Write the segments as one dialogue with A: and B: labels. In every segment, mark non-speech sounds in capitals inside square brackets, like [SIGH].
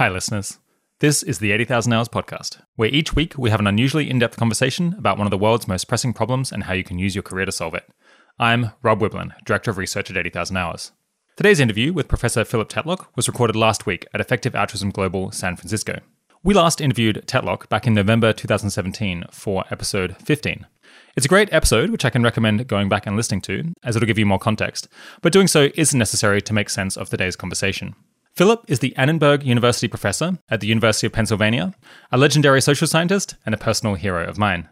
A: Hi, listeners. This is the 80,000 Hours Podcast, where each week we have an unusually in depth conversation about one of the world's most pressing problems and how you can use your career to solve it. I'm Rob Wiblin, Director of Research at 80,000 Hours. Today's interview with Professor Philip Tetlock was recorded last week at Effective Altruism Global San Francisco. We last interviewed Tetlock back in November 2017 for episode 15. It's a great episode, which I can recommend going back and listening to, as it'll give you more context, but doing so isn't necessary to make sense of today's conversation. Philip is the Annenberg University professor at the University of Pennsylvania, a legendary social scientist, and a personal hero of mine.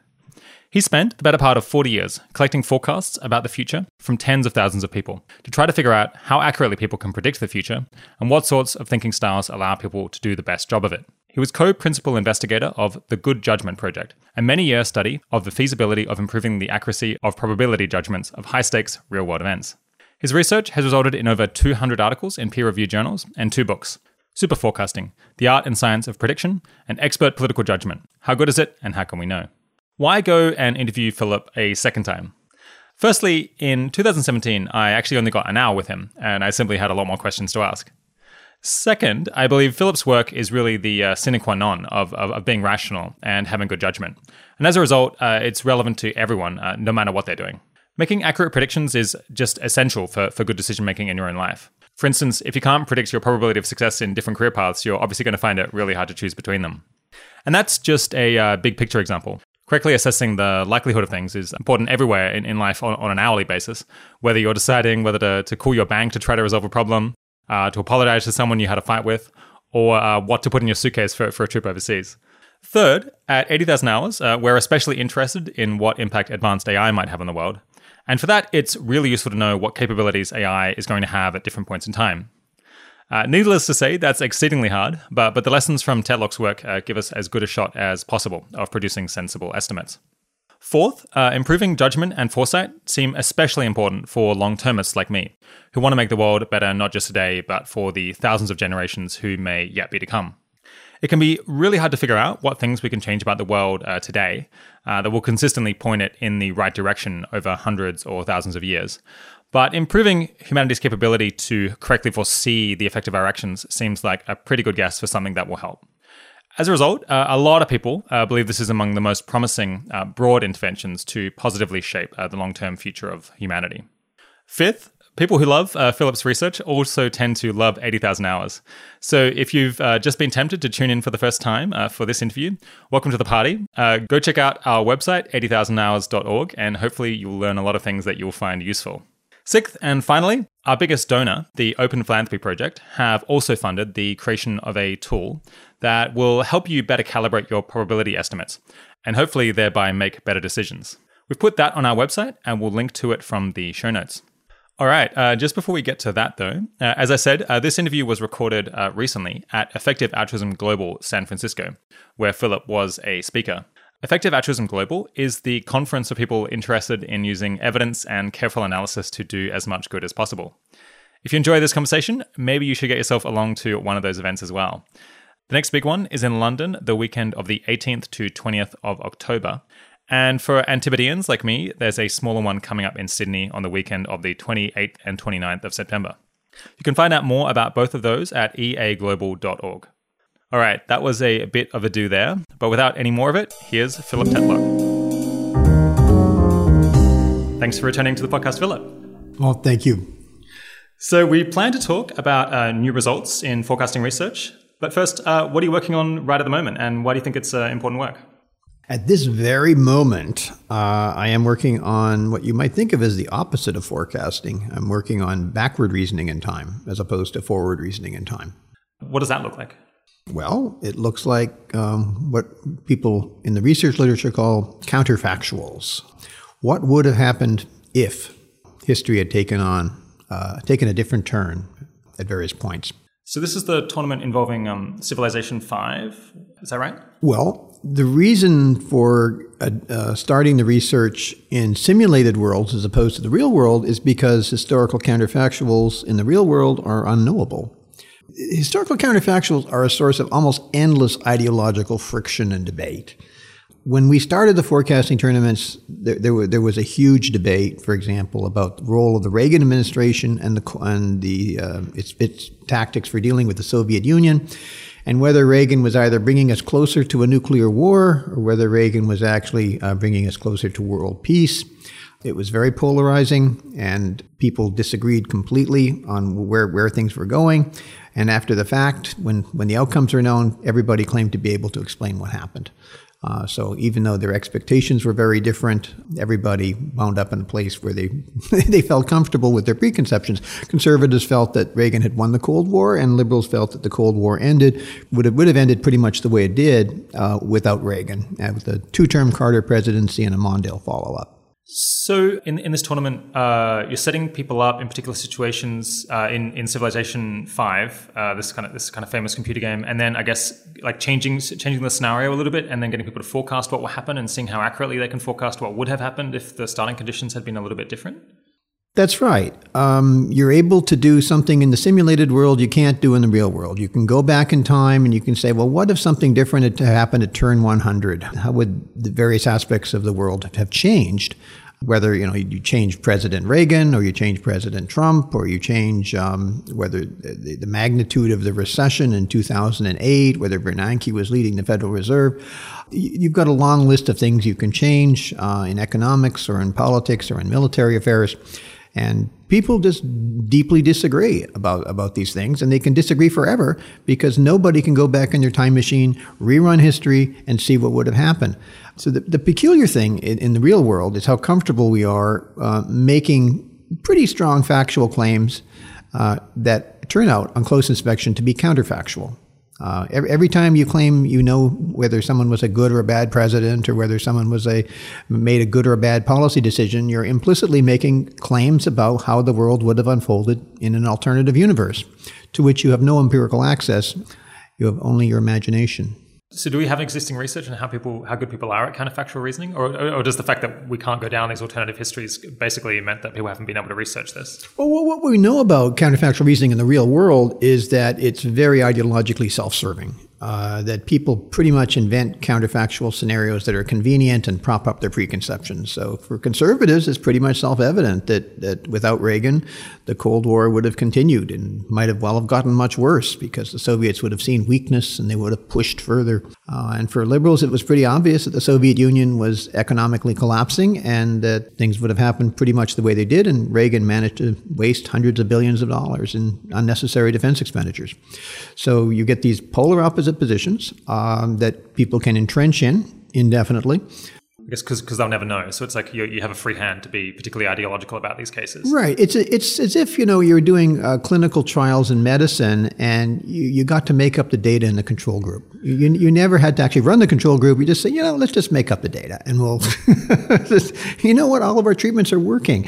A: He spent the better part of 40 years collecting forecasts about the future from tens of thousands of people to try to figure out how accurately people can predict the future and what sorts of thinking styles allow people to do the best job of it. He was co principal investigator of the Good Judgment Project, a many year study of the feasibility of improving the accuracy of probability judgments of high stakes real world events. His research has resulted in over 200 articles in peer reviewed journals and two books Super Forecasting, The Art and Science of Prediction, and Expert Political Judgment How Good Is It and How Can We Know? Why go and interview Philip a second time? Firstly, in 2017, I actually only got an hour with him, and I simply had a lot more questions to ask. Second, I believe Philip's work is really the uh, sine qua non of, of, of, being rational and having good judgment. And as a result, uh, it's relevant to everyone, uh, no matter what they're doing. Making accurate predictions is just essential for, for good decision making in your own life. For instance, if you can't predict your probability of success in different career paths, you're obviously going to find it really hard to choose between them. And that's just a uh, big picture example. Correctly assessing the likelihood of things is important everywhere in, in life on, on an hourly basis. Whether you're deciding whether to, to call your bank to try to resolve a problem, uh, to apologize to someone you had a fight with, or uh, what to put in your suitcase for, for a trip overseas. Third, at 80,000 hours, uh, we're especially interested in what impact advanced AI might have on the world. And for that, it's really useful to know what capabilities AI is going to have at different points in time. Uh, needless to say, that's exceedingly hard, but, but the lessons from Tetlock's work uh, give us as good a shot as possible of producing sensible estimates. Fourth, uh, improving judgment and foresight seem especially important for long termists like me, who want to make the world better not just today, but for the thousands of generations who may yet be to come. It can be really hard to figure out what things we can change about the world uh, today uh, that will consistently point it in the right direction over hundreds or thousands of years. But improving humanity's capability to correctly foresee the effect of our actions seems like a pretty good guess for something that will help. As a result, uh, a lot of people uh, believe this is among the most promising uh, broad interventions to positively shape uh, the long term future of humanity. Fifth, People who love uh, Philip's research also tend to love 80,000 hours. So if you've uh, just been tempted to tune in for the first time uh, for this interview, welcome to the party. Uh, go check out our website, 80,000hours.org, and hopefully you'll learn a lot of things that you'll find useful. Sixth, and finally, our biggest donor, the Open Philanthropy Project, have also funded the creation of a tool that will help you better calibrate your probability estimates and hopefully thereby make better decisions. We've put that on our website and we'll link to it from the show notes. All right. Uh, just before we get to that, though, uh, as I said, uh, this interview was recorded uh, recently at Effective Altruism Global San Francisco, where Philip was a speaker. Effective Altruism Global is the conference for people interested in using evidence and careful analysis to do as much good as possible. If you enjoy this conversation, maybe you should get yourself along to one of those events as well. The next big one is in London, the weekend of the 18th to 20th of October. And for Antipodeans like me, there's a smaller one coming up in Sydney on the weekend of the 28th and 29th of September. You can find out more about both of those at eaglobal.org. All right, that was a bit of a do there, but without any more of it, here's Philip Tetlock. Thanks for returning to the podcast, Philip.
B: Well, thank you.
A: So, we plan to talk about uh, new results in forecasting research. But first, uh, what are you working on right at the moment, and why do you think it's uh, important work?
B: At this very moment, uh, I am working on what you might think of as the opposite of forecasting. I'm working on backward reasoning in time as opposed to forward reasoning in time.
A: What does that look like?
B: Well, it looks like um, what people in the research literature call counterfactuals. What would have happened if history had taken on uh, taken a different turn at various points?
A: So this is the tournament involving um, Civilization Five. Is that right?
B: Well, the reason for uh, uh, starting the research in simulated worlds as opposed to the real world is because historical counterfactuals in the real world are unknowable. Historical counterfactuals are a source of almost endless ideological friction and debate. When we started the forecasting tournaments, there, there, were, there was a huge debate, for example, about the role of the Reagan administration and the, and the uh, its, its tactics for dealing with the Soviet Union. and whether Reagan was either bringing us closer to a nuclear war or whether Reagan was actually uh, bringing us closer to world peace. It was very polarizing, and people disagreed completely on where, where things were going. And after the fact, when, when the outcomes were known, everybody claimed to be able to explain what happened. Uh, so even though their expectations were very different, everybody wound up in a place where they [LAUGHS] they felt comfortable with their preconceptions. Conservatives felt that Reagan had won the Cold War, and liberals felt that the Cold War ended would have, would have ended pretty much the way it did uh, without Reagan, uh, with a two-term Carter presidency and a Mondale follow-up.
A: So, in, in this tournament, uh, you're setting people up in particular situations uh, in in Civilization Five, uh, this kind of this kind of famous computer game, and then I guess like changing changing the scenario a little bit, and then getting people to forecast what will happen, and seeing how accurately they can forecast what would have happened if the starting conditions had been a little bit different.
B: That's right. Um, you're able to do something in the simulated world you can't do in the real world. You can go back in time and you can say, well, what if something different had happened at turn 100? How would the various aspects of the world have changed? Whether you know you change President Reagan or you change President Trump or you change um, whether the, the, magnitude of the recession in 2008, whether Bernanke was leading the Federal Reserve, you've got a long list of things you can change uh, in economics or in politics or in military affairs. And people just deeply disagree about, about these things, and they can disagree forever because nobody can go back in their time machine, rerun history, and see what would have happened. So, the, the peculiar thing in, in the real world is how comfortable we are uh, making pretty strong factual claims uh, that turn out on close inspection to be counterfactual. Uh, every, every, time you claim you know whether someone was a good or a bad president or whether someone was a made a good or a bad policy decision, you're implicitly making claims about how the world would have unfolded in an alternative universe to which you have no empirical access. You have only your imagination.
A: So, do we have existing research on how people, how good people are at counterfactual reasoning, or, or does the fact that we can't go down these alternative histories basically meant that people haven't been able to research this?
B: Well, what we know about counterfactual reasoning in the real world is that it's very ideologically self-serving uh, that people pretty much invent counterfactual scenarios that are convenient and prop up their preconceptions. So for conservatives, it's pretty much self-evident that, that without Reagan, the Cold War would have continued and might have well have gotten much worse because the Soviets would have seen weakness and they would have pushed further. Uh, and for liberals, it was pretty obvious that the Soviet Union was economically collapsing and that things would have happened pretty much the way they did. And Reagan managed to waste hundreds of billions of dollars in unnecessary defense expenditures. So you get these polar opposites opposite positions um, that people can entrench in indefinitely.
A: I guess because they'll never know. So it's like you, you have a free hand to be particularly ideological about these cases.
B: Right. It's it's as if you know you're doing uh, clinical trials in medicine, and you, you got to make up the data in the control group. You, you never had to actually run the control group. You just say, you know, let's just make up the data, and we'll. [LAUGHS] just, you know what? All of our treatments are working.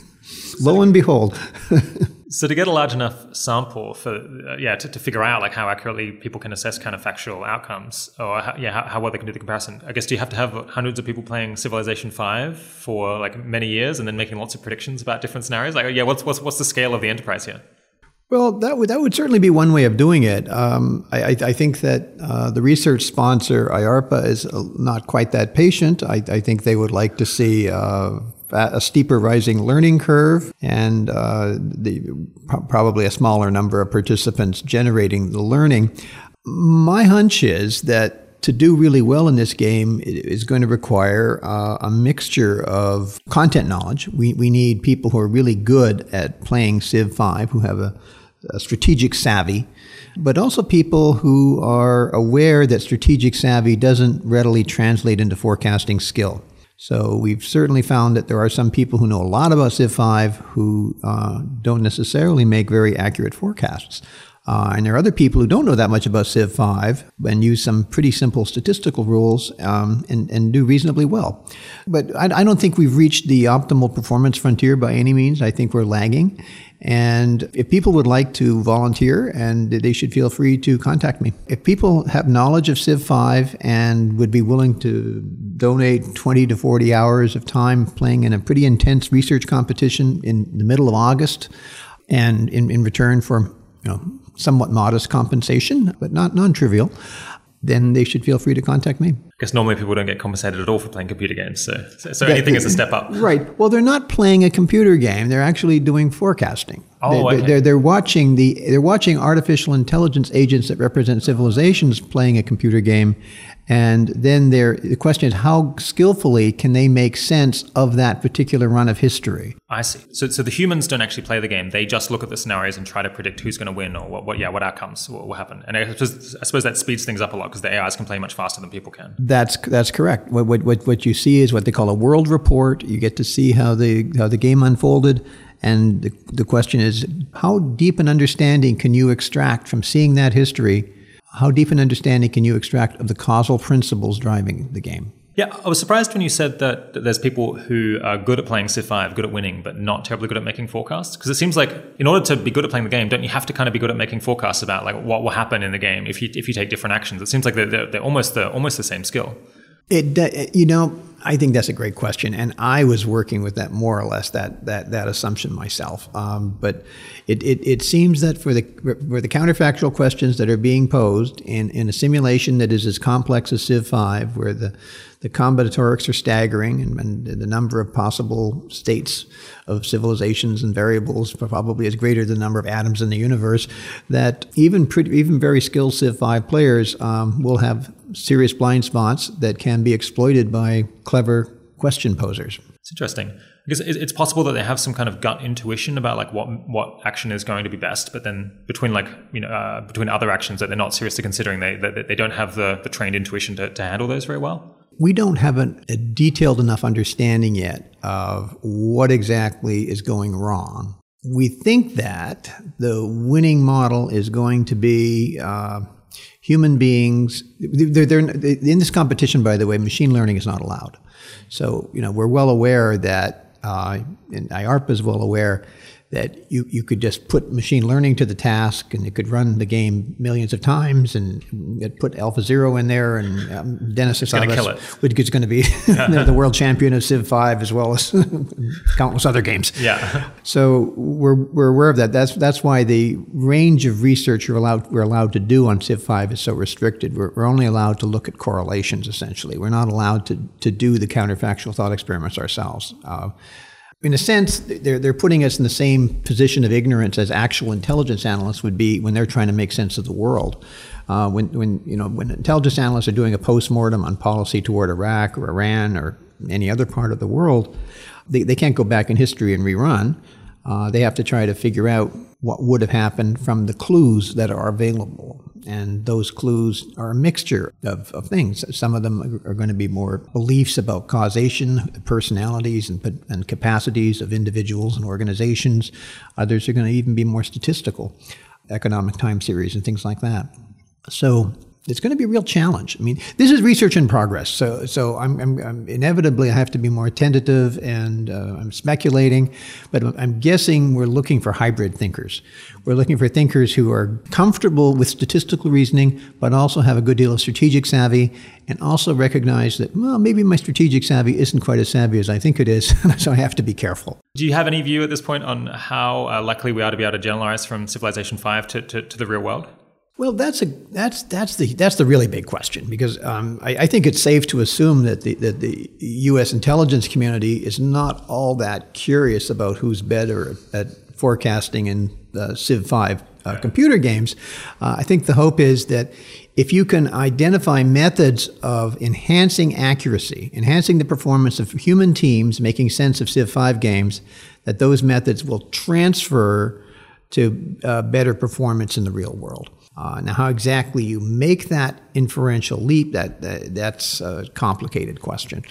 B: [LAUGHS] Lo and behold. [LAUGHS]
A: So to get a large enough sample for uh, yeah to, to, figure out like how accurately people can assess kind of factual outcomes or how, yeah how, how, well they can do the comparison. I guess do you have to have hundreds of people playing Civilization Five for like many years and then making lots of predictions about different scenarios? Like yeah, what's what's what's the scale of the enterprise here?
B: Well, that would that would certainly be one way of doing it. Um, I, I, think that uh, the research sponsor IARPA is uh, not quite that patient. I, I think they would like to see uh, a steeper rising learning curve and uh, the, probably a smaller number of participants generating the learning. My hunch is that to do really well in this game is going to require uh, a mixture of content knowledge. We, we need people who are really good at playing Civ 5, who have a, a strategic savvy, but also people who are aware that strategic savvy doesn't readily translate into forecasting skill. So we've certainly found that there are some people who know a lot about Civ 5 who uh, don't necessarily make very accurate forecasts. Uh, and there are other people who don't know that much about Civ 5 and use some pretty simple statistical rules um, and, and do reasonably well. But I, I don't think we've reached the optimal performance frontier by any means. I think we're lagging. And if people would like to volunteer, and they should feel free to contact me. If people have knowledge of Civ 5 and would be willing to donate 20 to 40 hours of time playing in a pretty intense research competition in the middle of August, and in, in return for you know somewhat modest compensation, but not non trivial, then they should feel free to contact me.
A: guess normally people don't get compensated at all for playing computer games. So, so, so anything is a step up.
B: Right. Well, they're not playing a computer game. They're actually doing forecasting.
A: Oh,
B: they,
A: okay.
B: they're, they're watching the they're watching artificial intelligence agents that represent civilizations playing a computer game, and then they're, the question is how skillfully can they make sense of that particular run of history?
A: I see. So, so the humans don't actually play the game. They just look at the scenarios and try to predict who's going to win or what, what yeah, what outcomes will, will happen. And I suppose, I suppose that speeds things up a lot because the AIs can play much faster than people can.
B: That's that's correct. What, what what what you see is what they call a world report. You get to see how the how the game unfolded, and the, the question is how deep an understanding can you extract from seeing that history? How deep an understanding can you extract of the causal principles driving the game?
A: Yeah, I was surprised when you said that there's people who are good at playing Civ 5, good at winning, but not terribly good at making forecasts. Because it seems like in order to be good at playing the game, don't you have to kind of be good at making forecasts about like what will happen in the game if you if you take different actions? It seems like they're, they're, they're almost the almost the same skill.
B: It, uh, you know, I think that's a great question, and I was working with that more or less that that that assumption myself. Um, but it, it, it seems that for the for the counterfactual questions that are being posed in, in a simulation that is as complex as Civ Five, where the the combinatorics are staggering, and, and the number of possible states of civilizations and variables probably is greater than the number of atoms in the universe. That even pretty, even very skilled Civ Five players um, will have serious blind spots that can be exploited by clever question posers.
A: It's interesting because it's possible that they have some kind of gut intuition about like what what action is going to be best, but then between like you know uh, between other actions that they're not seriously considering, they they, they don't have the, the trained intuition to, to handle those very well.
B: We don't have an, a detailed enough understanding yet of what exactly is going wrong. We think that the winning model is going to be. Uh, human beings they're, they're, in this competition by the way machine learning is not allowed so you know we're well aware that uh, and IARPA is well aware that you, you could just put machine learning to the task and it could run the game millions of times and put AlphaZero in there and um, Demis Hassabis, which is going to be [LAUGHS] the world champion of Civ 5 as well as [LAUGHS] countless other games.
A: Yeah.
B: So we're, we're aware of that. That's, that's why the range of research we're allowed, we're allowed to do on Civ 5 is so restricted. We're, we're only allowed to look at correlations essentially. We're not allowed to, to do the counterfactual thought experiments ourselves. Uh, in a sense, they're, they're putting us in the same position of ignorance as actual intelligence analysts would be when they're trying to make sense of the world. Uh, when, when, you know, when intelligence analysts are doing a postmortem on policy toward Iraq or Iran or any other part of the world, they, they can't go back in history and rerun. Uh, they have to try to figure out what would have happened from the clues that are available. And those clues are a mixture of, of things. Some of them are, going to be more beliefs about causation, personalities, and, and capacities of individuals and organizations. Others are going to even be more statistical, economic time series, and things like that. So it's going to be a real challenge. I mean, this is research in progress, so so I'm, I'm, I'm inevitably I have to be more tentative and uh, I'm speculating, but I'm guessing we're looking for hybrid thinkers. We're looking for thinkers who are comfortable with statistical reasoning, but also have a good deal of strategic savvy, and also recognize that well maybe my strategic savvy isn't quite as savvy as I think it is, [LAUGHS] so I have to be careful.
A: Do you have any view at this point on how uh, likely we are to be able to generalize from Civilization Five to, to, to the real world?
B: Well, that's a that's that's the that's the really big question because um, I, I, think it's safe to assume that the that the U.S. intelligence community is not all that curious about who's better at forecasting in uh, Civ Five uh, computer games. Uh, I think the hope is that if you can identify methods of enhancing accuracy, enhancing the performance of human teams making sense of Civ Five games, that those methods will transfer to uh, better performance in the real world. Uh, now, how exactly you make that inferential leap, that, that, that's a complicated question.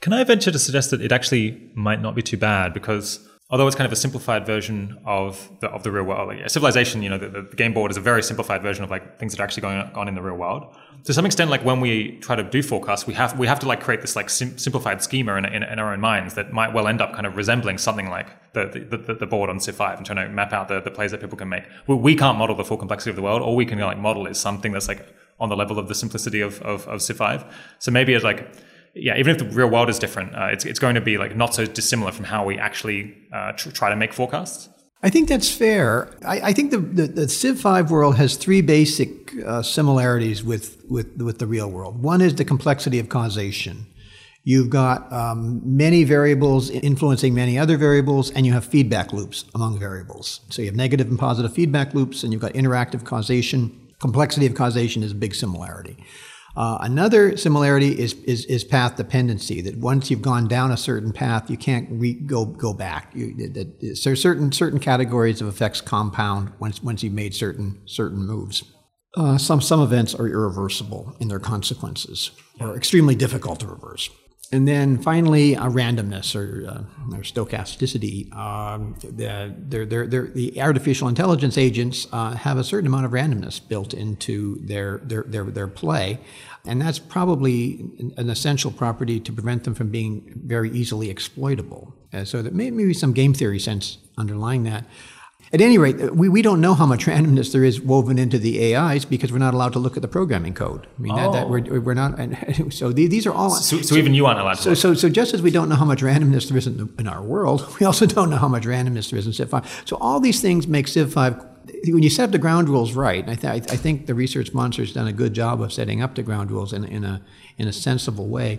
A: Can I venture to suggest that it actually might not be too bad because although it's kind of a simplified version of the, of the real world, like, civilization, you know, the, the, game board is a very simplified version of like things that are actually going on in the real world to some extent, like when we try to do forecasts, we have we have to like create this like sim- simplified schema in, in, in, our own minds that might well end up kind of resembling something like the the, the, the board on Civ Five and trying to map out the, the plays that people can make. We, we can't model the full complexity of the world. All we can like model is something that's like on the level of the simplicity of of, of Five. So maybe it's like yeah, even if the real world is different, uh, it's it's going to be like not so dissimilar from how we actually uh, tr- try to make forecasts.
B: I think that's fair. I, I think the, the, the, Civ 5 world has three basic uh, similarities with, with, with the real world. One is the complexity of causation. You've got um, many variables influencing many other variables, and you have feedback loops among variables. So you have negative and positive feedback loops, and you've got interactive causation. Complexity of causation is a big similarity. Uh, another similarity is, is, is, path dependency, that once you've gone down a certain path, you can't re- go, go back. You, that, that, certain, certain categories of effects compound once, once you've made certain, certain moves. Uh, some, some events are irreversible in their consequences or extremely difficult to reverse. And then finally, uh, randomness or, uh, or stochasticity. Um, the, they're, they're, they're, the artificial intelligence agents uh, have a certain amount of randomness built into their, their, their, their play. And that's probably an essential property to prevent them from being very easily exploitable. Uh, so that may, maybe some game theory sense underlying that. At any rate, uh, we, we don't know how much [LAUGHS] randomness there is woven into the AIs because we're not allowed to look at the programming code. I mean, oh. that, that we're, oh. we're not. And so these are all.
A: So, so, so, even you aren't allowed to.
B: So, so, so just as we don't know how much randomness there is in, the, in our world, [LAUGHS] we also don't know how much randomness there is in Civ 5. So all these things make Civ 5 when you set up the ground rules right, I, th- I, think the research monster has done a good job of setting up the ground rules in, in, a, in a sensible way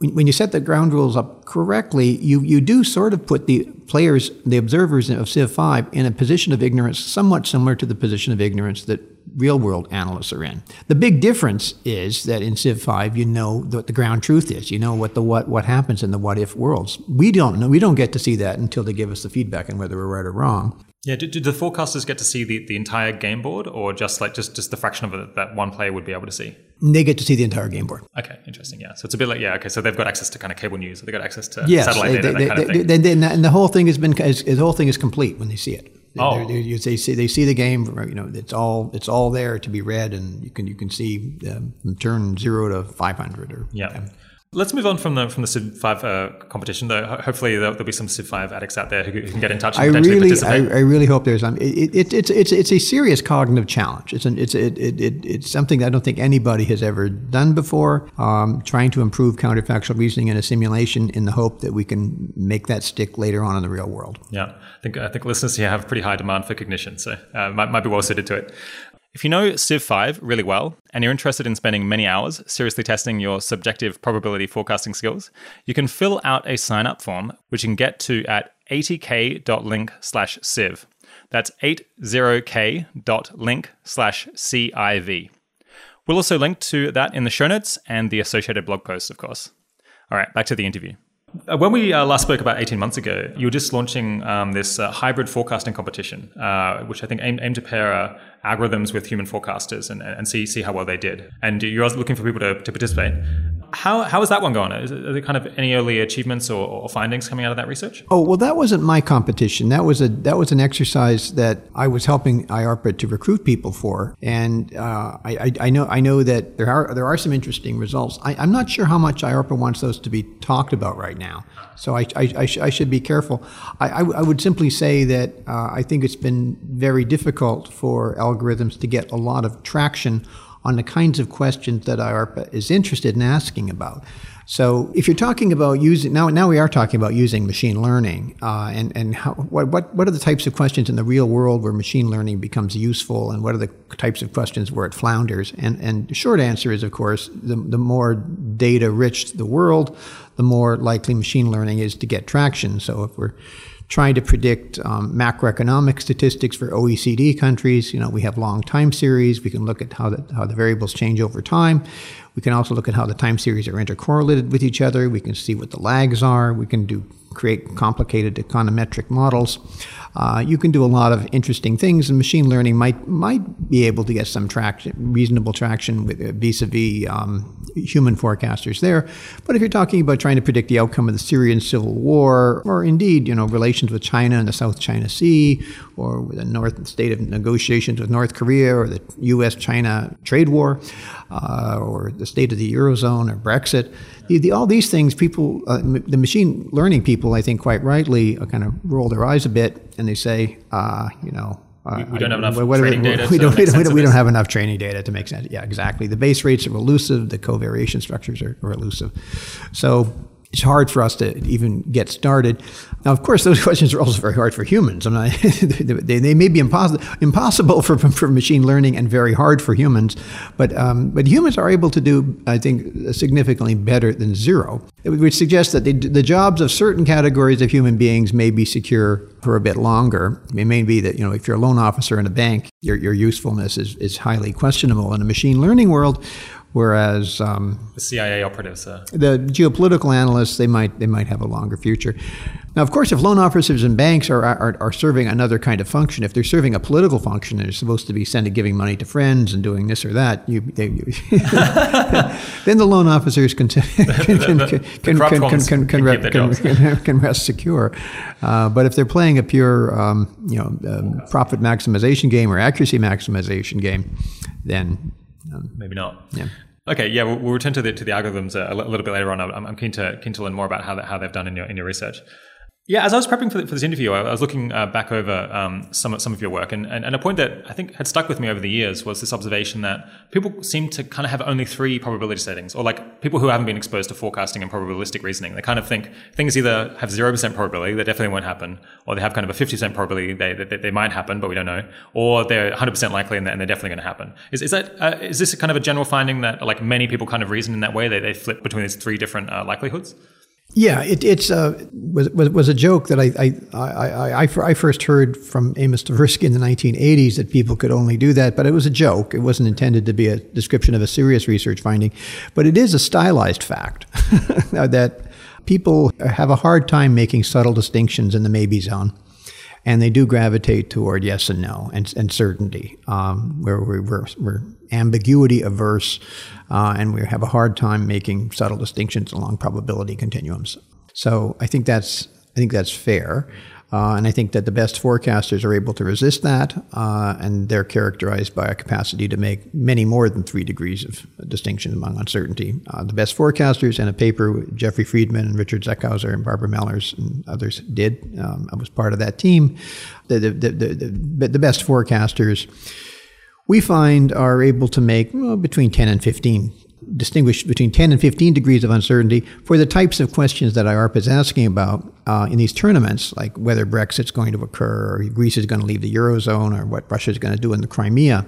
B: when you set the ground rules up correctly, you, you do sort of put the players, the observers of Civ 5, in a position of ignorance somewhat similar to the position of ignorance that real world analysts are in. The big difference is that in Civ 5, you know what the ground truth is. You know what the what, what happens in the what if worlds. We don't know. We don't get to see that until they give us the feedback on whether we're right or wrong.
A: Yeah, do, do, the forecasters get to see the, the entire game board, or just like just just the fraction of it that one player would be able to see?
B: They get to see the entire game board.
A: Okay, interesting. Yeah, so it's a bit like yeah. Okay, so they've got access to kind of cable news. They've got access to yes, satellite
B: they,
A: data,
B: they,
A: that kind of thing.
B: and the whole thing has been the whole thing is complete when they see it.
A: Oh.
B: They're, they see they see the game. You know, it's all it's all there to be read, and you can you can see um, turn zero to five hundred or
A: yeah. Um, Let's move on from the from the Civ Five uh, competition. Though hopefully there'll, there'll, be some Civ Five addicts out there who, who can get in touch. And I
B: really,
A: I,
B: I, really hope there's. Um, it, it, it's it's it's a serious cognitive challenge. It's an, it's it, it, it, it's something I don't think anybody has ever done before. Um, trying to improve counterfactual reasoning in a simulation in the hope that we can make that stick later on in the real world.
A: Yeah, I think I think listeners here have pretty high demand for cognition, so uh, might might be well suited to it. If you know Civ 5 really well and you're interested in spending many hours seriously testing your subjective probability forecasting skills, you can fill out a sign up form, which you can get to at 80k.link slash civ. That's 80k.link slash CIV. We'll also link to that in the show notes and the associated blog post, of course. All right, back to the interview. Uh, when we uh, last spoke about 18 months ago, you were just launching um, this uh, hybrid forecasting competition, uh, which I think aimed, aimed to pair uh, algorithms with human forecasters and, and see, see how well they did. And you're looking for people to, to participate. How, how is that one going? Is are there kind of any early achievements or, or, findings coming out of that research?
B: Oh well, that wasn't my competition. That was a that was an exercise that I was helping IARPA to recruit people for, and uh, I, I, I, know I know that there are there are some interesting results. I, am not sure how much IARPA wants those to be talked about right now, so I I, sh- I should be careful. I, would simply say that uh, I think it's been very difficult for algorithms to get a lot of traction on the kinds of questions that IARPA is interested in asking about. So if you're talking about using now, now we are talking about using machine learning, uh, and and how, what what what are the types of questions in the real world where machine learning becomes useful, and what are the types of questions where it flounders? And and the short answer is, of course, the the more data rich the world, the more likely machine learning is to get traction. So if we're trying to predict um, macroeconomic statistics for OECD countries. You know, we have long time series. We can look at how the, how the variables change over time. We can also look at how the time series are intercorrelated with each other. We can see what the lags are. We can do create complicated econometric models. Uh, you can do a lot of interesting things, and machine learning might might be able to get some traction, reasonable traction with uh, vis-a-vis um, human forecasters there. But if you're talking about trying to predict the outcome of the Syrian civil war, or indeed, you know, relations with China and the South China Sea, or with the North state of negotiations with North Korea, or the U.S.-China trade war, uh, or the state of the eurozone, or Brexit the, the, all these things, people, uh, m- the machine learning people, I think quite rightly, uh, kind of roll their eyes a bit and they say, uh, you know,
A: uh, we, we, don't have enough training [LAUGHS] we, data.
B: We, don't, we, don't, we don't have enough training data to make sense. Yeah, exactly. The base rates are elusive. The covariation structures are, are elusive. So it's hard for us to even get started. Now, of course, those [LAUGHS] questions are also very hard for humans. Mean, [LAUGHS] they, they may be impossible, impossible for, [LAUGHS] for machine learning and very hard for humans, but, um, but humans are able to do, I think, significantly better than zero. which suggests that the, the jobs of certain categories of human beings may be secure for a bit longer. It may be that, you know, if you're a loan officer in a bank, your, your usefulness is, is highly questionable. In a machine learning world, Whereas um,
A: the CIA operatives, uh.
B: the geopolitical analysts, they might they might have a longer future. Now, of course, if loan officers and banks are, are, are serving another kind of function, if they're serving a political function, and they're supposed to be sending giving money to friends and doing this or that. You, they, you [LAUGHS] then the loan officers can can [LAUGHS] can can rest secure. Uh, but if they're playing a pure um, you know um, profit maximization game or accuracy maximization game, then
A: um, Maybe not.
B: Yeah.
A: Okay, yeah, we'll, we'll, return to the to the algorithms a, a little bit later on. I'm, I'm, keen to keen to learn more about how that, how they've done in your in your research. Yeah, as I was prepping for, this interview, I, was looking uh, back over um, some some of your work, and, and, and a point that I think had stuck with me over the years was this observation that people seem to kind of have only three probability settings, or like people who haven't been exposed to forecasting and probabilistic reasoning, they kind of think things either have zero percent probability, they definitely won't happen, or they have kind of a fifty percent probability they, they, they might happen, but we don't know, or they're one hundred percent likely and they're, and they're definitely going to happen. Is is that uh, is this kind of a general finding that like many people kind of reason in that way? They they flip between these three different uh, likelihoods.
B: Yeah, it, it's uh, was, was, was a joke that I I, I, I, I first heard from Amos Tversky in the 1980s that people could only do that, but it was a joke. It wasn't intended to be a description of a serious research finding, but it is a stylized fact [LAUGHS] that people have a hard time making subtle distinctions in the maybe zone and they do gravitate toward yes and no and, and certainty, um, where we're, we're, ambiguity averse, uh, and we have a hard time making subtle distinctions along probability continuums. So I think that's I think that's fair. Uh, and I think that the best forecasters are able to resist that, uh, and they're characterized by a capacity to make many more than three degrees of distinction among uncertainty. Uh, the best forecasters, in a paper Jeffrey Friedman and Richard Zeckhauser and Barbara Mellers and others did, um, I was part of that team. The, the, the, the, the best forecasters we find are able to make well, between 10 and 15 distinguish between 10 and 15 degrees of uncertainty for the types of questions that IARPA is asking about uh, in these tournaments, like whether Brexit's going to occur, or Greece is going to leave the Eurozone, or what Russia is going to do in the Crimea,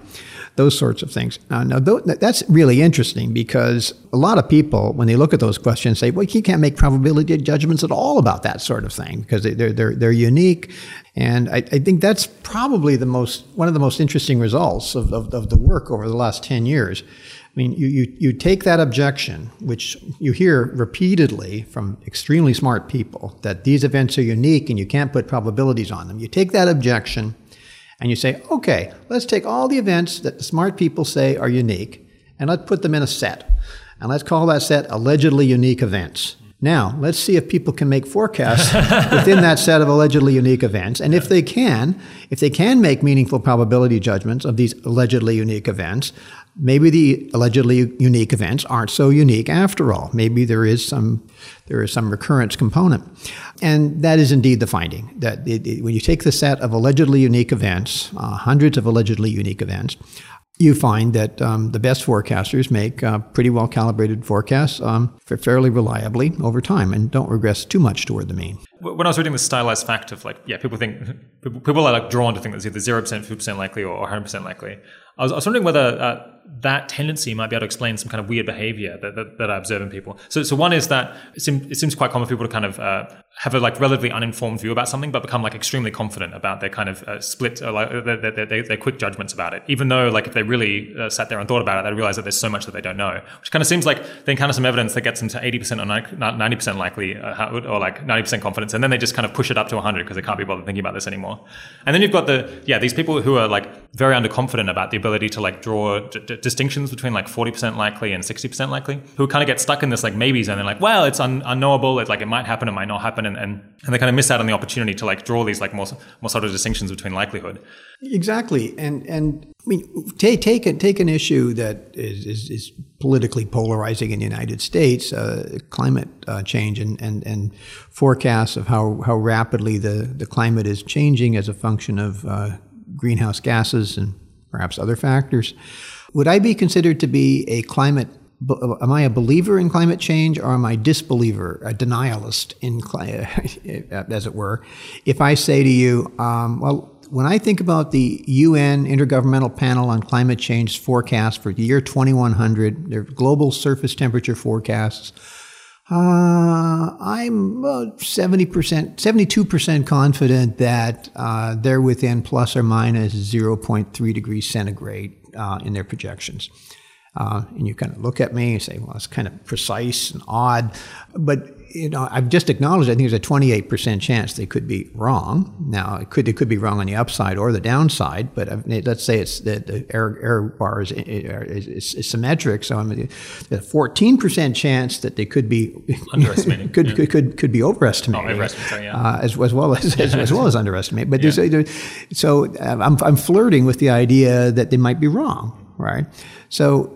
B: those sorts of things. Uh, now, th- that's really interesting because a lot of people, when they look at those questions, say, well, you can't make probability judgments at all about that sort of thing because they're, they're, they're unique. And I, I think that's probably the most, one of the most interesting results of, of, of the work over the last 10 years I mean, you, you, you take that objection, which you hear repeatedly from extremely smart people, that these events are unique and you can't put probabilities on them. You take that objection and you say, okay, let's take all the events that the smart people say are unique and let's put them in a set. And let's call that set allegedly unique events. Now, let's see if people can make forecasts [LAUGHS] within that set of allegedly unique events. And if they can, if they can make meaningful probability judgments of these allegedly unique events, maybe the allegedly unique events aren't so unique after all. Maybe there is some there is some recurrence component, and that is indeed the finding that it, it, when you take the set of allegedly unique events, uh, hundreds of allegedly unique events. You find that um, the best forecasters make uh, pretty well calibrated forecasts um, fairly reliably over time and don't regress too much toward the mean.
A: When I was reading the stylized fact of like, yeah, people think people are like drawn to think that it's either zero percent, fifty percent likely, or one hundred percent likely. I was, I was wondering whether uh, that tendency might be able to explain some kind of weird behavior that, that, that I observe in people. So, so one is that it seems, it seems quite common for people to kind of uh, have a like relatively uninformed view about something, but become like extremely confident about their kind of uh, split, uh, like their, their, their, their, quick judgments about it. Even though like if they really uh, sat there and thought about it, they'd realize that there's so much that they don't know, which kind of seems like they encounter some evidence that gets them to 80% or 90% likely uh, or like 90% confidence, and then they just kind of push it up to 100 because they can't be bothered thinking about this anymore. And then you've got the yeah these people who are like very underconfident about the ability to like draw d- d- distinctions between like 40% likely and 60% likely, who kind of get stuck in this like maybes and they're like, well, it's un- unknowable. It's like it might happen, it might not happen, and, and and they kind of miss out on the opportunity to like draw these like more more subtle distinctions between likelihood.
B: Exactly, and and I mean, take take a, take an issue that is, is, is politically polarizing in the United States, uh, climate uh, change, and, and and forecasts of how how rapidly the the climate is changing as a function of uh, greenhouse gases and perhaps other factors. Would I be considered to be a climate am I a believer in climate change or am I a disbeliever, a denialist in, [LAUGHS] as it were? If I say to you, um, well, when I think about the UN Intergovernmental Panel on Climate Change forecast for the year 2100, their global surface temperature forecasts, uh, I'm about 70%, 72% confident that uh, they're within plus or minus 0.3 degrees centigrade uh, in their projections. Uh, and you kind of look at me and say, well, it's kind of precise and odd. But you know, I've just acknowledged. I think there's a 28% chance they could be wrong. Now, it could they could be wrong on the upside or the downside. But let's say it's the, the error, error bar is, is, is, is, symmetric. So I'm a 14% chance that they could be
A: underestimating. [LAUGHS]
B: could, yeah. could, could could be overestimating.
A: Oh, yeah. uh,
B: as, as well as, as, as well as underestimate. But there's, yeah. so uh, I'm I'm flirting with the idea that they might be wrong. Right. So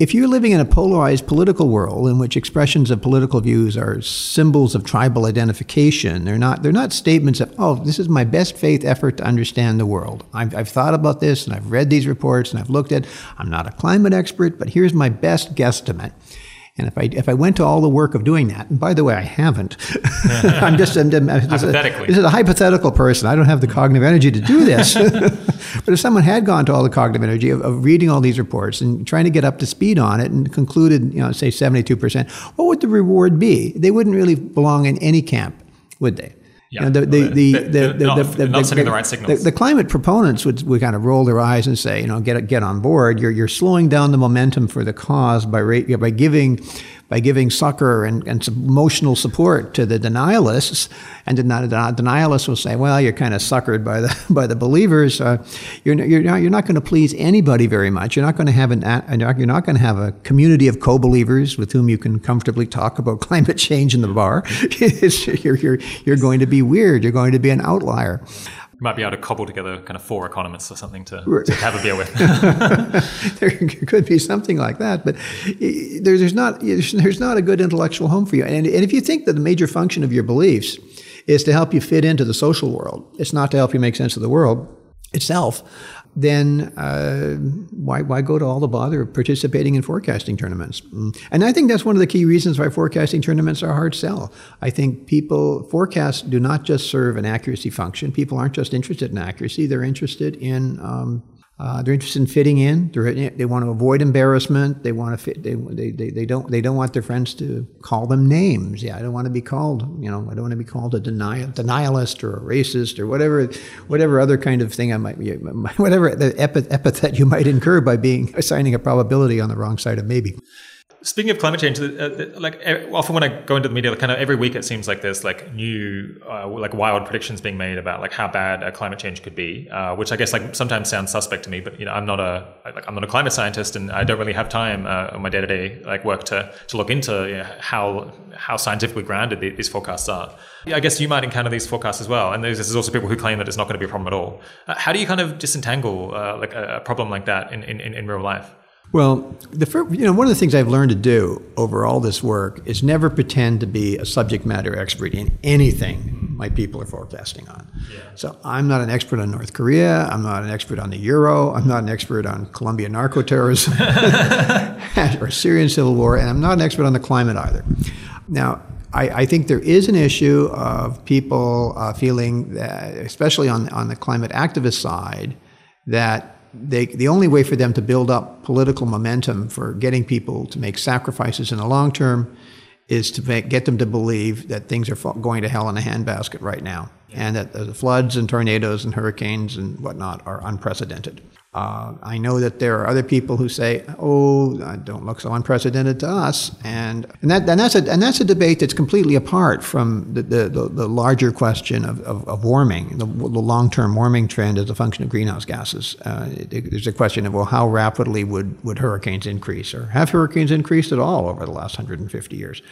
B: if you're living in a polarized political world in which expressions of political views are symbols of tribal identification, they're not, they're not statements of, oh, this is my best faith effort to understand the world. I've, I've thought about this and I've read these reports and I've looked at, I'm not a climate expert, but here's my best guesstimate. And if I if I went to all the work of doing that, and by the way, I haven't. [LAUGHS] I'm just I'm, I'm,
A: hypothetically.
B: This is a hypothetical person. I don't have the cognitive energy to do this. [LAUGHS] but if someone had gone to all the cognitive energy of, of, reading all these reports and trying to get up to speed on it and concluded, you know, say 72 percent, what would the reward be? They wouldn't really belong in any camp, would they?
A: Yeah, you know, the, the, the, the, the, not, the, not sending the right signals.
B: The, climate proponents would, would kind of roll their eyes and say, you know, get get on board. You're you're slowing down the momentum for the cause by by giving by giving succor and, and emotional support to the denialists. And the denialists will say, well, you're kind of suckered by the, [LAUGHS] by the believers. Uh, you're, you're not, you're not going to please anybody very much. You're not going to have an, you're not going to have a community of co-believers with whom you can comfortably talk about [LAUGHS] climate change in the bar. [LAUGHS] you're, you're, you're going to be weird. You're going to be an outlier
A: might be able to cobble together kind of four economists or something to, to have a beer with. [LAUGHS]
B: there could be something like that, but eh, there's not there's not a good intellectual home for you. And, and if you think that the major function of your beliefs is to help you fit into the social world, it's not to help you make sense of the world itself then uh, why, why go to all the bother of participating in forecasting tournaments? Mm. And I think that's one of the key reasons why forecasting tournaments are hard sell. I think people, forecasts do not just serve an accuracy function. People aren't just interested in accuracy, they're interested in um, uh, they're interested in fitting in. They're, they want to avoid embarrassment. They want to fit. They, they, they, they, don't they don't want their friends to call them names. Yeah, I don't want to be called. You know, I don't want to be called a denial, denialist or a racist or whatever whatever other kind of thing I might [LAUGHS] whatever the epithet you might incur by being assigning a probability on the wrong side of maybe.
A: Speaking of climate change, uh, like often when I go into the media, kind of every week it seems like there's like new, uh, like wild predictions being made about like how bad a climate change could be, uh, which I guess like sometimes sounds suspect to me. But you know, I'm not a like I'm not a climate scientist, and I don't really have time uh, on my day to day like work to to look into you know, how how scientifically grounded these forecasts are. I guess you might encounter these forecasts as well, and there's, also people who claim that it's not going to be a problem at all. Uh, how do you kind of disentangle uh, like a, a problem like that in, in, in real life?
B: Well, the first, you know, one of the things I've learned to do over all this work is never pretend to be a subject matter expert in anything my people are forecasting on. Yeah. So I'm not an expert on North Korea. I'm not an expert on the euro. I'm not an expert on Colombian narco terrorism [LAUGHS] [LAUGHS] or Syrian civil war, and I'm not an expert on the climate either. Now, I, I think there is an issue of people uh, feeling that, especially on on the climate activist side, that they, the only way for them to build up political momentum for getting people to make sacrifices in the long term is to make, get them to believe that things are going to hell in a handbasket right now, and that the floods and tornadoes and hurricanes and whatnot are unprecedented. Uh, I know that there are other people who say, "Oh, don't look so unprecedented to us," and and that and that's a and that's a debate that's completely apart from the the, the, the larger question of, of, of warming, the, the long term warming trend as a function of greenhouse gases. Uh, it, there's a question of well, how rapidly would would hurricanes increase, or have hurricanes increased at all over the last 150 years?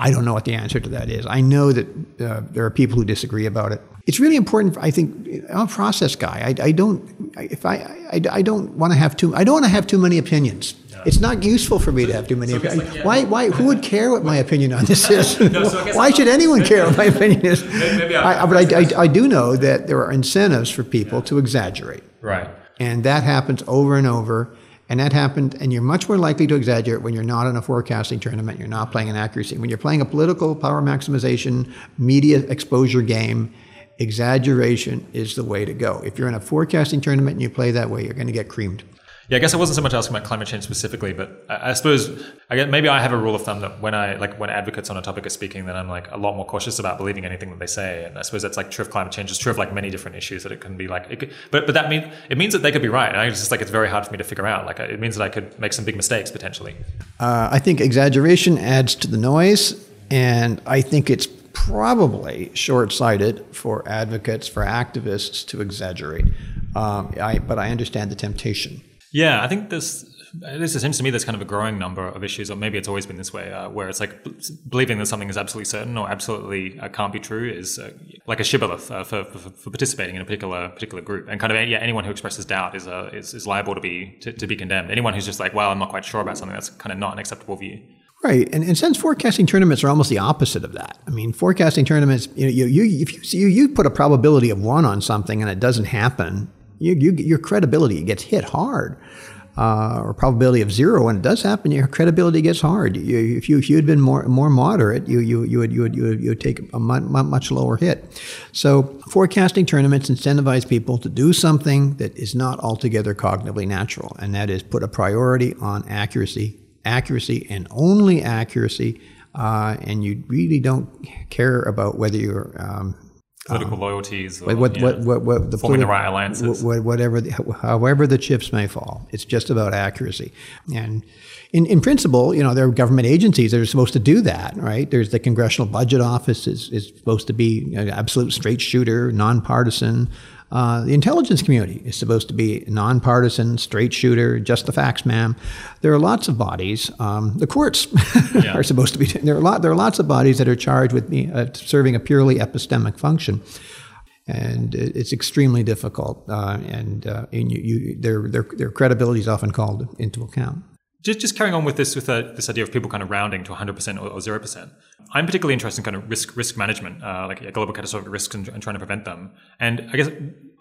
B: I don't know what the answer to that is. I know that uh, there are people who disagree about it. It's really important. I think I'm a process guy. I, I don't. If I, I, I don't want to have too. I don't want to have too many opinions. It's not useful for me to have too many. So opinions. Like, yeah. Why? Why? Who would care what my opinion on [LAUGHS] this is? no, so why should anyone care what my [LAUGHS] opinion is? Maybe, I, but I, I, I do know that there are incentives for people yeah. to exaggerate.
A: Right.
B: And that happens over and over. And that happened, and you're much more likely to exaggerate when you're not in a forecasting tournament, you're not playing an accuracy. When you're playing a political power maximization, media exposure game, exaggeration is the way to go. If you're in a forecasting tournament and you play that way, you're going to get creamed.
A: Yeah, I guess I wasn't so much asking about climate change specifically, but I, I suppose I guess maybe I have a rule of thumb that when I like when advocates on a topic are speaking, then I'm like a lot more cautious about believing anything that they say. And I suppose that's like true of climate change. It's true of like many different issues that it can be like. Could, but but that means it means that they could be right. And I just like it's very hard for me to figure out. Like it means that I could make some big mistakes potentially.
B: Uh, I think exaggeration adds to the noise, and I think it's probably short-sighted for advocates for activists to exaggerate. Um, I, but I understand the temptation.
A: Yeah, I think this. This seems to me there's kind of a growing number of issues, or maybe it's always been this way, uh, where it's like b- believing that something is absolutely certain or absolutely uh, can't be true is uh, like a shibboleth uh, for, for, for, participating in a particular particular group, and kind of yeah, anyone who expresses doubt is, uh, is is liable to be to, to be condemned. Anyone who's just like, well, I'm not quite sure about something, that's kind of not an acceptable view.
B: Right, and, and since forecasting tournaments are almost the opposite of that. I mean, forecasting tournaments, you know, you, you if you, you put a probability of one on something and it doesn't happen, you, you, your credibility gets hit hard uh, or probability of zero, when it does happen, your credibility gets hard. You, if you if you had been more more moderate, you you you would you would you would, you would take a much, much lower hit. So forecasting tournaments incentivize people to do something that is not altogether cognitively natural, and that is put a priority on accuracy, accuracy, and only accuracy. Uh, and you really don't care about whether you're um,
A: political um, loyalties,
B: or, what, what, what, what,
A: the forming politi- the right alliances,
B: whatever, the, however the chips may fall. It's just about accuracy. And in, in principle, you know, there are government agencies that are supposed to do that, right? There's the Congressional Budget Office is, is supposed to be an absolute straight shooter, nonpartisan. Uh, the intelligence community is supposed to be nonpartisan, straight shooter, just the facts, ma'am. There are lots of bodies. Um, the courts [LAUGHS] yeah. are supposed to be. There are lot. There are lots of bodies that are charged with uh, serving a purely epistemic function, and it's extremely difficult. Uh, and, uh, and you, you, their, their their credibility is often called into account.
A: Just, just carrying on with this, with uh, this idea of people kind of rounding to 100% or, 0%. I'm particularly interested in kind of risk risk management, uh, like global catastrophic risks and, and, trying to prevent them. And I guess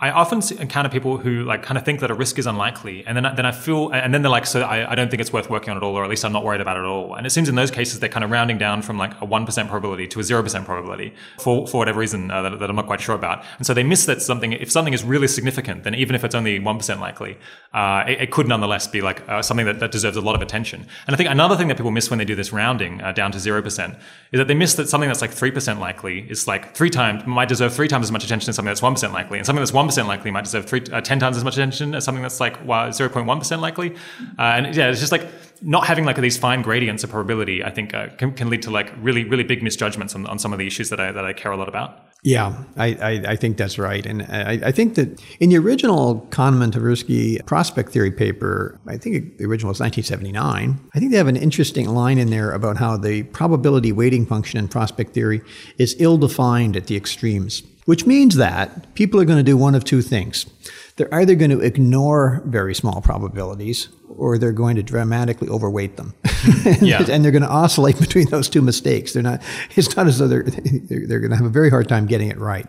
A: I often encounter people who like kind of think that a risk is unlikely, and then then I feel, and then they're like, so I, I don't think it's worth working on at all, or at least I'm not worried about it at all. And it seems in those cases they're kind of rounding down from like a one percent probability to a zero percent probability for for whatever reason uh, that, that, I'm not quite sure about. And so they miss that something if something is really significant, then even if it's only one percent likely, uh, it, it, could nonetheless be like uh, something that, that deserves a lot of attention. And I think another thing that people miss when they do this rounding uh, down to zero percent is that they miss that something that's like three percent likely is like three times might deserve three times as much attention as something that's one percent likely, and something that's one percent likely might deserve three, uh, 10 times as much attention as something that's like 0.1% likely. Uh, and yeah, it's just like not having like these fine gradients of probability, I think uh, can, can lead to like really, really big misjudgments on, on some of the issues that I, that I care a lot about.
B: Yeah, I, I, I, think that's right. And I, I, think that in the original Kahneman Tversky prospect theory paper, I think the original was 1979, I think they have an interesting line in there about how the probability weighting function in prospect theory is ill defined at the extremes which means that people are going to do one of two things. They're either going to ignore very small probabilities or they're going to dramatically overweight them. [LAUGHS] yeah. and they're going to oscillate [LAUGHS] between those two mistakes. They're not, it's not as though they're, they're, they're going to have a very hard time getting it right.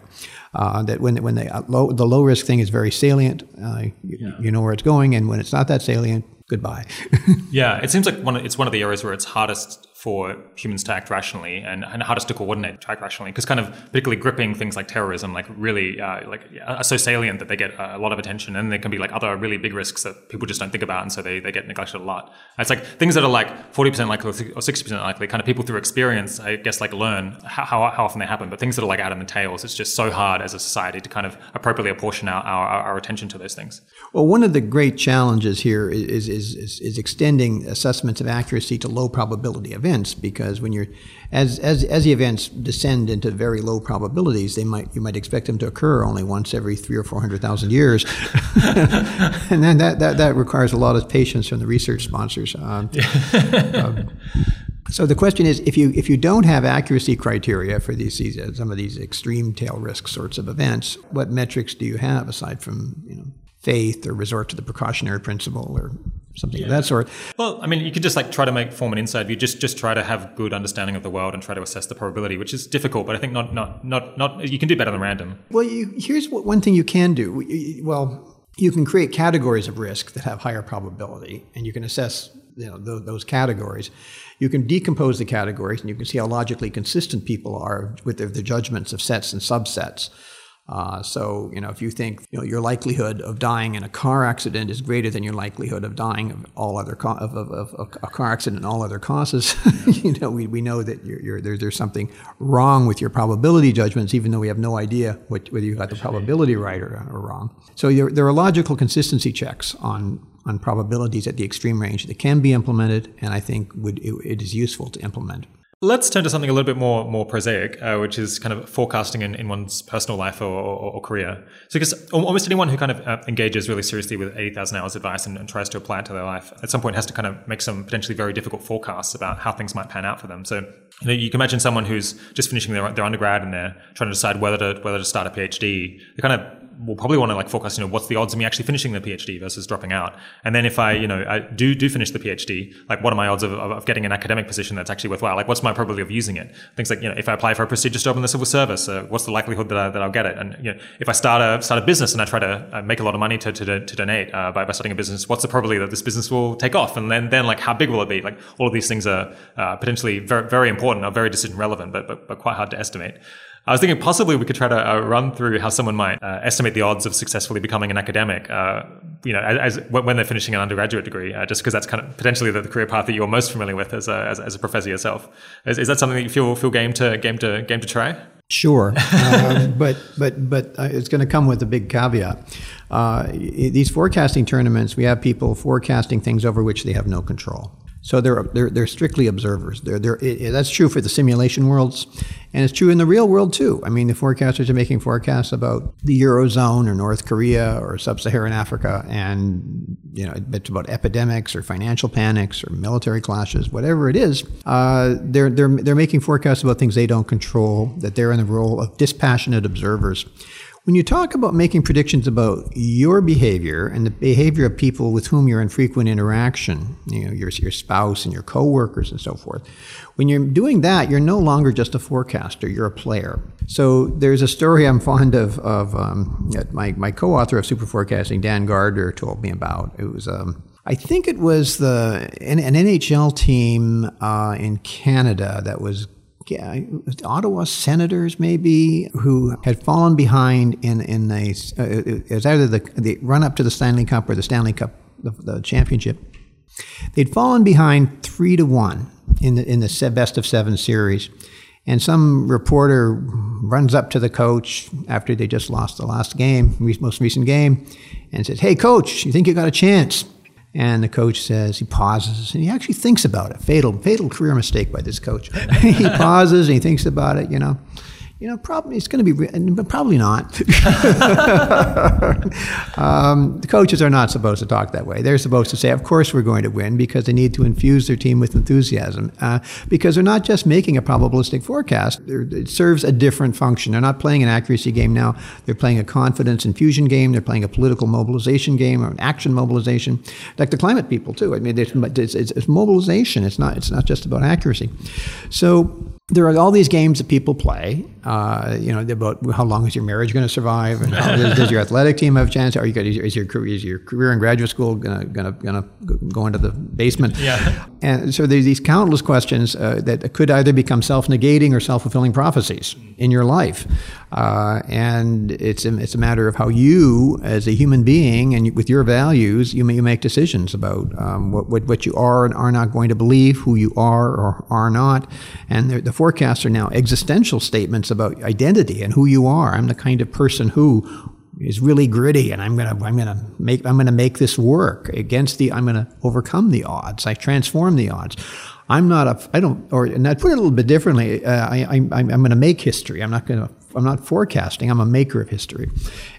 B: Uh, that when, when they, uh, low, the low risk thing is very salient, uh, you, yeah. you know where it's going. And when it's not that salient, goodbye. [LAUGHS]
A: yeah, it seems like one, it's one of the areas where it's hardest for humans to act rationally and, and hardest to coordinate to act rationally. Because kind of particularly gripping things like terrorism like really uh, like are so salient that they get a lot of attention and there can be like other really big risks that people just don't think about and so they, they get neglected a lot. It's like things that are like 40% likely or 60% likely kind of people through experience I guess like learn how, how, how often they happen. But things that are like out in the tails it's just so hard as a society to kind of appropriately apportion our, our, our attention to those things
B: well one of the great challenges here is, is, is, is extending assessments of accuracy to low probability events because when you're as as as the events descend into very low probabilities, they might you might expect them to occur only once every three or four hundred thousand years, [LAUGHS] and then that, that that requires a lot of patience from the research sponsors. Um, [LAUGHS] um, so the question is, if you if you don't have accuracy criteria for these, these some of these extreme tail risk sorts of events, what metrics do you have aside from you know faith or resort to the precautionary principle or something yeah. of that sort.
A: Well, I mean, you could just like try to make form an inside view. Just just try to have good understanding of the world and try to assess the probability, which is difficult, but I think not not not not. You can do better than random.
B: Well, you, here's what, one thing you can do. Well. you can create categories of risk that have higher probability, and you can assess you know, those, those categories. You can decompose the categories, and you can see how logically consistent people are with their, their judgments of sets and subsets. Uh, so, you know, if you think you know your likelihood of dying in a car accident is greater than your likelihood of dying of all other co- of, of, of, a car accident and all other causes, [LAUGHS] you know, we, we know that you're, you're, there, there's something wrong with your probability judgments, even though we have no idea what, whether you got the probability right or, or wrong. So there, there are logical consistency checks on on probabilities at the extreme range that can be implemented, and I think would it, it is useful to implement.
A: Let's turn to something a little bit more more prosaic, uh, which is kind of forecasting in, in one's personal life or, or, or career. So, because almost anyone who kind of uh, engages really seriously with 80,000 hours advice and, and, tries to apply it to their life at some point has to kind of make some potentially very difficult forecasts about how things might pan out for them. So, you know, you can imagine someone who's just finishing their, their undergrad and they're trying to decide whether to whether to start a PhD. They're kind of will probably want to like forecast, you know, what's the odds of me actually finishing the PhD versus dropping out? And then if I, you know, I do do finish the PhD, like what are my odds of, of, getting an academic position that's actually worthwhile? Like what's my probability of using it? Things like, you know, if I apply for a prestigious job in the civil service, uh, what's the likelihood that, I, that I'll get it? And you know, if I start a start a business and I try to uh, make a lot of money to to, to donate uh, by, by starting a business, what's the probability that this business will take off? And then then like how big will it be? Like all of these things are uh, potentially very very important, are very decision relevant, but, but but quite hard to estimate. I was thinking possibly we could try to uh, run through how someone might uh, estimate the odds of successfully becoming an academic, uh, you know, as, as, when they're finishing an undergraduate degree, uh, just because that's kind of potentially the, the, career path that you're most familiar with as a, as, as a professor yourself. Is, is, that something that you feel feel game to game to game to try?
B: Sure, uh, [LAUGHS] but but but uh, it's going to come with a big caveat. these forecasting tournaments, we have people forecasting things over which they have no control. So they're, they're, they're strictly observers. They're, they're, it, that's true for the simulation worlds, and it's true in the real world too. I mean, the forecasters are making forecasts about the Eurozone or North Korea or sub-Saharan Africa, and you know, it's about epidemics or financial panics or military clashes, whatever it is. Uh, they're, they're, they're making forecasts about things they don't control, that they're in the role of dispassionate observers. When you talk about making predictions about your behavior and the behavior of people with whom you're in frequent interaction, you know, your, your spouse and your coworkers and so forth, when you're doing that, you're no longer just a forecaster, you're a player. So there's a story I'm fond of, of um, my, my co-author of Super Forecasting, Dan Gardner, told me about. It was um, I think it was the an, an NHL team uh, in Canada that was Ottawa Senators maybe who had fallen behind in in a uh, it was either the the run up to the Stanley Cup or the Stanley Cup the, the championship. They'd fallen behind three to one in the in the best of seven series. And some reporter runs up to the coach after they just lost the last game, most recent game, and says, Hey, coach, you think you got a chance? And the coach says, he pauses and he actually thinks about it. Fatal, fatal career mistake by this coach. [LAUGHS] he pauses and he thinks about it, you know you know, probably it's going to be, but probably not. [LAUGHS] um, the coaches are not supposed to talk that way. They're supposed to say, "Of course, we're going to win," because they need to infuse their team with enthusiasm. Uh, because they're not just making a probabilistic forecast; they're, it serves a different function. They're not playing an accuracy game now. They're playing a confidence infusion game. They're playing a political mobilization game or an action mobilization, like the climate people too. I mean, it's, it's, it's mobilization. It's not. It's not just about accuracy. So there are all these games that people play. Uh, you know, about how long is your marriage going to survive, and how, [LAUGHS] does, does, your athletic team have a chance? Are you is your, is your career, is your career in graduate school going to going to go into the basement?
A: Yeah.
B: And so there's these countless questions uh, that could either become self-negating or self-fulfilling prophecies in your life, uh, and it's a, it's a matter of how you, as a human being, and with your values, you, you make decisions about um, what, what what you are and are not going to believe, who you are or are not, and the forecasts are now existential statements about identity and who you are. I'm the kind of person who is really gritty and I'm gonna I'm gonna make I'm gonna make this work against the I'm gonna overcome the odds. I transform the odds. I'm not a I don't or and I put it a little bit differently. Uh, I, I I'm, I'm going to make history. I'm not going to I'm not forecasting. I'm a maker of history.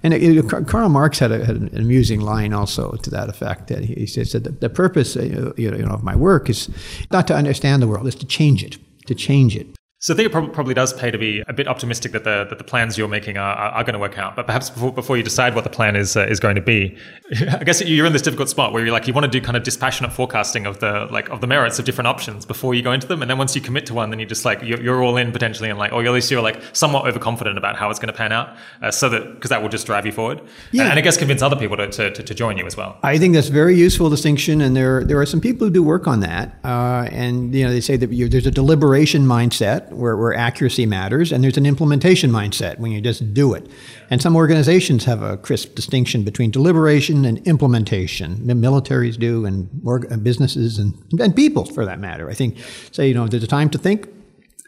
B: And it, it, Karl Marx had, a, had, an amusing line also to that effect. That he, he says that the, the purpose uh, you know, of my work is not to understand the world, is to change it to change it.
A: So I think it probably does pay to be a bit optimistic that the that the plans you're making are, are, are going to work out. But perhaps before, before you decide what the plan is uh, is going to be, [LAUGHS] I guess you're in this difficult spot where you're like you want to do kind of dispassionate forecasting of the like of the merits of different options before you go into them, and then once you commit to one, then you just like you're, you're all in potentially, and like or at least you're like somewhat overconfident about how it's going to pan out, uh, so that because that will just drive you forward.
B: Yeah.
A: and, and I guess convince other people to, to, to, to join you as well.
B: I think that's a very useful distinction, and there there are some people who do work on that. Uh, and you know, they say that you, there's a deliberation mindset where, where accuracy matters, and there's an implementation mindset when you just do it. And some organizations have a crisp distinction between deliberation and implementation. Militaries do, and and businesses, and, and people, for that matter. I think say you know, there's a time to think,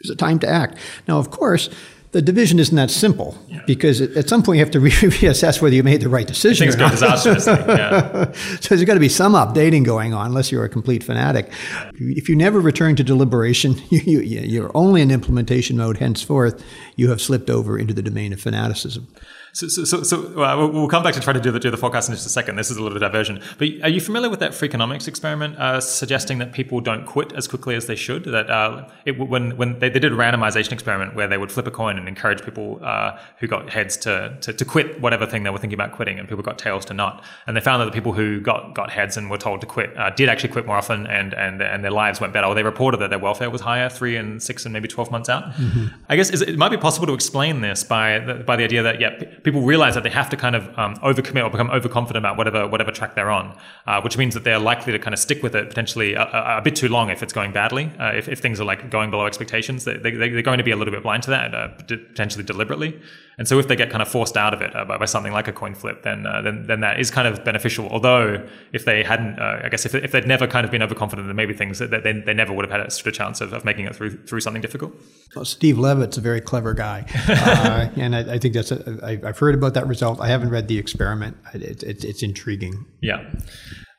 B: there's a time to act. Now, of course. The division isn't that simple because at some point you have to re- [LAUGHS] reassess whether you made the right decision.
A: Things go
B: not.
A: disastrously. Yeah. [LAUGHS]
B: So there's got to be some updating going on, unless you're a complete fanatic. If you never return to deliberation, [LAUGHS] you, you, you're only in implementation mode. Henceforth, you have slipped over into the domain of fanaticism.
A: So, so, so, so uh, we'll- we'll come back to try to do the, do the forecast in just a second. This is a little diversion. But are you familiar with that Freakonomics experiment uh, suggesting that people don't quit as quickly as they should? That uh, it, when, when they, they did a randomization experiment where they would flip a coin and encourage people uh, who got heads to, to, to quit whatever thing they were thinking about quitting, and people got tails to not. And they found that the people who got, got heads and were told to quit uh, did actually quit more often and, and, and their lives went better. Or they reported that their welfare was higher three and six and maybe 12 months out. I guess is, it might be possible to explain this by the, by the idea that, yeah, people realize that they have to kind of um, overcommit or become overconfident about whatever whatever track they're on, uh, which means that they're likely to kind of stick with it potentially a, a, a bit too long if it's going badly. Uh, if, if things are like going below expectations, they, they, they're going to be a little bit blind to that, uh, potentially deliberately. And so if they get kind of forced out of it uh, by, by something like a coin flip, then, uh, then then that is kind of beneficial. Although if they hadn't, uh, I guess if, if they'd never kind of been overconfident, then maybe things that they, they never would have had a sort of chance of, of making it through through something difficult.
B: Well, Steve Levitt's a very clever guy, uh, [LAUGHS] and I, I think that's. I, I've heard about that result. I haven't read the experiment. It, it, it's intriguing.
A: Yeah.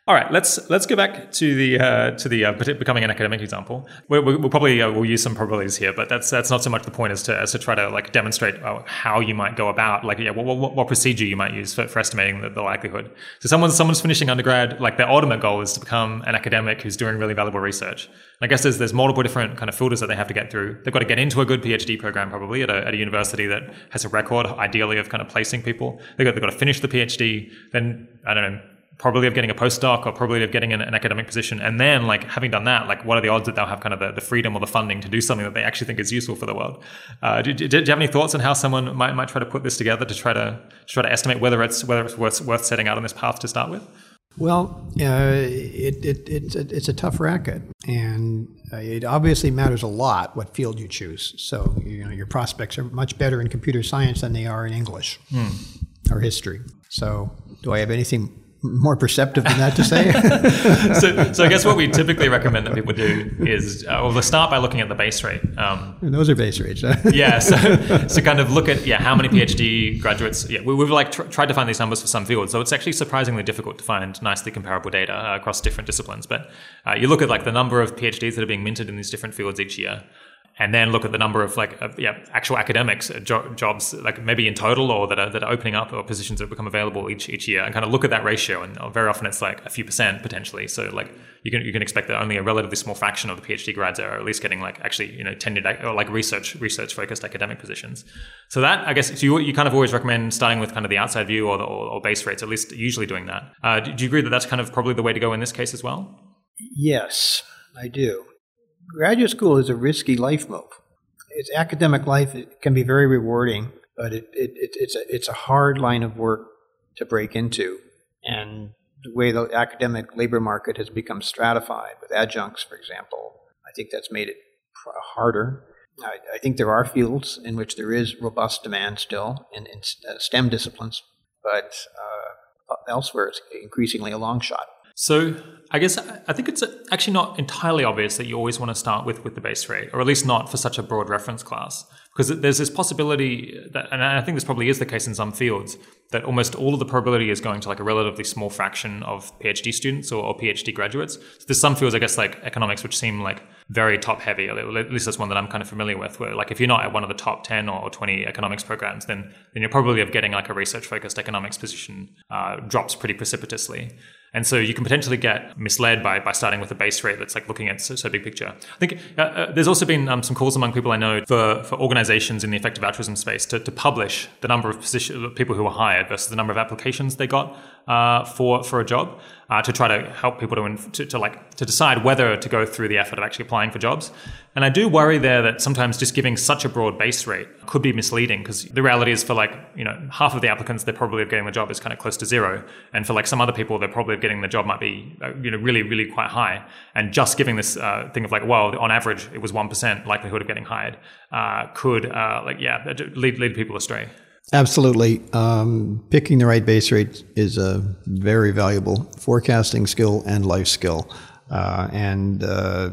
A: All right, let's let's go back to the uh, to the uh, becoming an academic example. We'll, we'll probably uh, we'll use some probabilities here, but that's that's not so much the point as to as to try to like demonstrate uh, how you might go about like yeah what, what, what procedure you might use for, for estimating the, the likelihood. So someone's someone's finishing undergrad, like their ultimate goal is to become an academic who's doing really valuable research. And I guess there's there's multiple different kind of filters that they have to get through. They've got to get into a good PhD program probably at a, at a university that has a record, ideally of kind of placing people. They've got, they've got to finish the PhD, then I don't know probability of getting a postdoc or probability of getting an, an, academic position. And then, like, having done that, like, what are the odds that they'll have kind of the, the freedom or the funding to do something that they actually think is useful for the world? Uh, do, do, do, you have any thoughts on how someone might, might try to put this together to try to, to try to estimate whether it's whether it's worth, worth setting out on this path to start with?
B: Well, uh, it, it, it's, a, it's a tough racket, and uh, it obviously matters a lot what field you choose. So, you know, your prospects are much better in computer science than they are in English or history. So, do I have anything more perceptive than that to say? [LAUGHS]
A: so, so I guess what we typically recommend that people do is, uh, well, start by looking at the base rate. Um,
B: Those are base rates. Huh? [LAUGHS]
A: yeah, so so kind of look at yeah how many PhD graduates. Yeah, we, we've like tr- tried to find these numbers for some fields, so it's actually surprisingly difficult to find nicely comparable data uh, across different disciplines. But uh, you look at like the number of PhDs that are being minted in these different fields each year and then look at the number of like uh, yeah actual academics uh, jo- jobs like maybe in total or that are, that are opening up or positions that become available each each year and kind of look at that ratio and uh, very often it's like a few percent potentially. So like you can you can expect that only a relatively small fraction of the PhD grads are at least getting like actually you know tenured ac- or like research research focused academic positions. So that I guess so you, you kind of always recommend starting with kind of the outside view or the or, or base rates at least usually doing that. Uh, do, do you agree that that's kind of probably the way to go in this case as well?
B: Yes, I do. Graduate school is a risky life move. Its academic life it can be very rewarding, but it, it, it, it's, a, it's a hard line of work to break into. And the way the academic labor market has become stratified with adjuncts, for example, I think that's made it harder. I, I think there are fields in which there is robust demand still in, in uh, STEM disciplines, but uh, elsewhere it's increasingly a long shot.
A: So I guess I think it's actually not entirely obvious that you always want to start with with the base rate, or at least not for such a broad reference class, because there's this possibility that, and I think this probably is the case in some fields, that almost all of the probability is going to like a relatively small fraction of PhD students or, or PhD graduates. So there's some fields, I guess, like economics, which seem like very top heavy. At least that's one that I'm kind of familiar with. Where like if you're not at one of the top ten or 20 economics programs, then then your probability of getting like a research focused economics position uh, drops pretty precipitously. And so you can potentially get misled by, by starting with a base rate that's like looking at so, so big picture. I think uh, uh, there's also been um, some calls among people I know for, for organizations in the effective altruism space to, to publish the number of position, people who were hired versus the number of applications they got uh, for for a job uh, to try to help people to, to, to like to decide whether to go through the effort of actually applying for jobs. And I do worry there that sometimes just giving such a broad base rate could be misleading because the reality is for like you know half of the applicants their probability of getting the job is kind of close to zero, and for like some other people their probability of getting the job might be uh, you know really really quite high. And just giving this uh, thing of like well on average it was one percent likelihood of getting hired uh, could uh, like yeah lead lead people astray.
B: Absolutely. Um, picking the right base rate is a very valuable forecasting skill and life skill. Uh, and uh,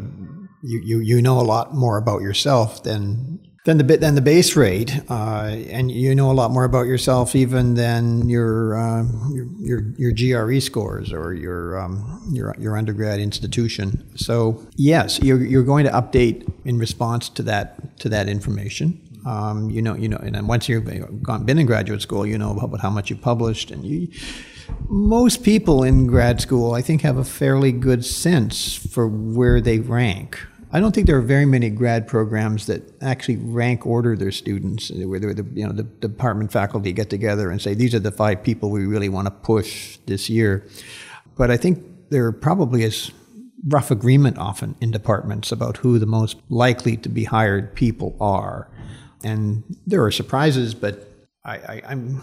B: you, you, you know a lot more about yourself than than the than the base rate, uh, and you know a lot more about yourself even than your uh, your, your, your GRE scores or your um, your your undergrad institution. So yes, you're you're going to update in response to that to that information. Um, you know, you know, and then once you've been in graduate school, you know about how much you published, and you. Most people in grad school, I think, have a fairly good sense for where they rank. I don't think there are very many grad programs that actually rank order their students, where the, you know the department faculty get together and say these are the five people we really want to push this year. But I think there probably is rough agreement often in departments about who the most likely to be hired people are. And there are surprises, but I, I, I'm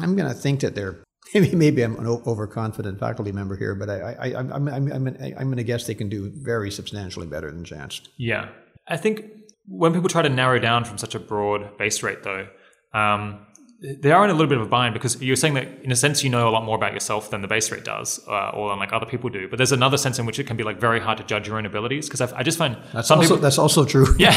B: I'm going to think that they're [LAUGHS] maybe maybe I'm an overconfident faculty member here, but I, I, I'm I'm I'm, I'm going to guess they can do very substantially better than Chance.
A: Yeah, I think when people try to narrow down from such a broad base rate, though, um, they are in a little bit of a bind because you're saying that in a sense you know a lot more about yourself than the base rate does uh, or like other people do. But there's another sense in which it can be like very hard to judge your own abilities because I just find
B: that's some also, people that's also true. [LAUGHS]
A: Yeah.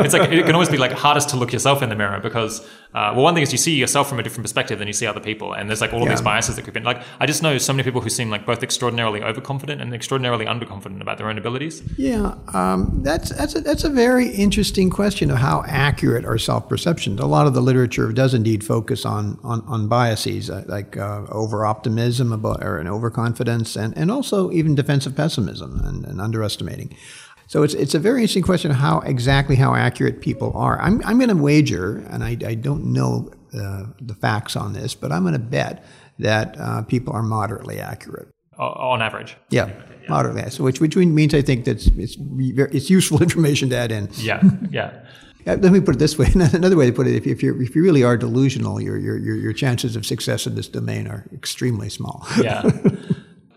A: [LAUGHS] It's like it can always be like hardest to look yourself in the mirror because uh, well one thing is you see yourself from a different perspective than you see other people and there's like all of yeah. these biases that could be like I just know so many people who seem like both extraordinarily overconfident and extraordinarily underconfident about their own abilities.
B: Yeah um, that's that's a, that's a very interesting question of how accurate our self-perception a lot of the literature does indeed focus on on, on biases uh, like uh, over optimism about or an overconfidence and, and also even defensive pessimism and, and underestimating. So it's, it's a very interesting question how exactly how accurate people are. I'm, I'm going to wager, and I, I don't know uh, the facts on this, but I'm going to bet that uh, people are moderately accurate.
A: On average.
B: Yeah, yeah. moderately. So which, which means I think that it's, it's useful [LAUGHS] information to add in.
A: Yeah, yeah.
B: Uh, let me put it this way. [LAUGHS] Another way to put it: if, you if you really are delusional, your, your your chances of success in this domain are extremely small. [LAUGHS]
A: yeah.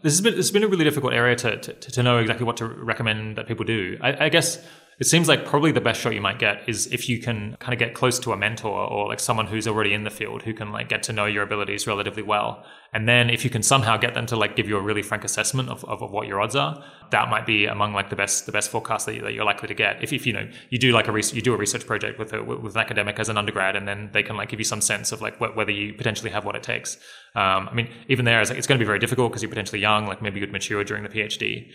A: This has been has been a really difficult area to, to, to know exactly what to recommend that people do. I, I guess it seems like probably the best shot you might get is if you can kind of get close to a mentor or like someone who's already in the field who can like get to know your abilities relatively well. And then if you can somehow get them to like give you a really frank assessment of, of, of what your odds are, that might be among like the best the best forecast that, you, are likely to get. If, if you know you do like a you do a research project with a, with an academic as an undergrad, and then they can like give you some sense of like wh- whether you potentially have what it takes. Um, I mean, even there, it's, like, it's going to be very difficult because you're potentially young, like maybe you'd mature during the PhD.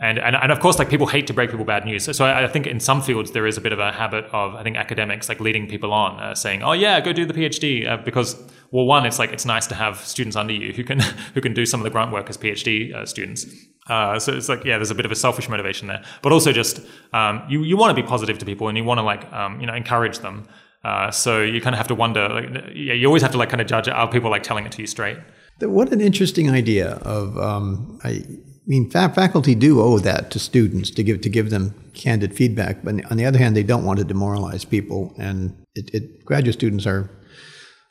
A: And, and, and of course, like people hate to break people bad news. So, so I, I, think in some fields there is a bit of a habit of I think academics like leading people on, uh, saying, "Oh yeah, go do the PhD," uh, because well, one, it's like it's nice to have students under you who can [LAUGHS] who can do some of the grunt work as PhD uh, students. Uh, so it's like yeah, there's a bit of a selfish motivation there, but also just um, you you want to be positive to people and you want to like um, you know encourage them. Uh, so you kind of have to wonder, like, yeah, you always have to like kind of judge are people like telling it to you straight.
B: What an interesting idea of um, I mean, fa- faculty do owe that to students to give to give them candid feedback. But on the other hand, they don't want to demoralize people, and it, it, graduate students are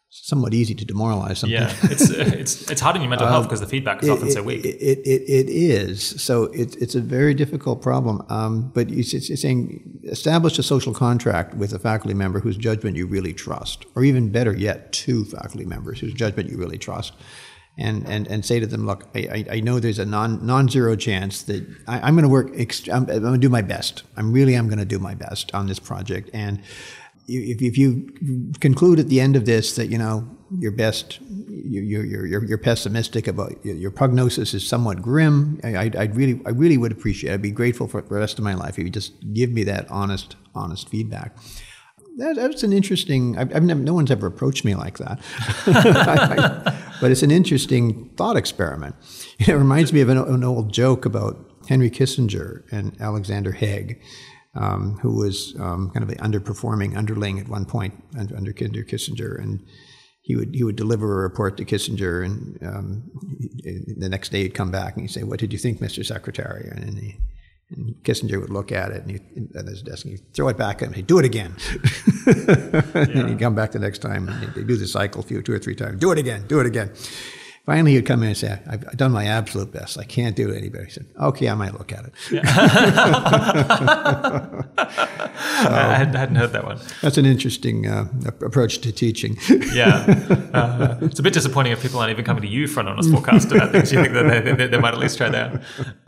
B: somewhat easy to demoralize. Something.
A: Yeah, it's it's it's hard on your mental [LAUGHS] health because um, the feedback is it, often so weak.
B: It, it, it, is. So it, it's a very difficult problem. Um, but it's, it's saying establish a social contract with a faculty member whose judgment you really trust, or even better yet, two faculty members whose judgment you really trust and, and, and say to them, look, I, I know there's a non, non-zero chance that I, am going to work, ext- I'm, I'm going to do my best. I'm really, I'm going to do my best on this project. And if, if you conclude at the end of this that, you know, your best, you're, you're, you're, you're pessimistic about your prognosis is somewhat grim, I, I'd really, I really would appreciate, it. I'd be grateful for the rest of my life if you just give me that honest, honest feedback that, that's an interesting. I've, I've never, no one's ever approached me like that. [LAUGHS] But it's an interesting thought experiment. It reminds me of an, an old joke about Henry Kissinger and Alexander Haig. Um, who was um, kind of an underperforming underling at one point under, under Kissinger, and he would he would deliver a report to Kissinger, and um, the next day he'd come back and he'd say, "What did you think, Mr. Secretary?" And he and Kissinger would look at it and he'd, at his desk and he'd throw it back at him. He'd do it again. [LAUGHS] and yeah. he'd come back the next time and they'd do the cycle a few, two or three times. Do it again, do it again. Finally, he'd come in and say, I've done my absolute best. I can't do it any better. He said, okay, I might look at it. Yeah. [LAUGHS] [LAUGHS]
A: so, I hadn't heard that one.
B: That's an interesting uh, approach to teaching.
A: yeah. Uh, it's a bit disappointing if people aren't even coming to you for an honest forecast about things. You think that they, they, they, might at least try that.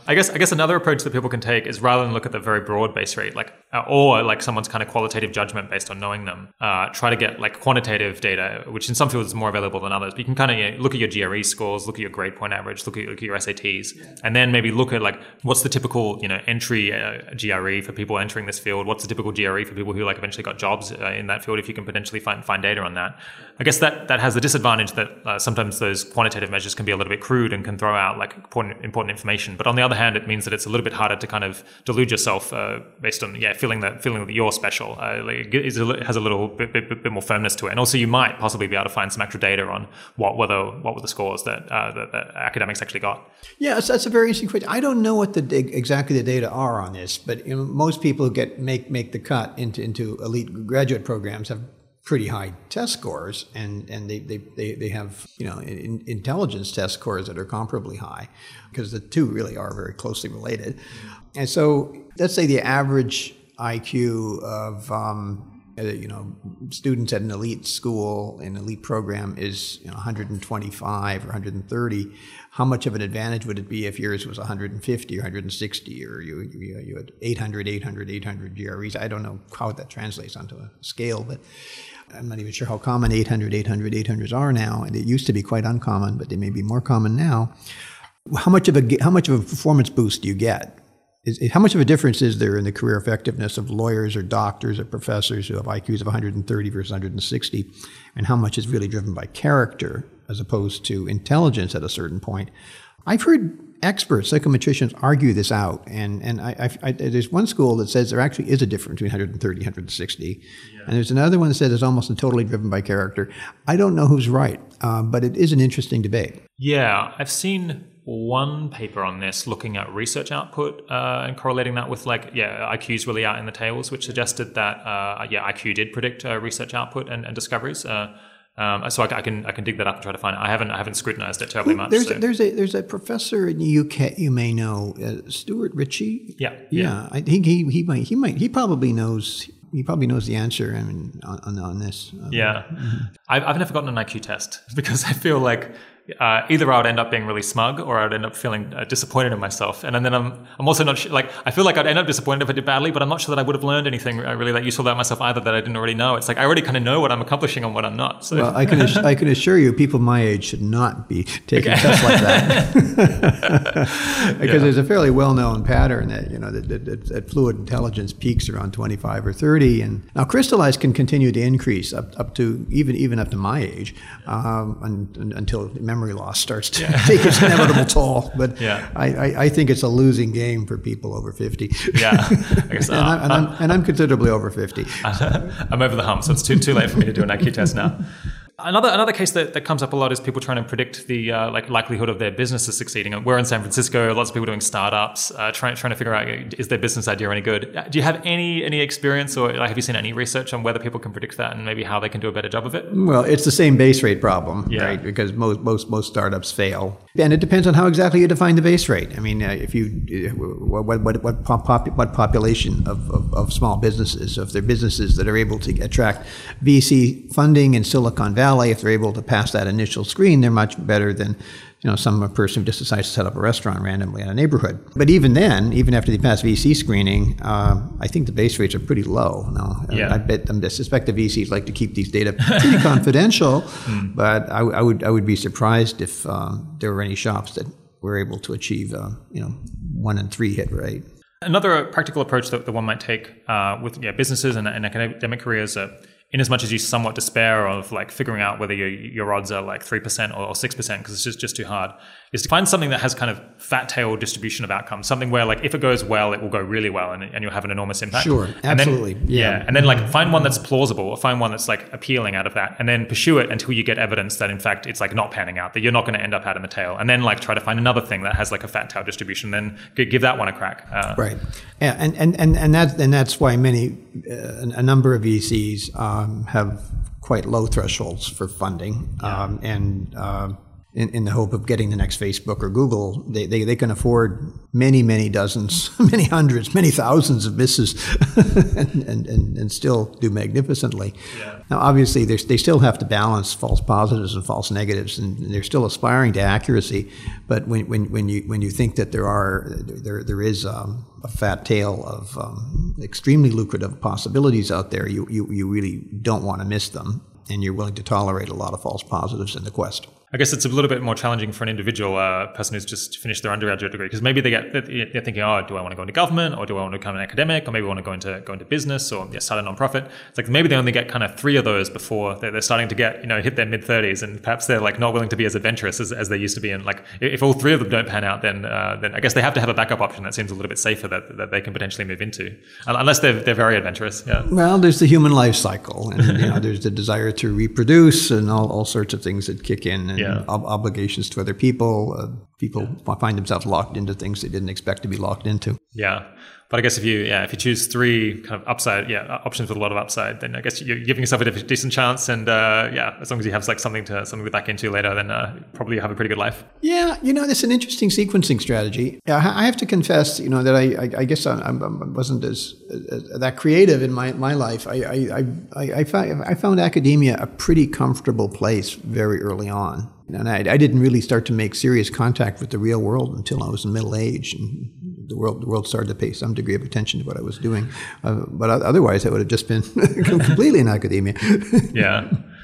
A: I guess, I guess another approach that people can take is rather than look at the very broad base rate, like, uh, or like someone's kind of qualitative judgment based on knowing them, uh, try to get like quantitative data, which in some fields is more available than others. But you can kind of you know, look at your GRE scores, look at your grade point average, look at, look at your SATs, and then maybe look at like what's the typical you know entry uh, GRE for people entering this field. What's the typical GRE for people who like eventually got jobs uh, in that field? If you can potentially find find data on that, I guess that that has the disadvantage that uh, sometimes those quantitative measures can be a little bit crude and can throw out like important important information. But on the other hand, it means that it's a little bit harder to kind of delude yourself uh, based on yeah feeling that feeling that you're special. Uh, like it has a little bit, bit, bit, more firmness to it, and also you might possibly be able to find some extra data on what whether what were the scores that uh, that, that, academics actually got.
B: Yeah, so that's a very interesting question. I don't know what the exactly the data are on this, but you know, most people who get make make the cut into into elite graduate programs have pretty high test scores and, and they, they, they, they have you know in, intelligence test scores that are comparably high because the two really are very closely related and so let's say the average IQ of um, uh, you know, students at an elite school, an elite program is you know, 125 or 130. How much of an advantage would it be if yours was 150 or 160 or you, you, you had 800, 800, 800 GREs? I don't know how that translates onto a scale, but I'm not even sure how common 800, 800, 800s are now. And it used to be quite uncommon, but they may be more common now. How much of a how much of a performance boost do you get is, how much of a difference is there in the career effectiveness of lawyers or doctors or professors who have IQs of 130 versus 160, and how much is really driven by character as opposed to intelligence at a certain point? I've heard experts, psychometricians, argue this out, and and I, I, I, there's one school that says there actually is a difference between 130 and 160, yeah. and there's another one that says it's almost totally driven by character. I don't know who's right, uh, but it is an interesting debate.
A: Yeah, I've seen one paper on this looking at research output uh, and correlating that with like yeah IQ's really out in the tables, which suggested that uh, yeah IQ did predict uh, research output and, and discoveries. Um, so I, I, can I can dig that up and try to find it. I haven't I haven't scrutinized it terribly much.
B: There's
A: so.
B: a, there's a there's a professor in the UK you may know uh, Stuart Ritchie.
A: Yeah,
B: yeah. yeah. I think he he might he might he probably knows he probably knows the answer. I mean, on, on this.
A: Yeah, mm-hmm. I've, I've never gotten an IQ test [LAUGHS] because I feel like uh, either I would end up being really smug or I would end up feeling uh, disappointed in myself. And then I'm, I'm also not sh- like, I feel like I'd end up disappointed if I did badly, but I'm not sure that I would have learned anything uh, really that ususeful about myself either that I didn't already know. It's like I already kind of know what I'm accomplishing and what I'm not. So.
B: Well, I can, ass- I can assure you, people my age should not be taking okay. tests like that. [LAUGHS] [LAUGHS] because yeah. there's a fairly well known pattern that, you know, that, that, that, fluid intelligence peaks around 25 or 30. And now crystallized can continue to increase up, up to even, even up to my age um, until memory loss starts to yeah. [LAUGHS] take its inevitable toll. But yeah. I, I, I, think it's a losing game for people over 50.
A: Yeah. I guess, [LAUGHS]
B: and, I'm, and, I'm, and, I'm, considerably over 50. [LAUGHS]
A: I'm over the hump, so it's too, too late for me to do an IQ test now. Another another case that, that comes up a lot is people trying to predict the uh, like likelihood of their businesses succeeding. We're in San Francisco. Lots of people doing startups, uh, trying trying to figure out is their business idea any good. Uh, do you have any any experience or like, have you seen any research on whether people can predict that and maybe how they can do a better job of it?
B: Well, it's the same base rate problem, yeah. right? Because most most most startups fail, and it depends on how exactly you define the base rate. I mean, uh, if you what what what, pop, what population of, of, of small businesses, so if they're businesses that are able to attract VC funding in Silicon Valley Valley, if they're able to pass that initial screen, they're much better than you know some person who just decides to set up a restaurant randomly in a neighborhood. But even then, even after they pass VC screening, uh, I think the base rates are pretty low. Now, yeah. I bet them. I suspect the VCs like to keep these data pretty [LAUGHS] confidential, mm. but I, I, would I would be surprised if um, there were any shops that were able to achieve uh, you know one in three hit rate.
A: Another practical approach that, that one might take uh, with yeah, businesses and, and academic careers in as much as you somewhat despair of like figuring out whether your, your odds are like 3% or 6% because it's just, just too hard is to find something that has kind of fat tail distribution of outcomes something where like if it goes well it will go really well and, and you'll have an enormous impact
B: sure absolutely
A: then, yeah. yeah. and then like find one that's plausible or find one that's like appealing out of that and then pursue it until you get evidence that in fact it's like not panning out that you're not going to end up out in the tail and then like try to find another thing that has like a fat tail distribution then give that one a crack
B: uh, right yeah and and and, and that's and that's why many uh, a number of VCs um, have quite low thresholds for funding, yeah. um, and uh, in, in, the hope of getting the next Facebook or Google, they, they, they can afford many, many dozens, [LAUGHS] many hundreds, many thousands of misses [LAUGHS] and, and, and, and, still do magnificently. Yeah. Now, obviously, they still have to balance false positives and false negatives, and they're still aspiring to accuracy. But when, when, when, you, when you think that there, are, there, there is um, a fat tail of um, extremely lucrative possibilities out there, you, you, you really don't want to miss them, and you're willing to tolerate a lot of false positives in the quest.
A: I guess it's a little bit more challenging for an individual uh, person who's just finished their undergraduate degree because maybe they get they're thinking, oh, do I want to go into government or do I want to become an academic or maybe I want to go into go into business or yeah, start a nonprofit. It's like maybe they only get kind of three of those before they're, they're starting to get you know hit their mid thirties and perhaps they're like not willing to be as adventurous as, as they used to be. And like if all three of them don't pan out, then uh, then I guess they have to have a backup option that seems a little bit safer that, that they can potentially move into unless they're they're very adventurous. Yeah.
B: Well, there's the human life cycle, and you know, there's the desire to reproduce and all, all sorts of things that kick in yeah. ob- obligations to other people. Uh, people yeah. find themselves locked into things they didn't expect to be locked into.
A: Yeah. But I guess if you yeah if you choose three kind of upside yeah options with a lot of upside, then I guess you're giving yourself a decent chance. And uh, yeah, as long as you have like something to something to back into later, then uh, probably you have a pretty good life.
B: Yeah, you know, it's an interesting sequencing strategy. I have to confess, you know, that I I, I guess I, I, wasn't as, as, that creative in my my life. I I, I I found I found academia a pretty comfortable place very early on. And I, I, didn't really start to make serious contact with the real world until I was in middle age. And the world, the world started to pay some degree of attention to what I was doing. Uh, but otherwise, I would have just been [LAUGHS] completely in academia.
A: yeah [LAUGHS]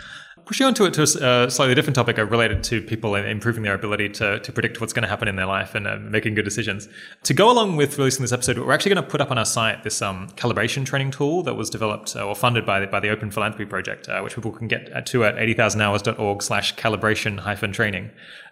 A: pushing on to it to a slightly different topic uh, related to people and improving their ability to, to predict what's going to happen in their life and uh, making good decisions. To go along with releasing this episode, we're actually going to put up on our site this um, calibration training tool that was developed uh, or funded by the, by the Open Philanthropy Project, uh, which people can get to at 80000hours.org slash calibration hyphen training.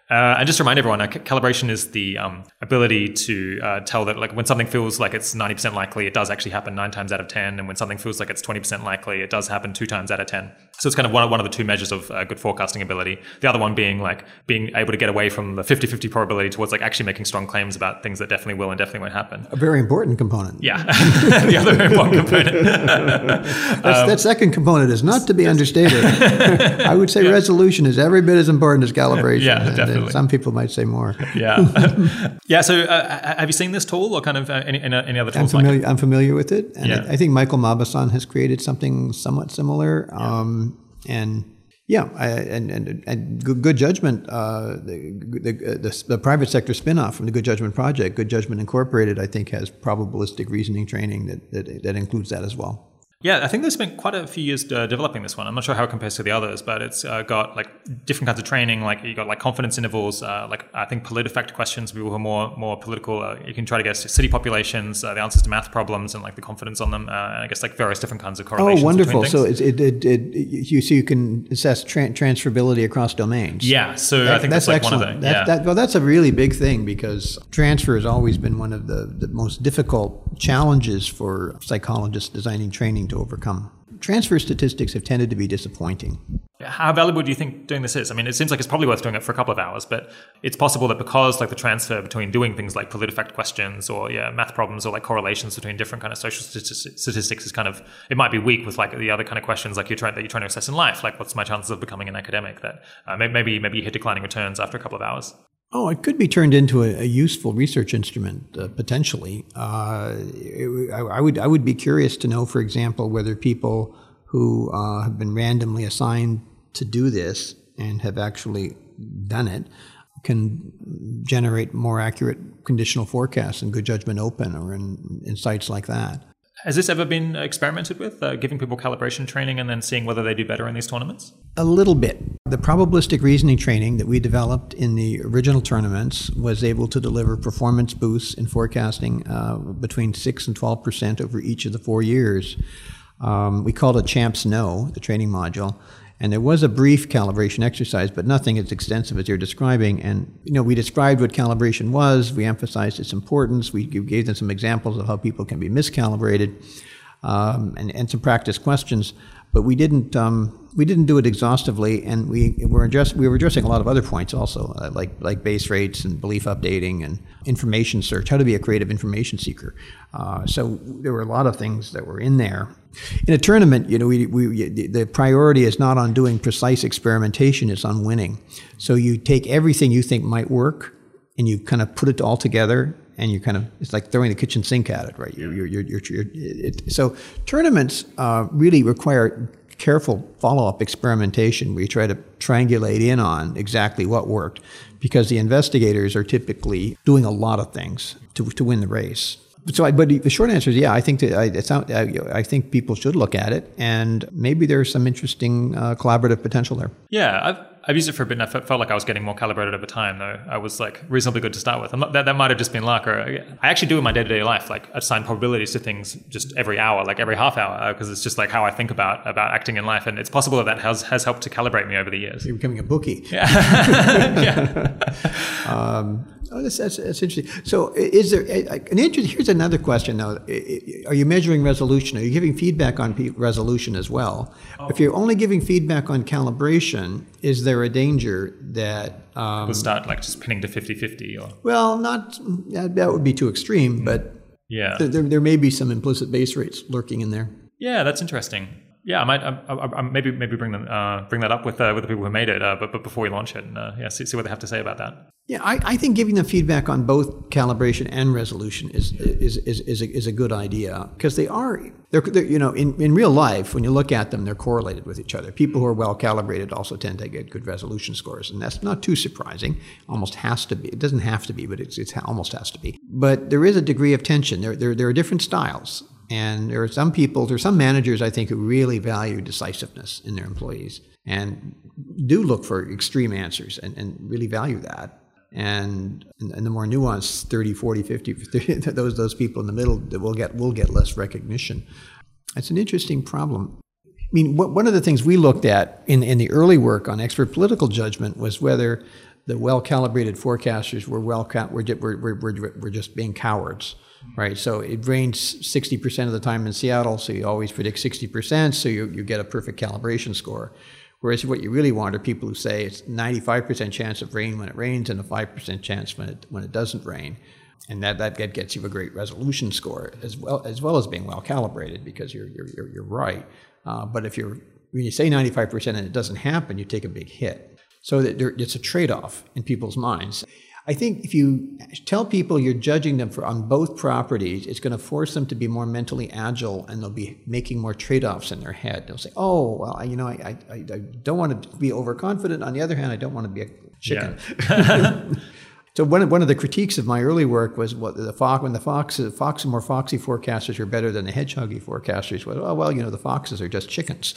A: Uh, and just remind everyone, uh, calibration is the um, ability to uh, tell that like when something feels like it's 90% likely, it does actually happen nine times out of 10. And when something feels like it's 20% likely, it does happen two times out of 10. So it's kind of one, one of the two measures of uh, good forecasting ability. The other one being like being able to get away from the 50-50 probability towards like actually making strong claims about things that definitely will and definitely won't happen.
B: A very important component.
A: Yeah. [LAUGHS] the other very important component. [LAUGHS]
B: um, that second component is not to be understated. [LAUGHS] I would say yeah. resolution is every bit as important as calibration.
A: Yeah, definitely. Absolutely.
B: Some people might say more.
A: yeah. yeah. So, uh, have you seen this tool or kind of uh, any, any other tools?
B: I'm familiar, like I'm familiar with it. And yeah. I, I, think Michael Mauboussin has created something somewhat similar. Yeah. Um, and yeah, I, and, and, and good, judgment. Uh, the, the, the, the, private sector spinoff from the Good Judgment Project, Good Judgment Incorporated, I think has probabilistic reasoning training that, that, that includes that as well.
A: Yeah, I think they spent quite a few years uh, developing this one. I'm not sure how it compares to the others, but it's uh, got like different kinds of training. Like you got like confidence intervals, uh, like I think PolitiFact questions. People who are more more political, uh, you can try to guess city populations, uh, the answers to math problems, and like the confidence on them. Uh, and I guess like various different kinds of correlations.
B: Oh, wonderful! So it, it, it, it, you so you can assess tra- transferability across domains.
A: Yeah, so that, I think that's, that's like excellent. one of the that,
B: yeah. That, well, that's a really big thing because transfer has always been one of the, the most difficult challenges for psychologists designing training to overcome transfer statistics have tended to be disappointing.
A: How valuable do you think doing this is? I mean, it seems like it's probably worth doing it for a couple of hours, but it's possible that because like the transfer between doing things like PolitiFact questions or yeah, math problems or like correlations between different kind of social statistics is kind of it might be weak with like the other kind of questions like you're trying that you're trying to assess in life, like what's my chances of becoming an academic? That uh, maybe maybe you hit declining returns after a couple of hours.
B: Oh, it could be turned into a, a useful research instrument uh, potentially. Uh, it, I, I, would I would be curious to know, for example, whether people who uh, have been randomly assigned to do this and have actually done it can generate more accurate conditional forecasts in Good Judgment Open or in, in sites like that.
A: Has this ever been experimented with, uh, giving people calibration training and then seeing whether they do better in these tournaments?
B: A little bit. The probabilistic reasoning training that we developed in the original tournaments was able to deliver performance boosts in forecasting uh, between 6 and 12% over each of the four years. Um, we called it Champs Know, the training module. And there was a brief calibration exercise, but nothing as extensive as you're describing. And you know, we described what calibration was. We emphasized its importance. We gave them some examples of how people can be miscalibrated, um, and, and some practice questions. But we didn't um, we didn't do it exhaustively, and we were address, we were addressing a lot of other points also, uh, like like base rates and belief updating and information search, how to be a creative information seeker. Uh, so there were a lot of things that were in there. In a tournament, you know, we, we, the priority is not on doing precise experimentation; it's on winning. So you take everything you think might work, and you kind of put it all together and you kind of it's like throwing the kitchen sink at it, right? You're, you're, you're, it, so tournaments uh, really require careful follow up experimentation where you try to triangulate in on exactly what worked because the investigators are typically doing a lot of things to, to win the race. So, I, but the short answer is, yeah, I think that I, not, I, I, think people should look at it, and maybe there's some interesting uh, collaborative potential there.
A: Yeah, I've, I've used it for a bit, and I felt like I was getting more calibrated over time. Though I was like reasonably good to start with. Not, that that might have just been luck, or I actually do in my day to day life, like assign probabilities to things just every hour, like every half hour, because it's just like how I think about about acting in life, and it's possible that that has has helped to calibrate me over the years.
B: You're becoming a bookie.
A: Yeah. [LAUGHS]
B: yeah. [LAUGHS] um, Oh, that's, that's, that's, interesting. So, is there an interest? Here's another question, though. Are you measuring resolution? Are you giving feedback on resolution as well? Oh. If you're only giving feedback on calibration, is there a danger that
A: um, we'll start like just pinning to 50-50 or
B: well, not that, that would be too extreme, but
A: yeah,
B: th- there there may be some implicit base rates lurking in there.
A: Yeah, that's interesting yeah, I might I, I, maybe maybe bring them uh, bring that up with uh, with the people who made it, uh, but but before we launch it, and uh, yeah, see, see what they have to say about that.
B: Yeah, I, I think giving them feedback on both calibration and resolution is is is is a, is a good idea because they are they're, they're, you know in, in real life when you look at them they're correlated with each other. People who are well calibrated also tend to get good resolution scores, and that's not too surprising. Almost has to be. It doesn't have to be, but it's it's almost has to be. But there is a degree of tension. There there there are different styles and there are some people, there are some managers, I think, who really value decisiveness in their employees and do look for extreme answers and, and really value that. And, and the more nuanced 30, 40, 50, [LAUGHS] 30, those, those people in the middle that will get, will get less recognition. It's an interesting problem. I mean, what, one of the things we looked at in, in the early work on expert political judgment was whether the well calibrated forecasters were, well, were, were, were, were just being cowards right? So it rains 60% of the time in Seattle, so you always predict 60%, so you, you get a perfect calibration score. Whereas what you really want are people who say it's 95% chance of rain when it rains and a 5% chance when it, when it doesn't rain. And that, that gets you a great resolution score as well as, well as being well calibrated because you're, you're, you're, right. Uh, but if you're, when you say 95% and it doesn't happen, you take a big hit. So that there, it's a trade off in people's minds. I think if you tell people you're judging them for on both properties, it's going to force them to be more mentally agile, and they'll be making more trade-offs in their head. They'll say, "Oh, well, you know, I, I, I don't want to be overconfident. On the other hand, I don't want to be a chicken." Yeah. [LAUGHS] [LAUGHS] so one of, one of the critiques of my early work was what the fox when the fox fox and more foxy forecasters are better than the hedgehoggy forecasters. Was oh well, you know, the foxes are just chickens.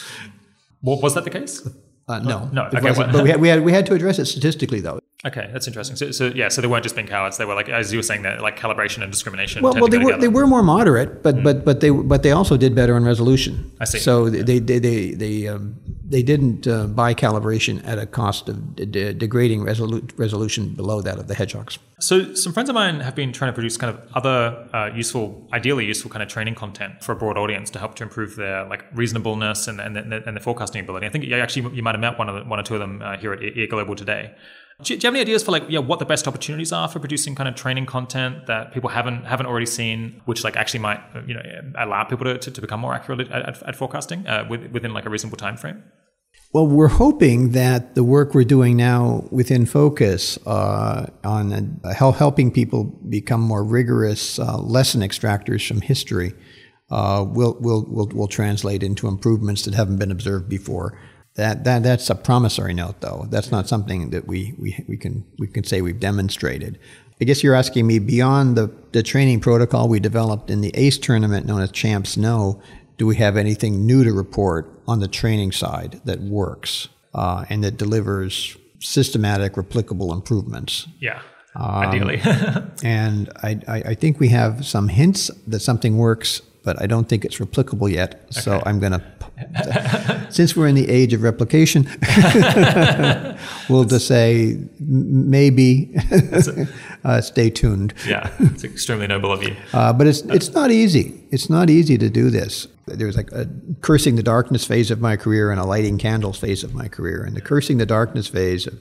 A: Well, was that the case?
B: Uh, no,
A: no. Okay,
B: but we [LAUGHS] had, we had we had to address it statistically, though.
A: Okay, that's interesting. So, so yeah, so they weren't just being cowards. They were like, as you were saying, that like calibration and discrimination.
B: Well, well, they were they were more moderate, but mm. but but they but they also did better in resolution.
A: I see.
B: So yeah. they they they they, um, they didn't uh, buy calibration at a cost of de- degrading resolu- resolution below that of the hedgehogs.
A: So some friends of mine have been trying to produce kind of other uh, useful, ideally useful kind of training content for a broad audience to help to improve their like reasonableness and and, and their forecasting ability. I think actually you might have met one of the, one or two of them uh, here at EA Global today. Do you, have any ideas for like yeah what the best opportunities are for producing kind of training content that people haven't haven't already seen, which like actually might you know allow people to, to, to become more accurate at, at, at forecasting uh, within like a reasonable time frame?
B: Well, we're hoping that the work we're doing now within Focus uh, on uh, helping people become more rigorous uh, lesson extractors from history uh, will, will, will, will translate into improvements that haven't been observed before. That, that that's a promissory note, though. That's not something that we, we, we can we can say we've demonstrated. I guess you're asking me beyond the, the training protocol we developed in the ACE tournament known as CHAMPS KNOW, do we have anything new to report on the training side that works uh, and that delivers systematic, replicable improvements?
A: Yeah, um, ideally. [LAUGHS]
B: and I, I, I think we have some hints that something works but I don't think it's replicable yet. So I'm going [LAUGHS] to, since we're in the age of replication, [LAUGHS] we'll just say maybe [LAUGHS] uh, stay tuned.
A: Yeah, it's extremely noble of you.
B: Uh, but it's it's not easy. It's not easy to do this. There was like a cursing the darkness phase of my career and a lighting candles phase of my career. And the cursing the darkness phase of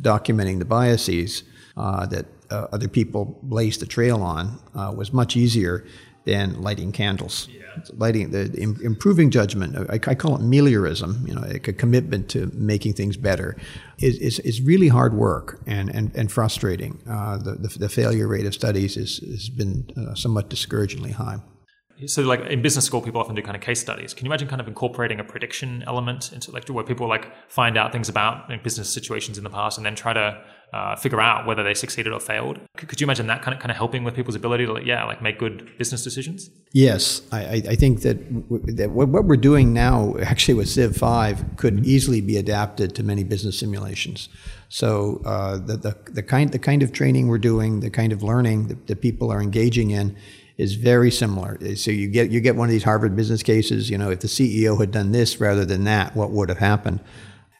B: documenting the biases uh, that uh, other people blazed the trail on uh, was much easier than lighting candles. Yeah. Lighting the improving judgment. I, I, call it meliorism. You know, like a commitment to making things better is, is, is really hard work and and, and frustrating. Uh, the, the, the failure rate of studies is has been uh, somewhat discouragingly high.
A: So, like in business school, people often do kind of case studies. Can you imagine kind of incorporating a prediction element into like where people like find out things about business situations in the past and then try to uh, figure out whether they succeeded or failed? Could you imagine that kind of kind of helping with people's ability to like, yeah, like make good business decisions?
B: Yes, I, I think that, w- that what we're doing now, actually with Civ Five, could easily be adapted to many business simulations. So uh, the, the the kind the kind of training we're doing, the kind of learning that, that people are engaging in is very similar. So you get you get one of these Harvard business cases. You know, if the CEO had done this rather than that, what would have happened?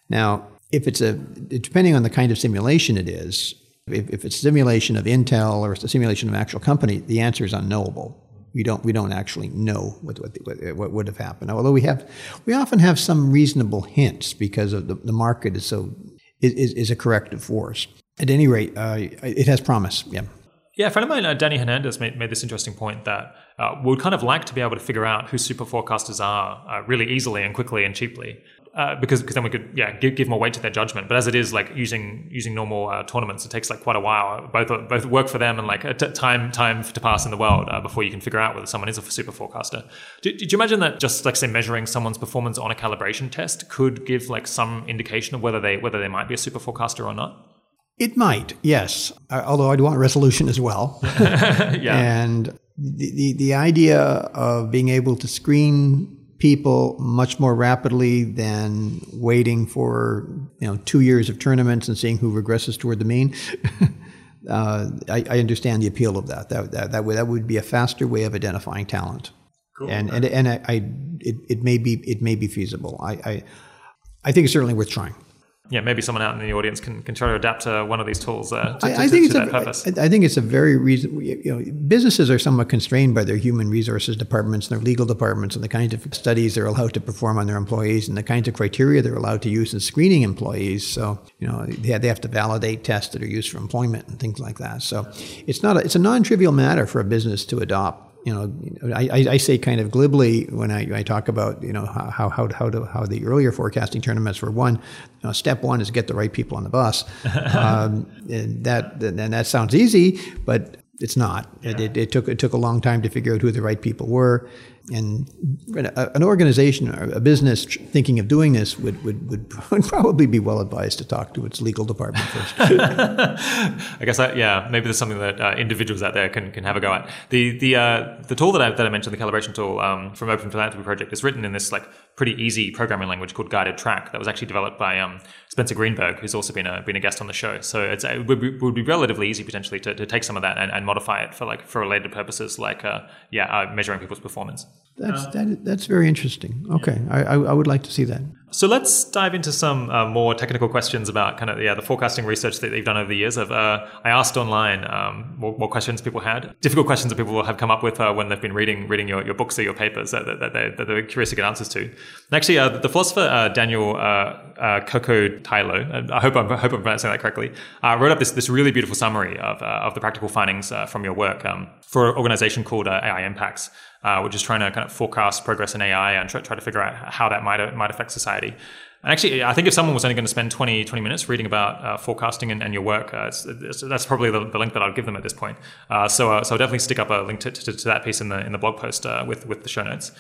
B: Now, if it's a depending on the kind of simulation it is, if, if it's a simulation of Intel or it's a simulation of an actual company, the answer is unknowable. We don't we don't actually know what what, what would have happened. Although we have we often have some reasonable hints because of the, the market is so is, is a corrective force. At any rate, uh, it has promise. Yeah.
A: Yeah, a friend of mine, uh, Danny Hernandez, made, made this interesting point that uh, we would kind of like to be able to figure out who super forecasters are uh, really easily and quickly and cheaply. Uh, because because then we could yeah give, give more weight to their judgment. But as it is, like using using normal uh, tournaments, it takes like quite a while. Both both work for them and like a t- time time to pass in the world uh, before you can figure out whether someone is a super forecaster. Did, did you imagine that just like say measuring someone's performance on a calibration test could give like some indication of whether they whether they might be a super forecaster or not?
B: It might, yes. Uh, although I'd want resolution as well. [LAUGHS] yeah. And the, the, the idea of being able to screen people much more rapidly than waiting for you know two years of tournaments and seeing who regresses toward the mean. [LAUGHS] uh, I, I, understand the appeal of that. That, that. that would that would be a faster way of identifying talent. Cool. And and and I, I it, it may be it may be feasible. I, I I think it's certainly worth trying
A: yeah, maybe someone out in the audience can, can try to adapt to one of these tools uh, to, I, I think to, to
B: it's a, I think it's a very reason. You know, businesses are somewhat constrained by their human resources departments and their legal departments and the kinds of studies they're allowed to perform on their employees and the kinds of criteria they're allowed to use in screening employees. So, you know, they have, they have to validate tests that are used for employment and things like that. So, it's not a, it's a non-trivial matter for a business to adopt you know, I, I say kind of glibly when I, I talk about you know how how how, to, how the earlier forecasting tournaments were won. You know, step one is get the right people on the bus. [LAUGHS] um, and that and that sounds easy, but it's not. Yeah. It, it, it, took it took a long time to figure out who the right people were and an organization or a business thinking of doing this would, would, [LAUGHS] would probably be well advised to talk to its legal department first. [LAUGHS]
A: I guess, I, yeah, maybe there's something that uh, individuals out there can, can have a go at. The the uh, the tool that I, that I mentioned, the calibration tool um, from Open Philanthropy Project, is written in this like pretty easy programming language called GuidedTrack that was actually developed by um, Spencer Greenberg, who's also been a been a guest on the show. So it would be, would be relatively easy potentially to, to take some of that and, and modify it for like for related purposes, like uh, yeah, uh, measuring people's performance.
B: That's that, that's very interesting. Okay, yeah. I, I would like to see that.
A: So let's dive into some uh, more technical questions about kind of yeah the forecasting research that they've done over the years. Of uh, I asked online um, what, what, questions people had, difficult questions that people have come up with uh, when they've been reading reading your, your books or your papers that, that, that, they're, that they're curious to get answers to. And actually, uh, the philosopher uh, Daniel uh, Coco Tylo, I hope I'm I hope I'm pronouncing that correctly, wrote up this this really beautiful summary of of the practical findings from your work um, for an organization called AI Impacts uh, which is trying to kind of forecast progress in AI and try, try to figure out how that might might affect society. And actually, I think if someone was only going to spend 20, 20 minutes reading about uh, forecasting and, and, your work, uh, it's, it's, that's probably the, the, link that I'd give them at this point. Uh, so, uh, so I'll definitely stick up a link to, to, to, that piece in the in the blog post uh, with with the show notes.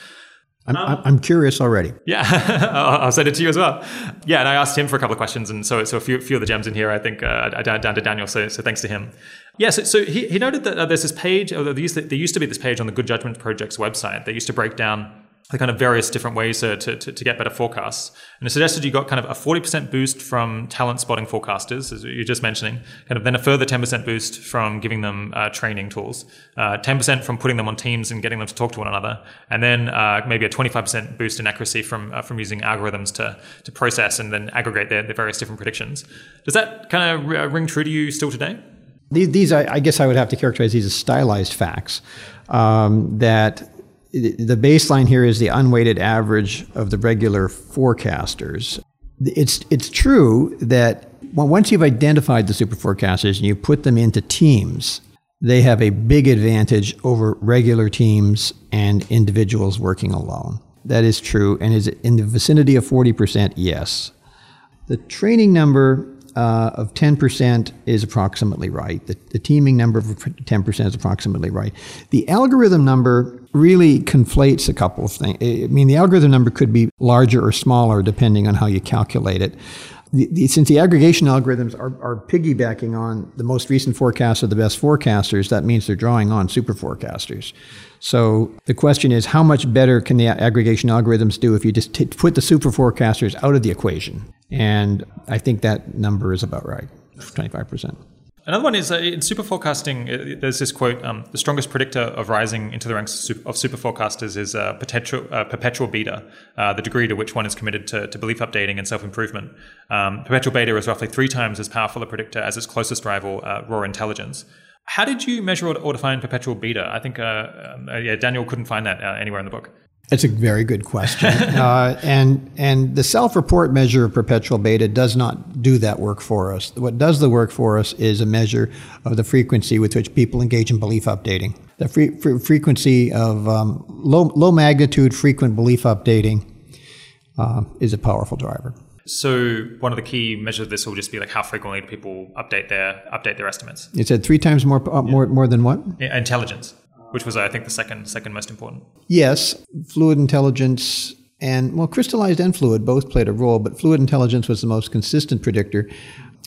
B: I'm, um, I'm curious already.
A: Yeah, [LAUGHS] I'll send it to you as well. Yeah, and I asked him for a couple of questions, and so so a few, few of the gems in here, I think, uh, down, down to Daniel. So so thanks to him. Yeah, so, so he, he noted that uh, there's this page, or there used, to, there used to be this page on the Good Judgment Project's website that used to break down the kind of various different ways to, to, to get better forecasts. And it suggested you got kind of a 40% boost from talent spotting forecasters, as you're just mentioning, kind of then a further 10% boost from giving them uh, training tools, uh, 10% from putting them on teams and getting them to talk to one another, and then uh, maybe a 25% boost in accuracy from uh, from using algorithms to, to process and then aggregate their, their various different predictions. Does that kind of ring true to you still today?
B: These, these I, I, guess I would have to characterize these as stylized facts. Um, that the baseline here is the unweighted average of the regular forecasters. It's it's true that once you've identified the super forecasters and you put them into teams, they have a big advantage over regular teams and individuals working alone. That is true, and is in the vicinity of forty percent. Yes, the training number uh, of 10% is approximately right. The, the, teaming number of 10% is approximately right. The algorithm number really conflates a couple of things. I mean, the algorithm number could be larger or smaller depending on how you calculate it. The, the, since the aggregation algorithms are, are, piggybacking on the most recent forecasts of the best forecasters, that means they're drawing on super forecasters. So the question is, how much better can the aggregation algorithms do if you just t- put the super forecasters out of the equation? And I think that number is about right, 25%.
A: Another one is uh, in super forecasting, uh, there's this quote um, the strongest predictor of rising into the ranks of super forecasters is uh, perpetual, uh, beta, uh, the degree to which one is committed to, to belief updating and self improvement. Um, perpetual beta is roughly three times as powerful a predictor as its closest rival, uh, raw intelligence. How did you measure or define perpetual beta? I think um, yeah, Daniel couldn't find that anywhere in the book.
B: That's a very good question. [LAUGHS] uh, and, and the self report measure of perpetual beta does not do that work for us. What does the work for us is a measure of the frequency with which people engage in belief updating. The free, free, frequency of um, low, low magnitude frequent belief updating uh, is a powerful driver.
A: So one of the key measures of this will just be like how frequently do people update their update their estimates.
B: It said three times more uh, more more than what?
A: Intelligence which was I think the second second most important.
B: Yes, fluid intelligence and well, crystallized and fluid both played a role, but fluid intelligence was the most consistent predictor.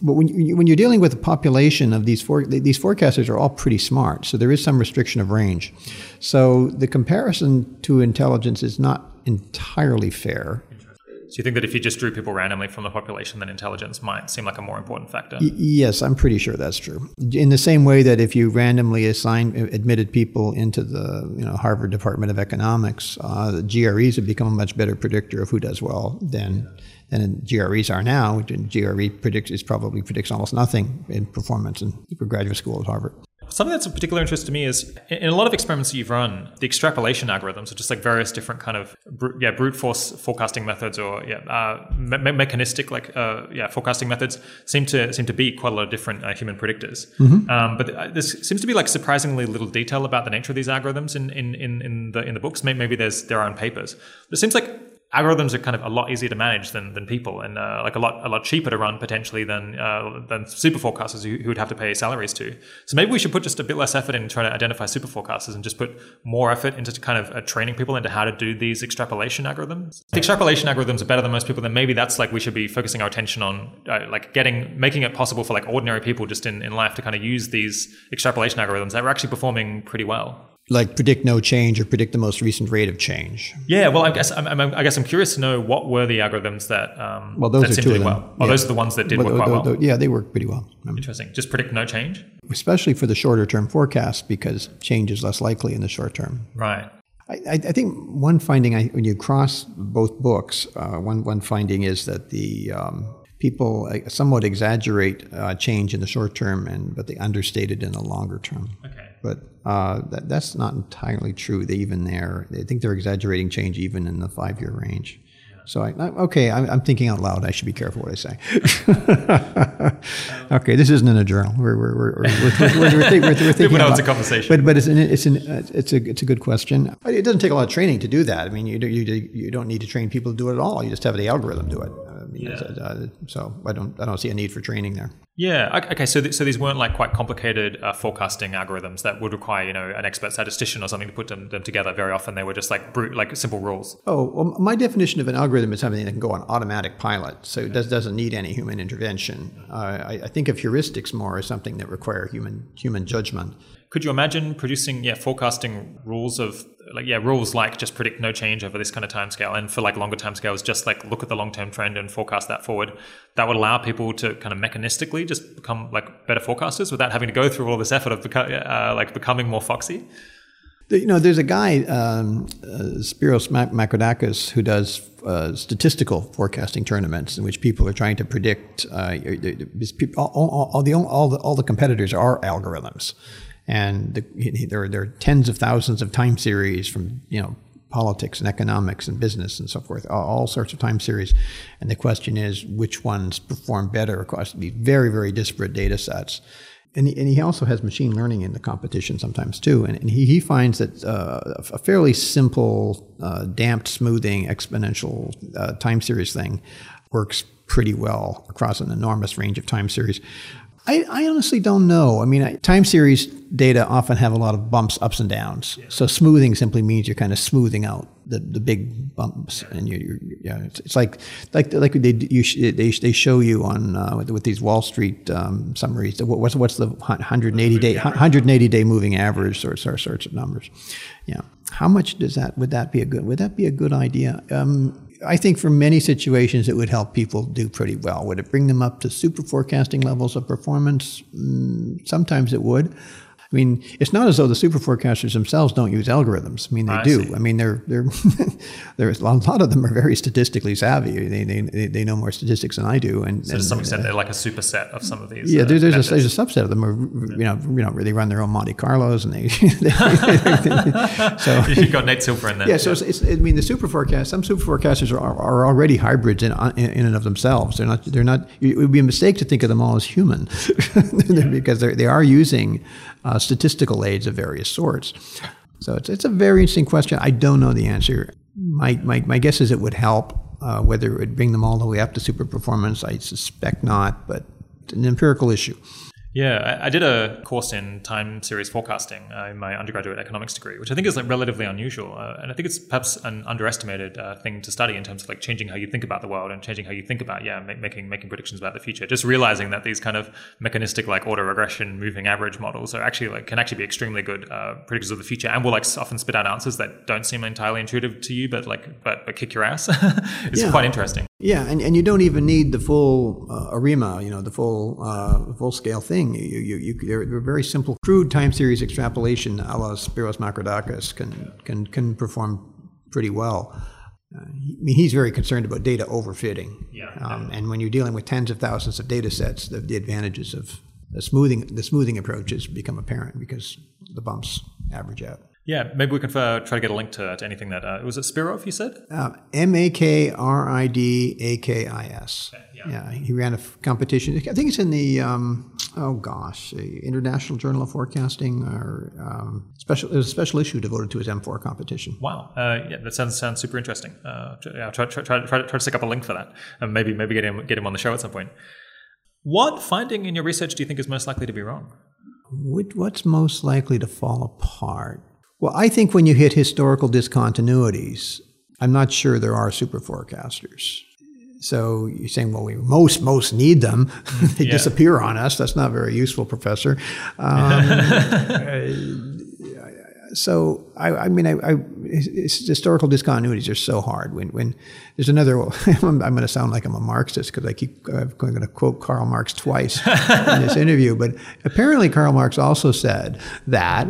B: But when, you, when you're dealing with a population of these for, these forecasters are all pretty smart, so there is some restriction of range. So the comparison to intelligence is not entirely fair.
A: So you think that if you just drew people randomly from the population, then intelligence might seem like a more important factor?
B: Y- yes, I'm pretty sure that's true. In the same way that if you randomly assign admitted people into the you know Harvard Department of Economics, uh, the GREs have become a much better predictor of who does well than than GREs are now. GRE predicts is probably predicts almost nothing in performance in graduate school at Harvard.
A: Something that's of particular interest to me is in a lot of experiments that you've run, the extrapolation algorithms are just like various different kind of yeah brute force forecasting methods or yeah uh, me- mechanistic like uh, yeah forecasting methods seem to seem to beat quite a lot of different uh, human predictors. Mm-hmm. Um, but there seems to be like surprisingly little detail about the nature of these algorithms in in, in, in the in the books. Maybe there's there are on papers. But it seems like algorithms are kind of a lot easier to manage than, than people and uh, like a lot a lot cheaper to run potentially than uh, than super forecasters who, who, would have to pay salaries to. So maybe we should put just a bit less effort in trying to identify super forecasters and just put more effort into kind of uh, training people into how to do these extrapolation algorithms. If extrapolation algorithms are better than most people, then maybe that's like we should be focusing our attention on uh, like getting making it possible for like ordinary people just in, in life to kind of use these extrapolation algorithms that are actually performing pretty well
B: like predict no change or predict the most recent rate of change.
A: Yeah, well, I guess I'm, I'm, i guess I'm curious to know what were the algorithms that um,
B: well, those
A: that
B: are two of them.
A: well. Oh, yeah. those are the ones that did well, work quite well.
B: yeah, they work pretty well.
A: Interesting. Just predict no change,
B: especially for the shorter term forecast because change is less likely in the short term.
A: Right.
B: I, I think one finding I, when you cross both books, uh, one one finding is that the um, people uh, somewhat exaggerate uh, change in the short term, and but they understate it in the longer term.
A: Okay.
B: But uh, that, that's not entirely true. They even there, they think they're exaggerating change even in the five year range. So I, okay, I'm, I'm, thinking out loud. I should be careful what I say. [LAUGHS] okay, this isn't in a journal. We're we're we're we're, we're, we're, we're
A: thinking. it's a conversation.
B: But but it's an, it's an, it's a it's a good question. It doesn't take a lot of training to do that. I mean, you you you don't need to train people to do it at all. You just have the algorithm do it. Yeah. uh, so I don't I don't see a need for training there.
A: Yeah. Okay. So, th- so these weren't like quite complicated uh, forecasting algorithms that would require you know an expert statistician or something to put them, them together. Very often they were just like brute, like simple rules.
B: Oh, well, my definition of an algorithm is something that can go on automatic pilot, so it does, doesn't need any human intervention. Uh, I, I, think of heuristics more as something that require human human judgment.
A: Could you imagine producing yeah forecasting rules of like yeah rules like just predict no change over this kind of time scale and for like longer time scales just like look at the long term trend and forecast that forward that would allow people to kind of mechanistically just become like better forecasters without having to go through all this effort of uh, like becoming more foxy
B: you know, there's a guy, um, uh, Spyros Makridakis, who does uh, statistical forecasting tournaments in which people are trying to predict. Uh, all, all, all, the, all, the, all the competitors are algorithms and the, there, there are tens of thousands of time series from you know politics and economics and business and so forth, all, all, sorts of time series. And the question is, which ones perform better across these very, very disparate data sets? And he, also has machine learning in the competition sometimes too. And, and he, he finds that uh, a fairly simple, uh, damped smoothing exponential uh, time series thing works pretty well across an enormous range of time series. I, I, honestly don't know. I mean, time series data often have a lot of bumps, ups and downs. Yeah. So smoothing simply means you're kind of smoothing out the, the big bumps, yeah. and you, yeah, it's, it's, like like like they you, they, they show you on uh, with, with, these Wall Street um, summaries. What's what's the 180 day 180 day moving average sorts sorts of numbers? Yeah, how much does that would that be a good would that be a good idea? Um, I think for many situations it would help people do pretty well. Would it bring them up to super forecasting levels of performance? Mm, sometimes it would. I mean, it's not as though the super forecasters themselves don't use algorithms. I mean, they I do. See. I mean, they're they're [LAUGHS] there's a lot of them are very statistically savvy. They, they, they know more statistics than I do. And
A: so to some extent, uh, they're like a superset of some of these.
B: Yeah, uh, there's, a, there's a subset of them. Who, you know, you know, they run their own Monte Carlos, and they. [LAUGHS] [LAUGHS]
A: so you've got Nate Silver in there.
B: Yeah, so It's, it's, I mean, the super forecast. Some super forecasters are, are already hybrids in, in, in and of themselves. They're not. They're not. It would be a mistake to think of them all as human, because they they are using uh, statistical aids of various sorts. So it's, it's a very interesting question. I don't know the answer. My, my, my guess is it would help. Uh, whether it would bring them all the way up to super performance, I suspect not, but it's an empirical issue.
A: Yeah, I, did a course in time series forecasting uh, in my undergraduate economics degree, which I think is like relatively unusual, uh, and I think it's perhaps an underestimated uh, thing to study in terms of like changing how you think about the world and changing how you think about yeah making making predictions about the future. Just realizing that these kind of mechanistic like auto regression moving average models are actually like can actually be extremely good uh, predictors of the future, and will like often spit out answers that don't seem entirely intuitive to you, but like but, but kick your ass. [LAUGHS] it's yeah. quite interesting.
B: Yeah, and, and you don't even need the full uh, ARIMA, you know, the full uh, full scale thing. You, you, you, they're, very simple, crude time series extrapolation, a la Spyros Makridakis, can can can perform pretty well. Uh, I mean, he's very concerned about data overfitting.
A: Yeah.
B: Um, and when you're dealing with tens of thousands of data sets, the, the advantages of the smoothing the smoothing approaches become apparent because the bumps average out.
A: Yeah, maybe we can uh, try to get a link to, to anything that uh, was it Spirov. You said
B: uh, M A K R I D A K I S. Yeah. Yeah, he ran a f- competition. I think it's in the um, oh gosh, International Journal of Forecasting or um, special. There's a special issue devoted to his M4 competition.
A: Wow, uh, yeah, that sounds sounds super interesting. Uh, yeah, try, try, try, try, try to stick up a link for that, and maybe maybe get him get him on the show at some point. What finding in your research do you think is most likely to be wrong?
B: What's most likely to fall apart? Well, I think when you hit historical discontinuities, I'm not sure there are super forecasters. So you're saying, well, we most most need them. [LAUGHS] they yeah. disappear on us. That's not very useful, Professor. Um, [LAUGHS] so I, I mean, I, I, historical discontinuities are so hard. When when there's another, [LAUGHS] I'm, going to sound like I'm a Marxist because I keep I'm going to quote Karl Marx twice in this interview. But apparently, Karl Marx also said that.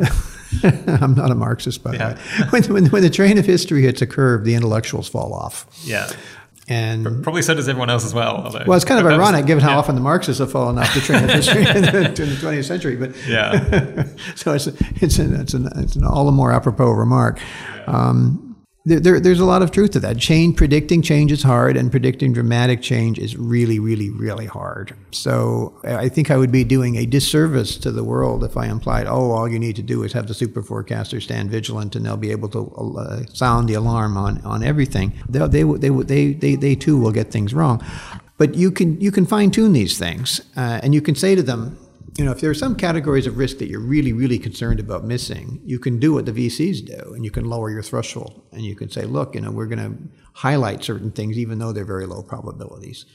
B: I'm not a Marxist, by the yeah. way. When, when, when the train of history hits a curve, the intellectuals fall off.
A: Yeah.
B: And
A: probably so does everyone else as well.
B: Although, well, it's kind of ironic given how yeah. often the Marxists have fallen off the train of history in, the, [LAUGHS] in the 20th century. But
A: yeah, [LAUGHS]
B: so it's it's an, it's an, it's an all the more apropos remark. Yeah. Um, there, there, there's a lot of truth to that. Change, predicting change is hard, and predicting dramatic change is really, really, really hard. So I think I would be doing a disservice to the world if I implied, oh, all you need to do is have the super forecaster stand vigilant, and they'll be able to uh, sound the alarm on on everything. They, they, they, they, they, they too will get things wrong. But you can you can fine tune these things, uh, and you can say to them, you know, if there are some categories of risk that you're really, really concerned about missing, you can do what the VCs do, and you can lower your threshold, and you can say, look, you know, we're going to highlight certain things even though they're very low probabilities.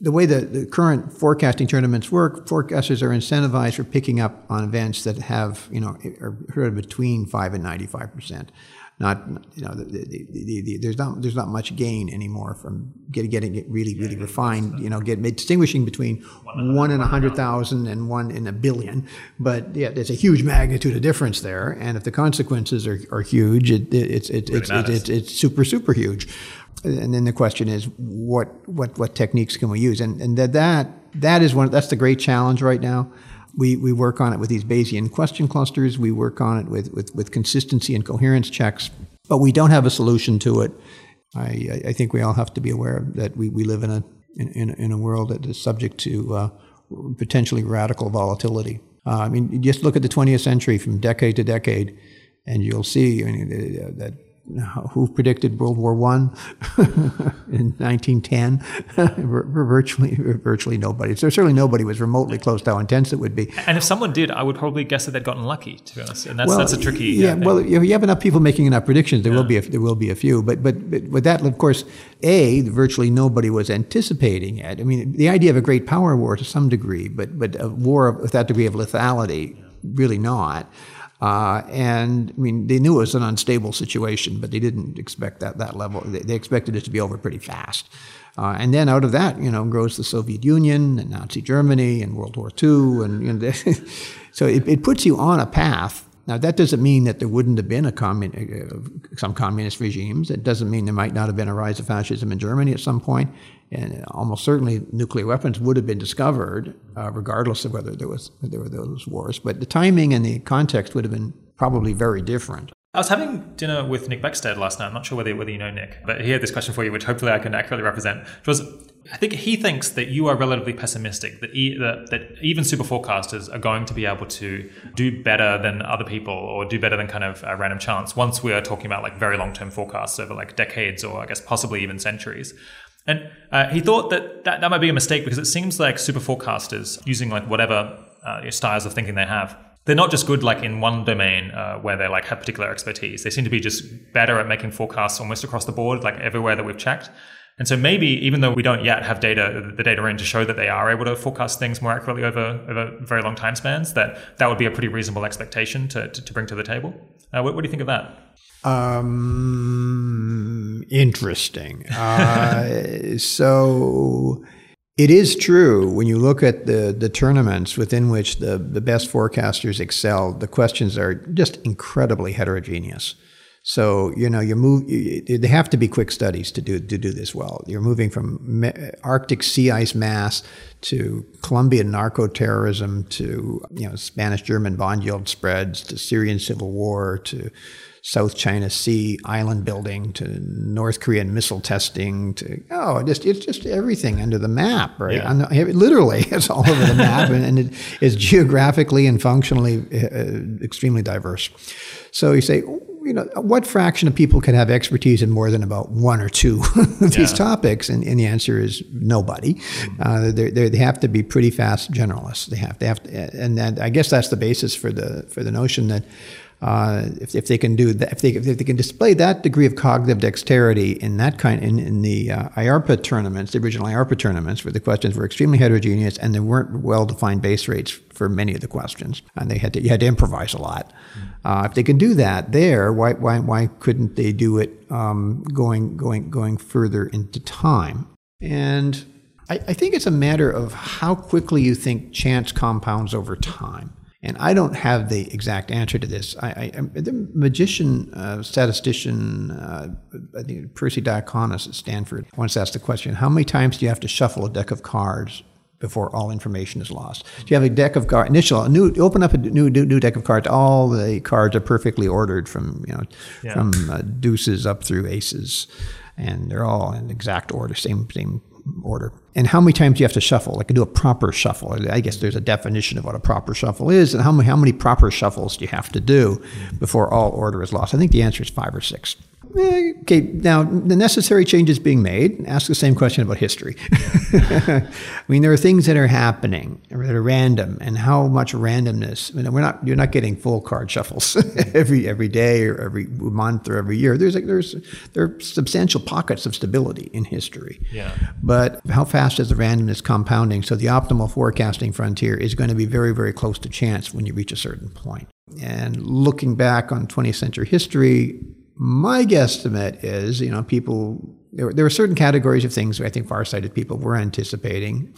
B: the way the, the current forecasting tournaments work, forecasters are incentivized for picking up on events that have, you know, are between 5 and 95 percent not you know the, the, the, there's not there's not much gain anymore from getting getting it really really yeah, refined. You know, get distinguishing between one in a hundred thousand and one in a billion. But yeah, there's a huge magnitude of difference there, and if the consequences are, are huge, it, it, it's it, it's, it's, it's it's super super huge. And then the question is, what what what techniques can we use? And and that that that is one that's the great challenge right now. We, we work on it with these Bayesian question clusters. We work on it with, with, with consistency and coherence checks, but we don't have a solution to it. I, I think we all have to be aware that we, we live in a, in, in a world that is subject to uh, potentially radical volatility. Uh, I mean, just look at the 20th century from decade to decade, and you'll see I mean, that [LAUGHS] who predicted World War One [LAUGHS] in 1910? [LAUGHS] virtually, virtually nobody. So certainly nobody was remotely close to how intense it would be.
A: And if someone did, I would probably guess that they'd gotten lucky. To be honest, and that's well, that's a tricky.
B: Yeah, well, if you have enough people making enough predictions, there yeah. will be a, there will be a few. But, but but with that, of course, a virtually nobody was anticipating it. I mean, the idea of a great power war to some degree, but but a war with that degree of lethality, really not. Uh, and I mean, they knew it was an unstable situation, but they didn't expect that that level. They, they expected it to be over pretty fast. Uh, and then out of that, you know, grows the Soviet Union and Nazi Germany and World War II, and you know, [LAUGHS] so it, it puts you on a path now, that doesn't mean that there wouldn't have been a commun- uh, some communist regimes. It doesn't mean there might not have been a rise of fascism in Germany at some point. And almost certainly nuclear weapons would have been discovered, uh, regardless of whether there, was, there were those wars. But the timing and the context would have been probably very different.
A: I was having dinner with Nick Beckstead last night. I'm not sure whether, whether you know Nick, but he had this question for you, which hopefully I can accurately represent. Which was, I think he thinks that you are relatively pessimistic, that, e- that, that even super forecasters are going to be able to do better than other people or do better than kind of a random chance once we are talking about like very long term forecasts over like decades or I guess possibly even centuries. And uh, he thought that, that that might be a mistake because it seems like super forecasters using like whatever uh, styles of thinking they have they're not just good like in one domain uh, where they like have particular expertise. They seem to be just better at making forecasts almost across the board, like everywhere that we've checked. And so maybe even though we don't yet have data, the data in to show that they are able to forecast things more accurately over, over very long time spans, that that would be a pretty reasonable expectation to, to, to bring to the table. Uh, what, what, do you think of that?
B: Um, interesting. Uh, [LAUGHS] so it is true when you look at the, the tournaments within which the, the best forecasters excel, the questions are just incredibly heterogeneous. So you know you move. You, they have to be quick studies to do to do this well. You're moving from Arctic sea ice mass to Colombian narco terrorism to you know Spanish German bond yield spreads to Syrian civil war to South China Sea island building to North Korean missile testing to oh, just it's just everything under the map, right? Yeah. The, literally, it's all over the map, and, and, it is geographically and functionally uh, extremely diverse. So you say, you know, what fraction of people can have expertise in more than about one or two [LAUGHS] of these yeah. topics? And, and, the answer is nobody. Mm-hmm. Uh, they they have to be pretty fast generalists. They have to have to, and that, I guess that's the basis for the for the notion that uh, if, if they can do that, if they, if they can display that degree of cognitive dexterity in that kind, in, in the uh, IARPA tournaments, the original IARPA tournaments, where the questions were extremely heterogeneous and there weren't well-defined base rates for many of the questions, and they had to, you had to improvise a lot. Uh, if they can do that there, why, why, why couldn't they do it um, going, going, going further into time? And I, I think it's a matter of how quickly you think chance compounds over time. And I don't have the exact answer to this. I, I the magician, uh, statistician, uh, I think Persi Diaconis at Stanford once asked the question: How many times do you have to shuffle a deck of cards before all information is lost? Do you have a deck of cards? Initial, a new, open up a new, new, new deck of cards. All the cards are perfectly ordered from you know yeah. from uh, deuces up through aces, and they're all in exact order, same same order. And how many times do you have to shuffle? Like do a proper shuffle. I guess there's a definition of what a proper shuffle is, and how many, how many proper shuffles do you have to do before all order is lost? I think the answer is five or six. Eh, Okay, now the necessary changes being made. Ask the same question about history. [LAUGHS] I mean, there are things that are happening that are random, and how much randomness. I mean, we're not. You're not getting full card shuffles [LAUGHS] every every day or every month or every year. There's like there's there are substantial pockets of stability in history.
A: Yeah.
B: But how fast is the randomness compounding? So the optimal forecasting frontier is going to be very very close to chance when you reach a certain point. And looking back on 20th century history, my guesstimate is, you know, people, there, there were certain categories of things I think far-sighted people were anticipating.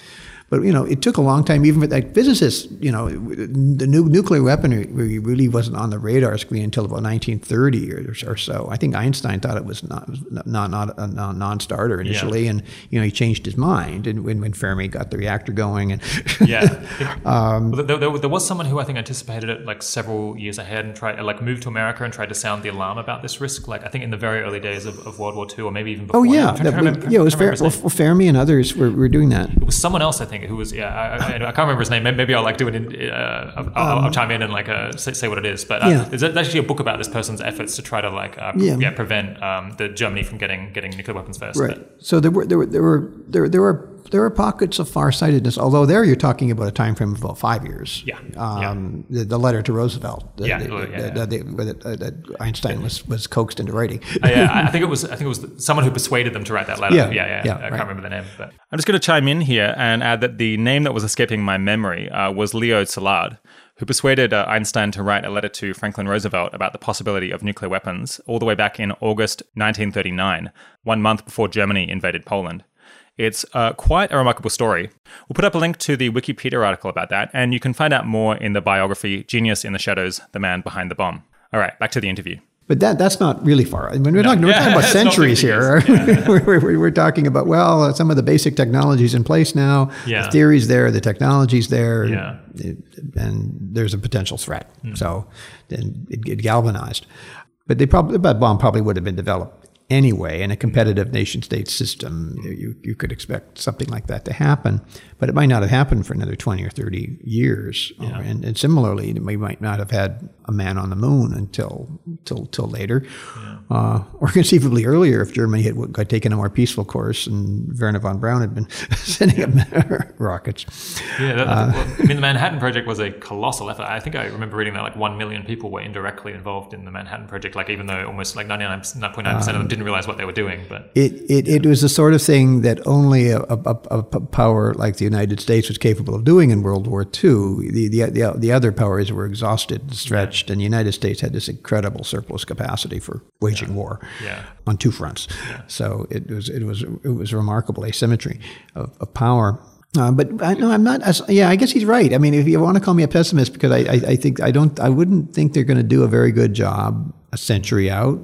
B: But, you know, it took a long time, even for like physicists, you know, the nu- nuclear weaponry really wasn't on the radar screen until about 1930 or, or so. I think Einstein thought it was not, not, not a non-starter initially.
A: Yeah.
B: And, you know, he changed his mind and when, when Fermi got the reactor going. And [LAUGHS]
A: yeah. um, there, there, there, was someone who I think anticipated it like several years ahead and tried, like, moved to America and tried to sound the alarm about this risk. Like, I think in the very early days of, of World War II, or maybe even before.
B: Oh yeah,
A: that,
B: remember, yeah, it was Fer- well, Fermi and others were, were doing that.
A: It was someone else, I think, who was yeah. I, I, I can't remember his name. Maybe I'll like do it. In, uh, I'll, um, I'll, chime in and like uh, say, say, what it is. But uh,
B: yeah.
A: there's actually a book about this person's efforts to try to like uh, yeah. yeah. prevent um, the Germany from getting getting nuclear weapons first.
B: Right. But. So there were there were there were there, there were there are pockets of farsightedness, although there you're talking about a time frame of about five years.
A: Yeah.
B: Um, yeah. The, the, letter to Roosevelt. The,
A: yeah.
B: The,
A: yeah,
B: yeah. that Einstein was, was coaxed into writing.
A: uh, yeah, I think it [LAUGHS] was I think it was someone who persuaded them to write that letter.
B: Yeah.
A: Yeah. Yeah.
B: yeah
A: I
B: right.
A: can't remember the name. But I'm just going to chime in here and add that the name that was escaping my memory uh, was Leo Szilard who persuaded uh, Einstein to write a letter to Franklin Roosevelt about the possibility of nuclear weapons all the way back in August 1939, one month before Germany invaded Poland. It's uh, quite a remarkable story. We'll put up a link to the Wikipedia article about that, and you can find out more in the biography Genius in the Shadows The Man Behind the Bomb. All right, back to the interview.
B: But that, that's not really far. I mean, we're, no. talking, we're talking about centuries here. [LAUGHS] Yeah. we're, we're, we're, talking about, well, uh, some of the basic technologies in place now.
A: Yeah.
B: The theory's there, the technology's there,
A: yeah.
B: and, and there's a potential threat. Mm. So then it, it galvanized. But they probably, that bomb probably would have been developed anyway in a competitive nation state system. You, you could expect something like that to happen but it might not have happened for another 20 or 30 years
A: yeah.
B: or, and, and, similarly we might not have had a man on the moon until till till later
A: yeah.
B: uh, [LAUGHS] or conceivably earlier if Germany had, had, taken a more peaceful course and Wernher von Braun had been [LAUGHS] sending up [LAUGHS] rockets
A: yeah that, uh, well, I mean the Manhattan Project was a colossal effort I think I remember reading that like 1 million people were indirectly involved in the Manhattan Project like even though almost like 99.9% um, of them didn't realize what they were doing. But
B: it it, it was the sort of thing that only a, a, a, power like the United States was capable of doing in World War II. The the the, the other powers were exhausted and stretched, yeah. and the United States had this incredible surplus capacity for waging
A: yeah.
B: war
A: yeah.
B: on two fronts. So it was it was it was remarkable asymmetry of, of power. Uh, but I, no, I'm not. As, yeah, I guess he's right. I mean, if you want to call me a pessimist, because I, I, I think I don't, I wouldn't think they're going to do a very good job a century out.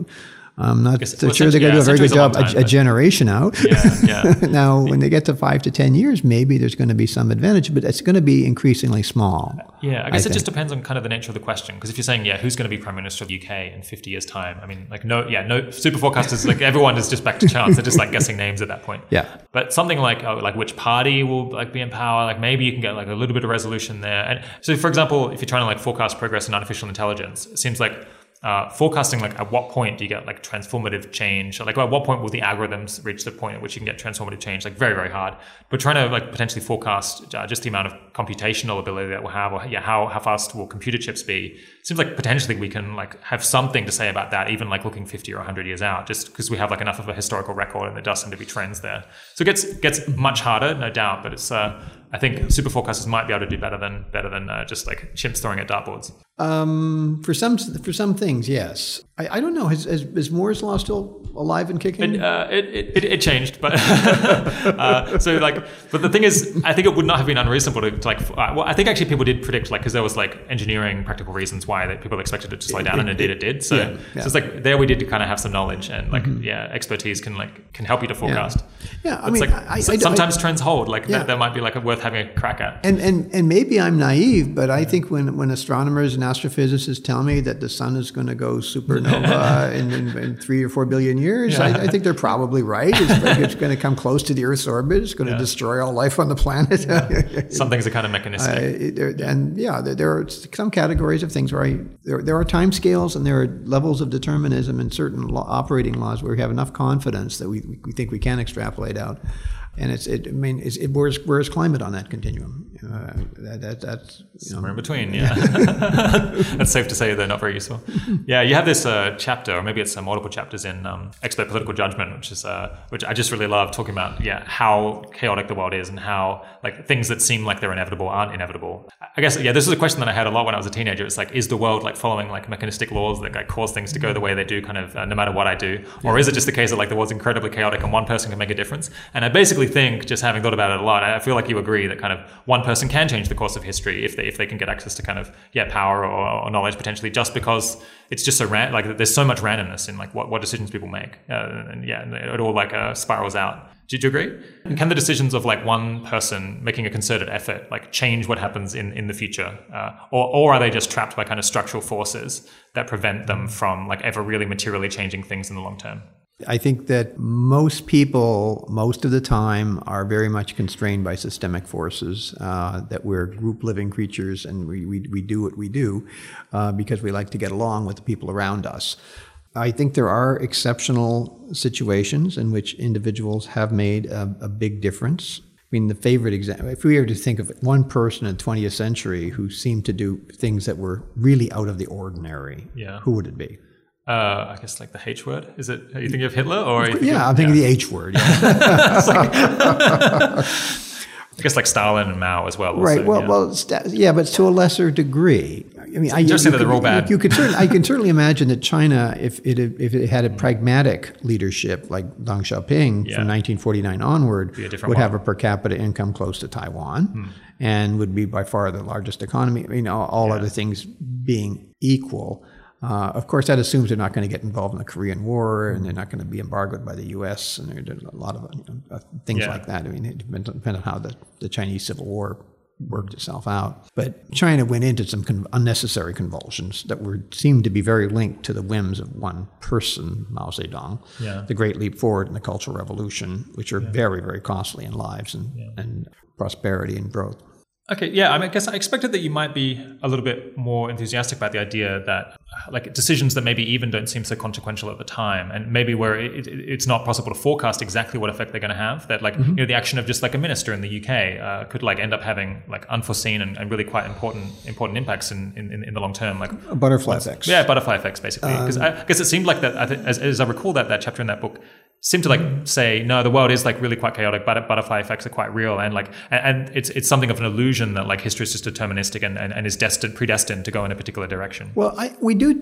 B: I'm not so sure they're going to do a very good job a,
A: time,
B: a, generation out.
A: Yeah, yeah. [LAUGHS]
B: now, when they get to five to 10 years, maybe there's going to be some advantage, but it's going to be increasingly small.
A: Yeah, I guess I it just depends on kind of the nature of the question. Because if you're saying, yeah, who's going to be Prime Minister of the UK in 50 years' time? I mean, like, no, yeah, no, super forecasters, like, everyone is just back to chance. They're just like guessing names at that point.
B: Yeah.
A: But something like, oh, like, which party will like be in power? Like, maybe you can get like a little bit of resolution there. And so, for example, if you're trying to like forecast progress in artificial intelligence, it seems like uh, forecasting like at what point do you get like transformative change? Like at what point will the algorithms reach the point at which you can get transformative change? Like very very hard. But trying to like potentially forecast uh, just the amount of computational ability that we'll have or yeah how, how fast will computer chips be seems like potentially we can like have something to say about that even like looking 50 or 100 years out just because we have like enough of a historical record and there does seem to be trends there so it gets gets much harder no doubt but it's uh, I think super forecasters might be able to do better than better than uh, just like chimps throwing at dartboards.
B: Um, for some for some things, yes. I, I don't know. Is, is, is Moore's law still alive and kicking?
A: It, uh, it, it, it, changed, but [LAUGHS] uh, so like, but the thing is, I think it would not have been unreasonable to, to like. Uh, well, I think actually people did predict like because there was like engineering practical reasons why that people expected it to slow down, and indeed it did. So,
B: yeah, yeah.
A: so it's like there we did to kind of have some knowledge and like mm-hmm. yeah, expertise can like can help you to forecast.
B: Yeah, yeah I
A: it's
B: mean,
A: like
B: I, I,
A: sometimes trends hold. Like
B: yeah.
A: that, that might be like a, worth having a crack at.
B: And and and maybe I'm naive, but I think when when astronomers and astrophysicists tell me that the sun is going to go supernova [LAUGHS] in, in, in, three or four billion years. I, I think they're probably right. It's, it's going to come close to the Earth's orbit. It's going to destroy all life on the planet.
A: Some things are kind of [LAUGHS] mechanistic.
B: Uh, and yeah, there, there are some categories of things where sorry, there, there are time scales and there are levels of determinism in certain operating laws where we have enough confidence that we, we think we can extrapolate out. And it's, it, I mean, it's, it, where's, where's climate on that continuum? Uh, that, that, that's
A: you know, somewhere in between. Yeah, [LAUGHS] [LAUGHS] that's safe to say they're not very useful. Yeah, you have this uh, chapter, or maybe it's uh, multiple chapters in um, Expert Political Judgment, which is uh, which I just really love talking about. Yeah, how chaotic the world is, and how like things that seem like they're inevitable aren't inevitable. I guess yeah, this is a question that I had a lot when I was a teenager. It's like, is the world like following like mechanistic laws that like cause things to go the way they do, kind of uh, no matter what I do, or is it just the case that like the world's incredibly chaotic and one person can make a difference? And I basically think, just having thought about it a lot, I feel like you agree that kind of one person can change the course of history if they if they can get access to kind of yeah power or, or knowledge potentially, just because it's just so ran- like there's so much randomness in like what, what decisions people make, uh, and yeah, it all like uh, spirals out. Do you agree? Can the decisions of like one person making a concerted effort like change what happens in, in the future, uh, or or are they just trapped by kind of structural forces that prevent them from like ever really materially changing things in the long term?
B: I think that most people, most of the time, are very much constrained by systemic forces, uh, that we're group living creatures and we, we, we do what we do uh, because we like to get along with the people around us. I think there are exceptional situations in which individuals have made a, a big difference. I mean, the favorite example, if we were to think of one person in the 20th century who seemed to do things that were really out of the ordinary,
A: yeah.
B: who would it be?
A: Uh, I guess like the H word. Is it? Are you thinking of Hitler or?
B: yeah, I'm thinking yeah. the H word. Yeah. [LAUGHS] [LAUGHS]
A: I guess like Stalin and Mao as well. Also,
B: right. Well,
A: yeah.
B: well, yeah, but to a lesser degree. I mean, I
A: just say that they're all bad.
B: You, you could certainly, I can [LAUGHS] certainly imagine that China, if it if it had a pragmatic leadership like Deng Xiaoping
A: Yeah.
B: from 1949 onward, would have a per capita income close to Taiwan,
A: Hmm.
B: and would be by far the largest economy. I mean, all, all other things being equal. Uh, of course, that assumes they're not going to get involved in the Korean War, and they're not going to be embargoed by the U.S. and there- there's a lot of you know, uh, things
A: Yeah.
B: like that. I mean, it depends, depends on how the, the Chinese Civil War worked itself out. But China went into some con- unnecessary convulsions that were seemed to be very linked to the whims of one person, Mao Zedong.
A: Yeah.
B: The Great Leap Forward and the Cultural Revolution, which are very, very costly in lives and, and prosperity and growth.
A: Okay, yeah, I, mean, I guess I expected that you might be a little bit more enthusiastic about the idea that, like, decisions that maybe even don't seem so consequential at the time, and maybe where it, it, it's not possible to forecast exactly what effect they're going to have. That, like,
B: Mm-hmm.
A: you know, the action of just like a minister in the UK uh, could like end up having like unforeseen and, and really quite important important impacts in, in, in the long term. Like,
B: butterfly effects.
A: yeah, butterfly effects, basically.
B: Um,
A: Because I guess it seemed like that, I think, as, as I recall that that chapter in that book seemed to like say, no, the world is like really quite chaotic, but butterfly effects are quite real, and like, and, it's it's something of an illusion that like history is just deterministic and, and, and is destined, predestined to go in a particular direction.
B: Well, I, we do.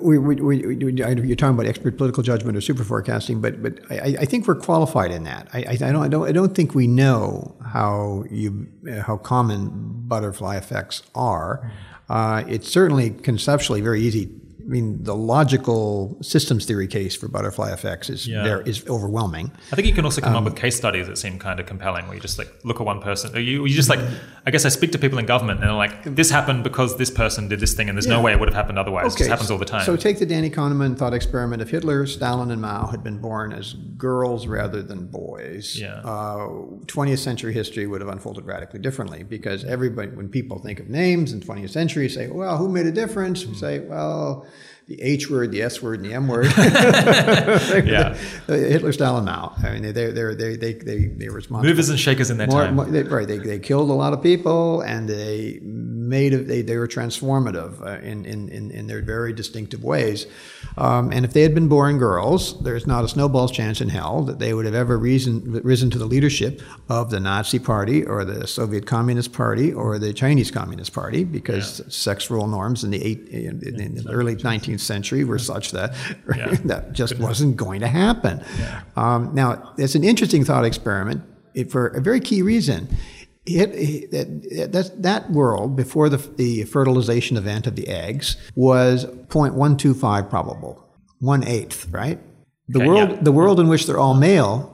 B: We, we, we, you're talking about expert political judgment or super forecasting, but but I, I think we're qualified in that. I, I, don't I don't I don't think we know how you how common butterfly effects are. Uh, it's certainly conceptually very easy. I mean, the logical systems theory case for butterfly effects is
A: Yeah.
B: there is overwhelming.
A: I think you can also come
B: Um,
A: up with case studies that seem kind of compelling, where you just like look at one person. or You, you just like, I guess I speak to people in government, and they're like, this happened because this person did this thing, and there's no way it would have happened otherwise. it just happens all the time.
B: So take the Danny Kahneman thought experiment. If Hitler, Stalin, and Mao had been born as girls rather than boys,
A: Yeah.
B: uh, 20th century history would have unfolded radically differently because everybody, when people think of names in 20th century, say, well, who made a difference? We say, well, the H word, the S word, and the M word. [LAUGHS] [LAUGHS]
A: Yeah.
B: Uh, Hitler, Stalin, Mao. I mean, they they they they they they they were responsible.
A: Movers and shakers in that
B: More,
A: time.
B: more, they, right, they, they killed a lot of people, and they made a, they they were transformative uh, in, in in in their very distinctive ways. Um, and if they had been born girls, there's not a snowball's chance in hell that they would have ever reason, risen to the leadership of the Nazi Party or the Soviet Communist Party or the Chinese Communist Party, because sex role norms in the eight in, in, in the early 19th century were such that [LAUGHS] that just wasn't going to happen. Um, now, it's an interesting thought experiment for a very key reason. It, it, that, that, that world, before the, the fertilization event of the eggs, was 0.125 probable, one eighth, right? The
A: Okay,
B: world,
A: yeah.
B: the world in which they're all male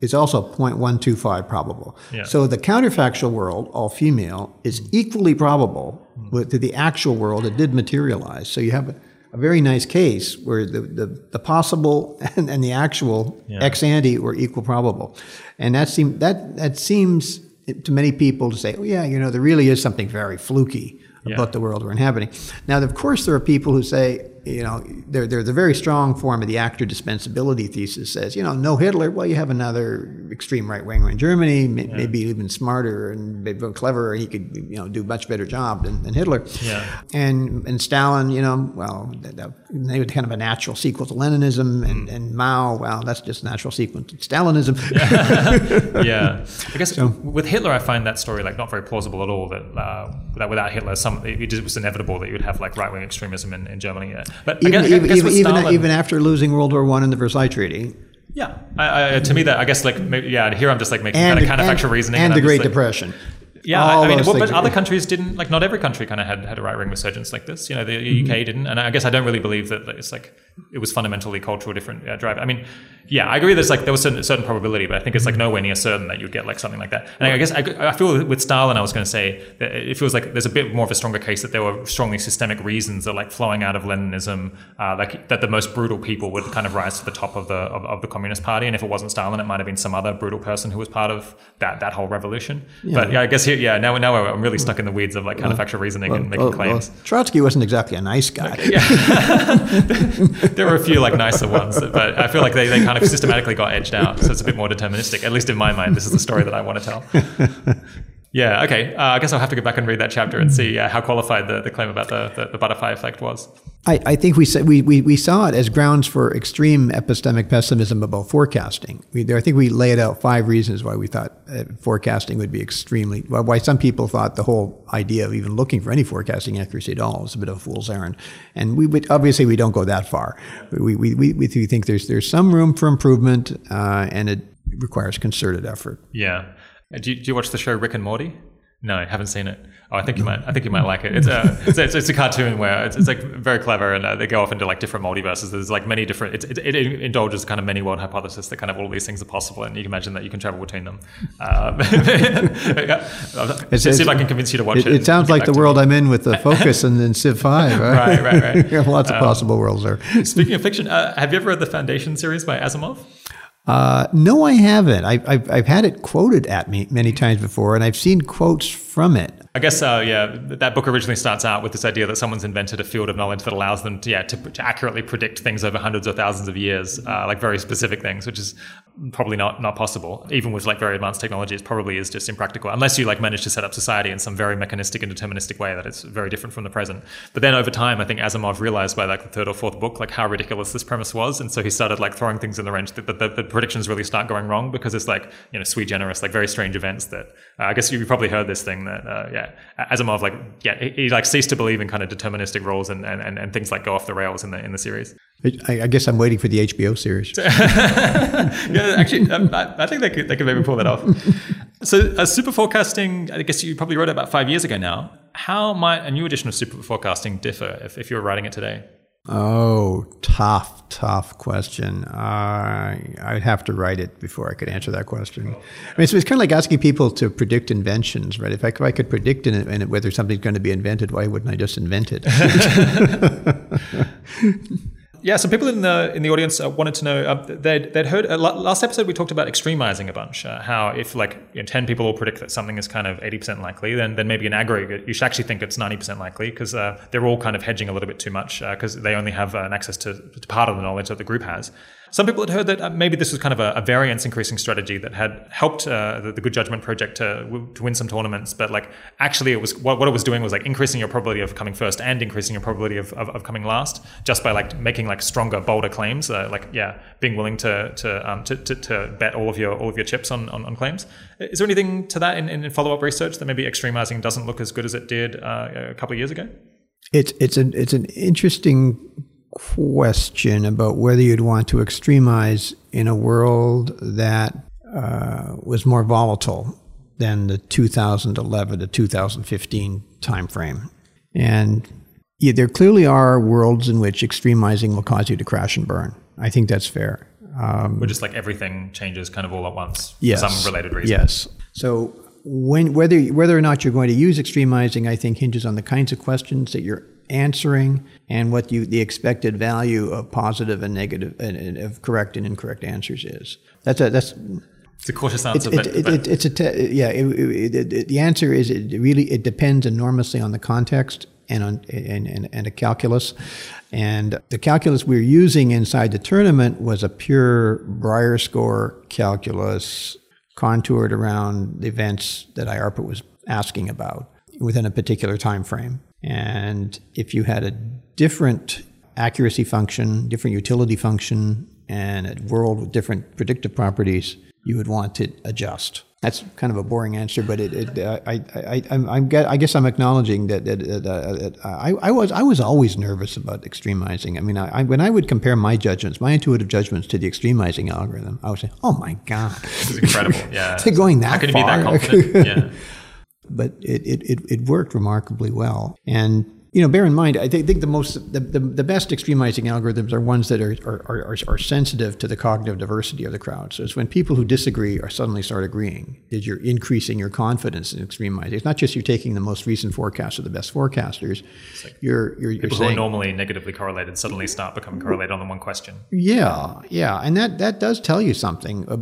B: is also 0.125 probable.
A: Yeah.
B: So the counterfactual world, all female, is equally probable with to the actual world that did materialize. So you have a, a very nice case where the, the, the possible [LAUGHS] and, and the actual ex ante were equal probable. And that, seem, that, that seems to many people to say, oh, yeah, you know, there really is something very fluky about the world we're inhabiting. Now, of course, there are people who say, you know, there, there's a very strong form of the actor dispensability thesis says, you know, no Hitler, well, you have another extreme right winger in Germany, may, yeah. maybe even smarter and cleverer, he could, you know, do a much better job than, than Hitler.
A: Yeah.
B: And and Stalin, you know, well, that, that, they were kind of a natural sequel to Leninism, and, mm. and Mao, well, that's just a natural sequel to Stalinism.
A: Yeah. [LAUGHS] yeah. I guess [LAUGHS] so, with Hitler, I find that story like not very plausible at all. That uh, that without Hitler, some it was inevitable that you would have like right wing extremism in, in Germany. Yeah.
B: But even, guess, even, even, even, after losing World War One and the Versailles Treaty.
A: Yeah, I, I, to me that I guess like yeah. Here I'm just like making and, kind of counterfactual reasoning,
B: and, and the Great
A: like,
B: Depression.
A: Yeah, I mean, well, but other countries didn't. Like, not every country kind of had had a right wing resurgence like this. You know, the mm-hmm. UK didn't, and I guess I don't really believe that it's like it was fundamentally cultural different uh, drive. I mean, yeah, I agree. There's like there was certain, certain probability, but I think it's like nowhere near certain that you'd get like something like that. And I guess I, I feel with Stalin, I was going to say that it feels like there's a bit more of a stronger case that there were strongly systemic reasons that like flowing out of Leninism, uh, like that the most brutal people would kind of rise to the top of the of, of, the Communist Party, and if it wasn't Stalin, it might have been some other brutal person who was part of that that whole revolution. Yeah. But yeah, I guess here, yeah, now now I'm really stuck in the weeds of like counterfactual reasoning well, and making well, claims.
B: Well, Trotsky wasn't exactly a nice guy. [LAUGHS]
A: yeah. [LAUGHS] [LAUGHS] there were a few like nicer ones, but I feel like they, they kind of systematically got edged out. So it's a bit more deterministic. At least in my mind, this is the story that I want to tell. Yeah, okay. Uh, I guess I'll have to go back and read that chapter and see uh, how qualified the, the claim about the, the, the butterfly effect was.
B: I, I think we, we, we, we saw it as grounds for extreme epistemic pessimism about forecasting. We, I think we laid out five reasons why we thought uh, forecasting would be extremely, why some people thought the whole idea of even looking for any forecasting accuracy at all is a bit of a fool's errand. And we would, obviously we don't go that far. We, we, we, we think there's, there's some room for improvement uh, and it requires concerted effort.
A: Yeah. Uh, do you, do you watch the show Rick and Morty? No, I haven't seen it. Oh, I think you might. I think you might like it. It's a [LAUGHS] it's, a, it's a cartoon where it's, it's like very clever, and uh, they go off into like different multiverses. There's like many different. It, it, it, indulges kind of many world hypothesis that kind of all these things are possible, and you can imagine that you can travel between them. Um, [LAUGHS] yeah. See if I can convince you to watch it.
B: It, sounds like the world me. I'm in with the [LAUGHS] Focus and then Civ Five.
A: Right, right, right.
B: right. Lots of um, possible worlds there.
A: Speaking of fiction, uh, have you ever read the Foundation series by Asimov?
B: Uh, no, I haven't. I've, I've, I've, had it quoted at me many times before, and I've seen quotes from it.
A: I guess, uh, yeah, that book originally starts out with this idea that someone's invented a field of knowledge that allows them to, yeah, to, to accurately predict things over hundreds or thousands of years, uh, like very specific things, which is probably not not possible. Even with like very advanced technology, it probably is just impractical unless you like manage to set up society in some very mechanistic and deterministic way that it's very different from the present. But then over time, I think Asimov realized by like the third or fourth book, like how ridiculous this premise was, and so he started like throwing things in the wrench that the, the, predictions really start going wrong because it's like you know sui generis, like very strange events that uh, I guess you probably heard this thing that uh, yeah Asimov like yeah he, he, like ceased to believe in kind of deterministic rules and, and, and things like go off the rails in the in the series.
B: I, I guess I'm waiting for the HBO series. [LAUGHS]
A: yeah, actually, um, I, I, think they could they could maybe pull that off. so uh, super forecasting, I guess you probably wrote it about five years ago now. How might a new edition of super forecasting differ if, if you were writing it today?
B: Oh, tough, tough question. Uh, I'd have to write it before I could answer that question. I mean, it's, it's kind of like asking people to predict inventions, right? If I, if I could predict in it, in it whether something's going to be invented, why wouldn't I just invent it? [LAUGHS] [LAUGHS]
A: yeah, some people in the in the audience uh, wanted to know. Uh, they'd they'd heard uh, last episode we talked about extremizing a bunch. Uh, how if like you know, ten people all predict that something is kind of eighty percent likely, then then maybe in aggregate you should actually think it's ninety percent likely because uh, they're all kind of hedging a little bit too much because uh, they only have an access to, to part of the knowledge that the group has. Some people had heard that uh, maybe this was kind of a, a variance increasing strategy that had helped uh, the, the, Good Judgment Project to, to win some tournaments, but like actually it was what, what it was doing was like increasing your probability of coming first and increasing your probability of, of, of coming last just by like making like stronger, bolder claims. Uh, like yeah, being willing to to, um, to, to, to bet all of your all of your chips on, on, on claims. Is there anything to that in, in follow up research that maybe extremizing doesn't look as good as it did uh, a couple of years ago?
B: It's it's an it's an interesting question about whether you'd want to extremize in a world that uh, was more volatile than the 2011 to 2015 timeframe. And yeah, there clearly are worlds in which extremizing will cause you to crash and burn. I think that's fair.
A: Um, Or just like everything changes kind of all at once
B: yes,
A: for some related reason.
B: Yes. So when whether whether or not you're going to use extremizing, I think hinges on the kinds of questions that you're answering and what you the expected value of positive and negative and, and of correct and incorrect answers is. That's a, that's
A: It's a cautious answer,
B: it, it,
A: but
B: it, it's a te- yeah. It, the answer is it really it depends enormously on the context and on and, and, and a calculus. And the calculus we were using inside the tournament was a pure Brier score calculus contoured around the events that IARPA was asking about within a particular time frame. And if you had a different accuracy function, different utility function, and a world with different predictive properties, you would want to adjust. That's kind of a boring answer, but it, it uh, I, I, I, I, guess I'm acknowledging that, that, that uh, I, I, was, I was always nervous about extremizing. I mean, I, when I would compare my judgments, my intuitive judgments to the extremizing algorithm, I would say, "Oh my god,
A: this is incredible!" [LAUGHS] Yeah,
B: to going that
A: How can
B: far.
A: be that confident? [LAUGHS] yeah.
B: But it, it, it, worked remarkably well. And you know, bear in mind, I think, the most the, the, the, best extremizing algorithms are ones that are, are, are, are, sensitive to the cognitive diversity of the crowd. So it's when people who disagree are suddenly start agreeing that you're increasing your confidence in extremizing. It's not just you're taking the most recent forecast of the best forecasters. Like you're, you're,
A: people
B: you're saying,
A: who are normally negatively correlated suddenly start becoming correlated on the one question.
B: Yeah, yeah, and that, that does tell you something uh,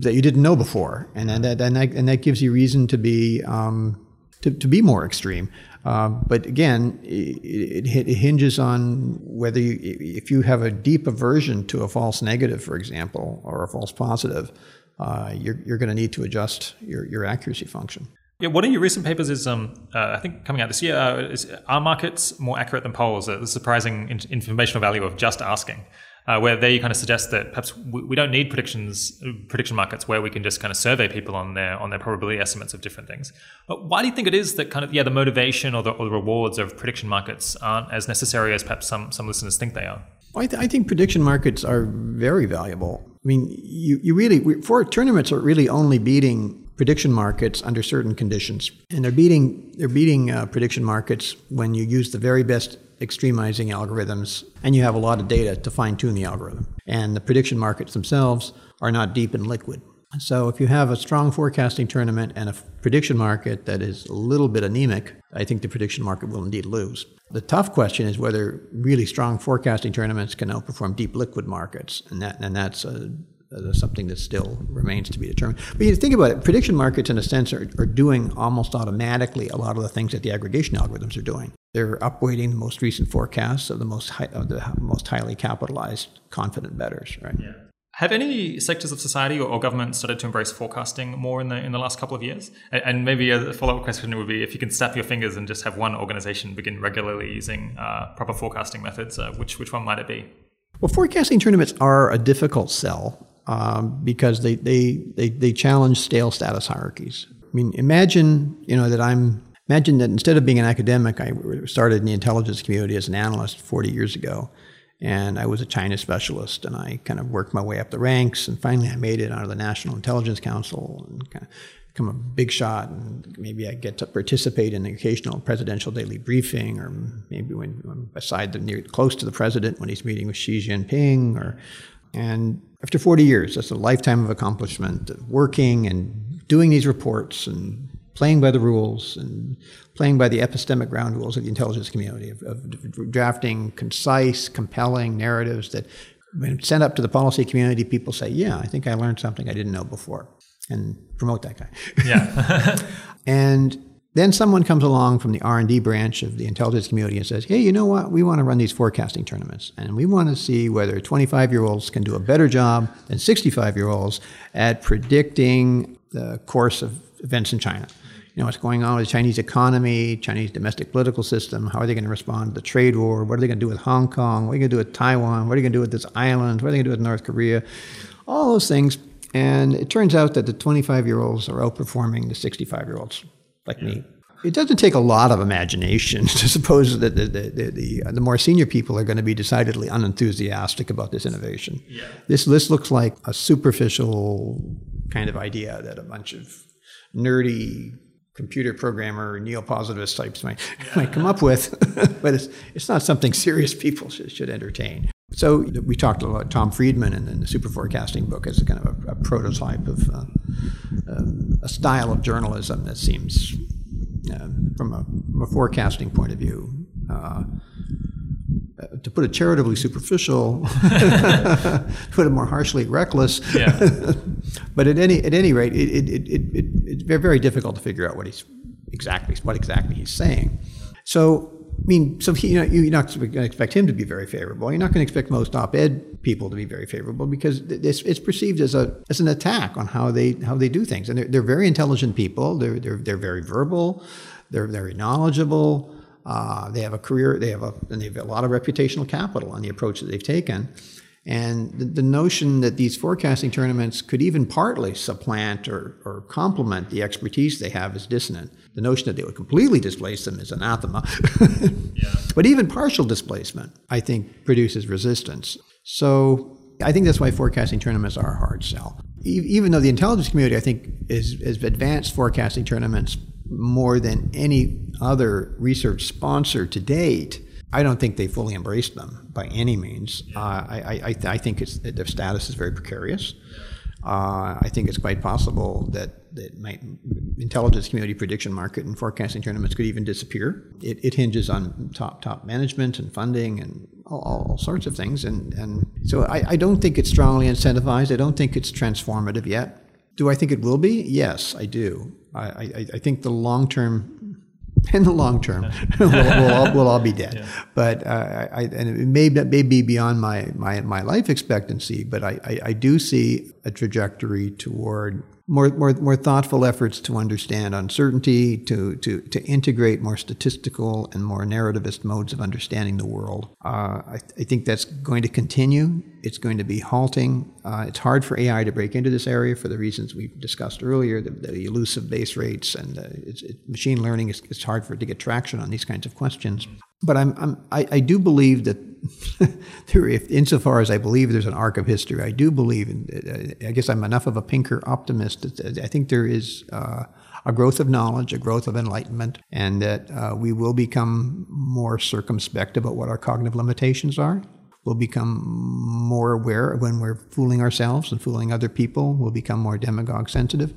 B: that you didn't know before, and, and that and that, and that gives you reason to be um, to, to be more extreme. Uh, but again, it, it, hinges on whether you, if you have a deep aversion to a false negative, for example, or a false positive, uh, you're, you're going to need to adjust your, your accuracy function.
A: Yeah, one of your recent papers is, um, uh, I think, coming out this year. Uh, is, are markets more accurate than polls? The surprising in- informational value of just asking uh, where there you kind of suggest that perhaps we, we, don't need predictions, prediction markets where we can just kind of survey people on their on their probability estimates of different things. But why do you think it is that kind of yeah the motivation or the, or the rewards of prediction markets aren't as necessary as perhaps some some listeners think they are?
B: I, th- I, think prediction markets are very valuable. I mean, you, you really, we, for tournaments are really only beating prediction markets under certain conditions. And they're beating, they're beating uh, prediction markets when you use the very best extremizing algorithms, and you have a lot of data to fine tune the algorithm. And the prediction markets themselves are not deep and liquid. So if you have a strong forecasting tournament and a prediction market that is a little bit anemic, I think the prediction market will indeed lose. The tough question is whether really strong forecasting tournaments can outperform deep liquid markets, and that and that's a uh, something that still remains to be determined. But you think about it, prediction markets, in a sense, are, are doing almost automatically a lot of the things that the aggregation algorithms are doing. They're upweighting the most recent forecasts of the most high, of the most highly capitalized, confident bettors. Right.
A: Yeah. Have any sectors of society or, government started to embrace forecasting more in the in the last couple of years? And, maybe a follow up question would be if you can snap your fingers and just have one organization begin regularly using uh, proper forecasting methods, uh, which which one might it be?
B: Well, forecasting tournaments are a difficult sell um, because they, they, they, they challenge stale status hierarchies. I mean, imagine, you know, that I'm, imagine that instead of being an academic, I started in the intelligence community as an analyst 40 years ago. And I was a China specialist, and I kind of worked my way up the ranks. And finally, I made it out of the National Intelligence Council and kind of become a big shot. And maybe I get to participate in the occasional presidential daily briefing, or maybe when I'm beside the near close to the president when he's meeting with Xi Jinping, or and after 40 years, that's a lifetime of accomplishment of working and doing these reports and playing by the rules and playing by the epistemic ground rules of the intelligence community, of, of drafting concise, compelling narratives that, when sent up to the policy community, people say, Yeah, I think I learned something I didn't know before, and promote that guy.
A: Yeah. [LAUGHS]
B: and then someone comes along from the R&D branch of the intelligence community and says, "Hey, you know what? We want to run these forecasting tournaments, and we want to see whether 25-year-olds can do a better job than 65-year-olds at predicting the course of events in China. You know what's going on with the Chinese economy, Chinese domestic political system. How are they going to respond to the trade war? What are they going to do with Hong Kong? What are they going to do with Taiwan? What are they going to do with this island? What are they going to do with North Korea? All those things." And it turns out that the 25 year olds are outperforming the 65 year olds like yeah. me. It doesn't take a lot of imagination [LAUGHS] to suppose that the, the, the, the, uh, more senior people are going to be decidedly unenthusiastic about this innovation.
A: Yeah.
B: This, this looks like a superficial kind of idea that a bunch of nerdy computer programmer neo-positivist types might, yeah. [LAUGHS] might come up with, [LAUGHS] but it's, it's not something serious people should, should entertain. So we talked about Tom Friedman in, in the super forecasting book as a kind of a, a prototype of uh, um, a style of journalism that seems, uh, from, a, from, a, forecasting point of view, uh, uh, to put it charitably superficial, [LAUGHS] put it more harshly reckless. Yeah. [LAUGHS] but at any at any rate, it, it, it, it, it's very difficult to figure out what he's exactly what exactly he's saying. So I mean, so he, you know, you're not going to expect him to be very favorable. You're not going to expect most op-ed people to be very favorable because it's, it's perceived as a as an attack on how they how they do things. And they're, they're very intelligent people. They're, they're they're very verbal. They're very knowledgeable. Uh, they have a career. They have a and they have a lot of reputational capital on the approach that they've taken. And the, the, notion that these forecasting tournaments could even partly supplant or, or complement the expertise they have is dissonant. The notion that they would completely displace them is anathema. [LAUGHS] yeah. But even partial displacement, I think, produces resistance. So I think that's why forecasting tournaments are a hard sell. E- even though the intelligence community, I think, is, is advanced forecasting tournaments more than any other research sponsor to date, I don't think they fully embraced them by any means. Uh, I, I, I, think it's, their status is very precarious. Uh, I think it's quite possible that, that my intelligence community prediction market and forecasting tournaments could even disappear. It, it hinges on top top management and funding and all, all sorts of things. And, and so I, I don't think it's strongly incentivized. I don't think it's transformative yet. Do I think it will be? Yes, I do. I, I, I think the long term in the long term, [LAUGHS] we'll, we'll, all, we'll, all, be dead. Yeah. But uh, I, and it may, may be beyond my, my, my life expectancy, but I, I, I do see a trajectory toward more, more, more thoughtful efforts to understand uncertainty, to, to, to integrate more statistical and more narrativist modes of understanding the world. Uh, I, I, think that's going to continue. It's going to be halting. Uh, it's hard for AI to break into this area for the reasons we discussed earlier, the, the elusive base rates and uh, it's, it, machine learning. Is, it's hard for it to get traction on these kinds of questions. But I'm, I'm I, I do believe that [LAUGHS] there, if, insofar as I believe there's an arc of history, I do believe, in, I guess I'm enough of a Pinker optimist that I think there is uh, a growth of knowledge, a growth of enlightenment, and that uh, we will become more circumspect about what our cognitive limitations are. We'll become more aware when we're fooling ourselves and fooling other people. We'll become more demagogue sensitive.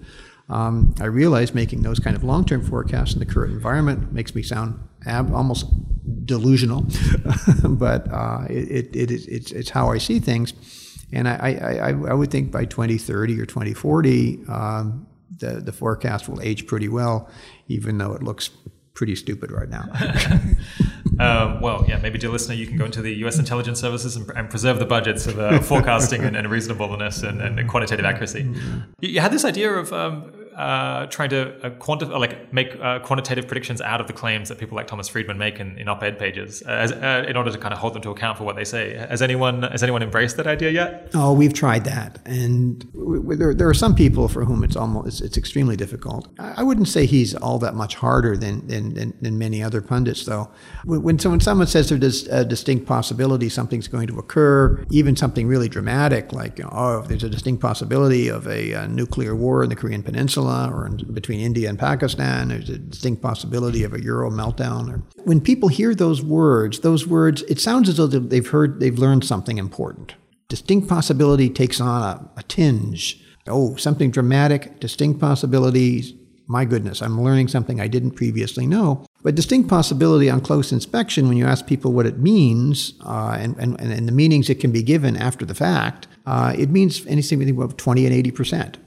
B: Um, I realize making those kind of long term forecasts in the current environment makes me sound ab- almost delusional, [LAUGHS] but uh, it, it, it, it's, it's how I see things. And I, I, I would think by 2030 or 2040, um, the, the forecast will age pretty well, even though it looks pretty stupid right now.
A: um, [LAUGHS] well, yeah, maybe, dear listener, you can go into the US intelligence services and, and preserve the budgets of uh, forecasting and, and, reasonableness and, and, quantitative accuracy. Mm-hmm. You, you, had this idea of um, uh, trying to uh, quantify, like make uh, quantitative predictions out of the claims that people like Thomas Friedman make in, in op-ed pages, uh, as, uh, in order to kind of hold them to account for what they say. Has anyone has anyone embraced that idea yet?
B: Oh, we've tried that, and there, there are some people for whom it's almost it's, it's, extremely difficult. I wouldn't say he's all that much harder than than, than, than many other pundits, though. When someone someone says there's a distinct possibility something's going to occur, even something really dramatic like oh, there's a distinct possibility of a, a nuclear war in the Korean Peninsula or in, between India and Pakistan. There's a distinct possibility of a Euro meltdown. Or, when people hear those words, those words, it sounds as though they've heard, they've learned something important. Distinct possibility takes on a, a tinge. Oh, something dramatic, distinct possibilities. My goodness, I'm learning something I didn't previously know. But distinct possibility on close inspection, when you ask people what it means uh, and, and, and the meanings it can be given after the fact, uh, it means anything between 20 and 80 percent.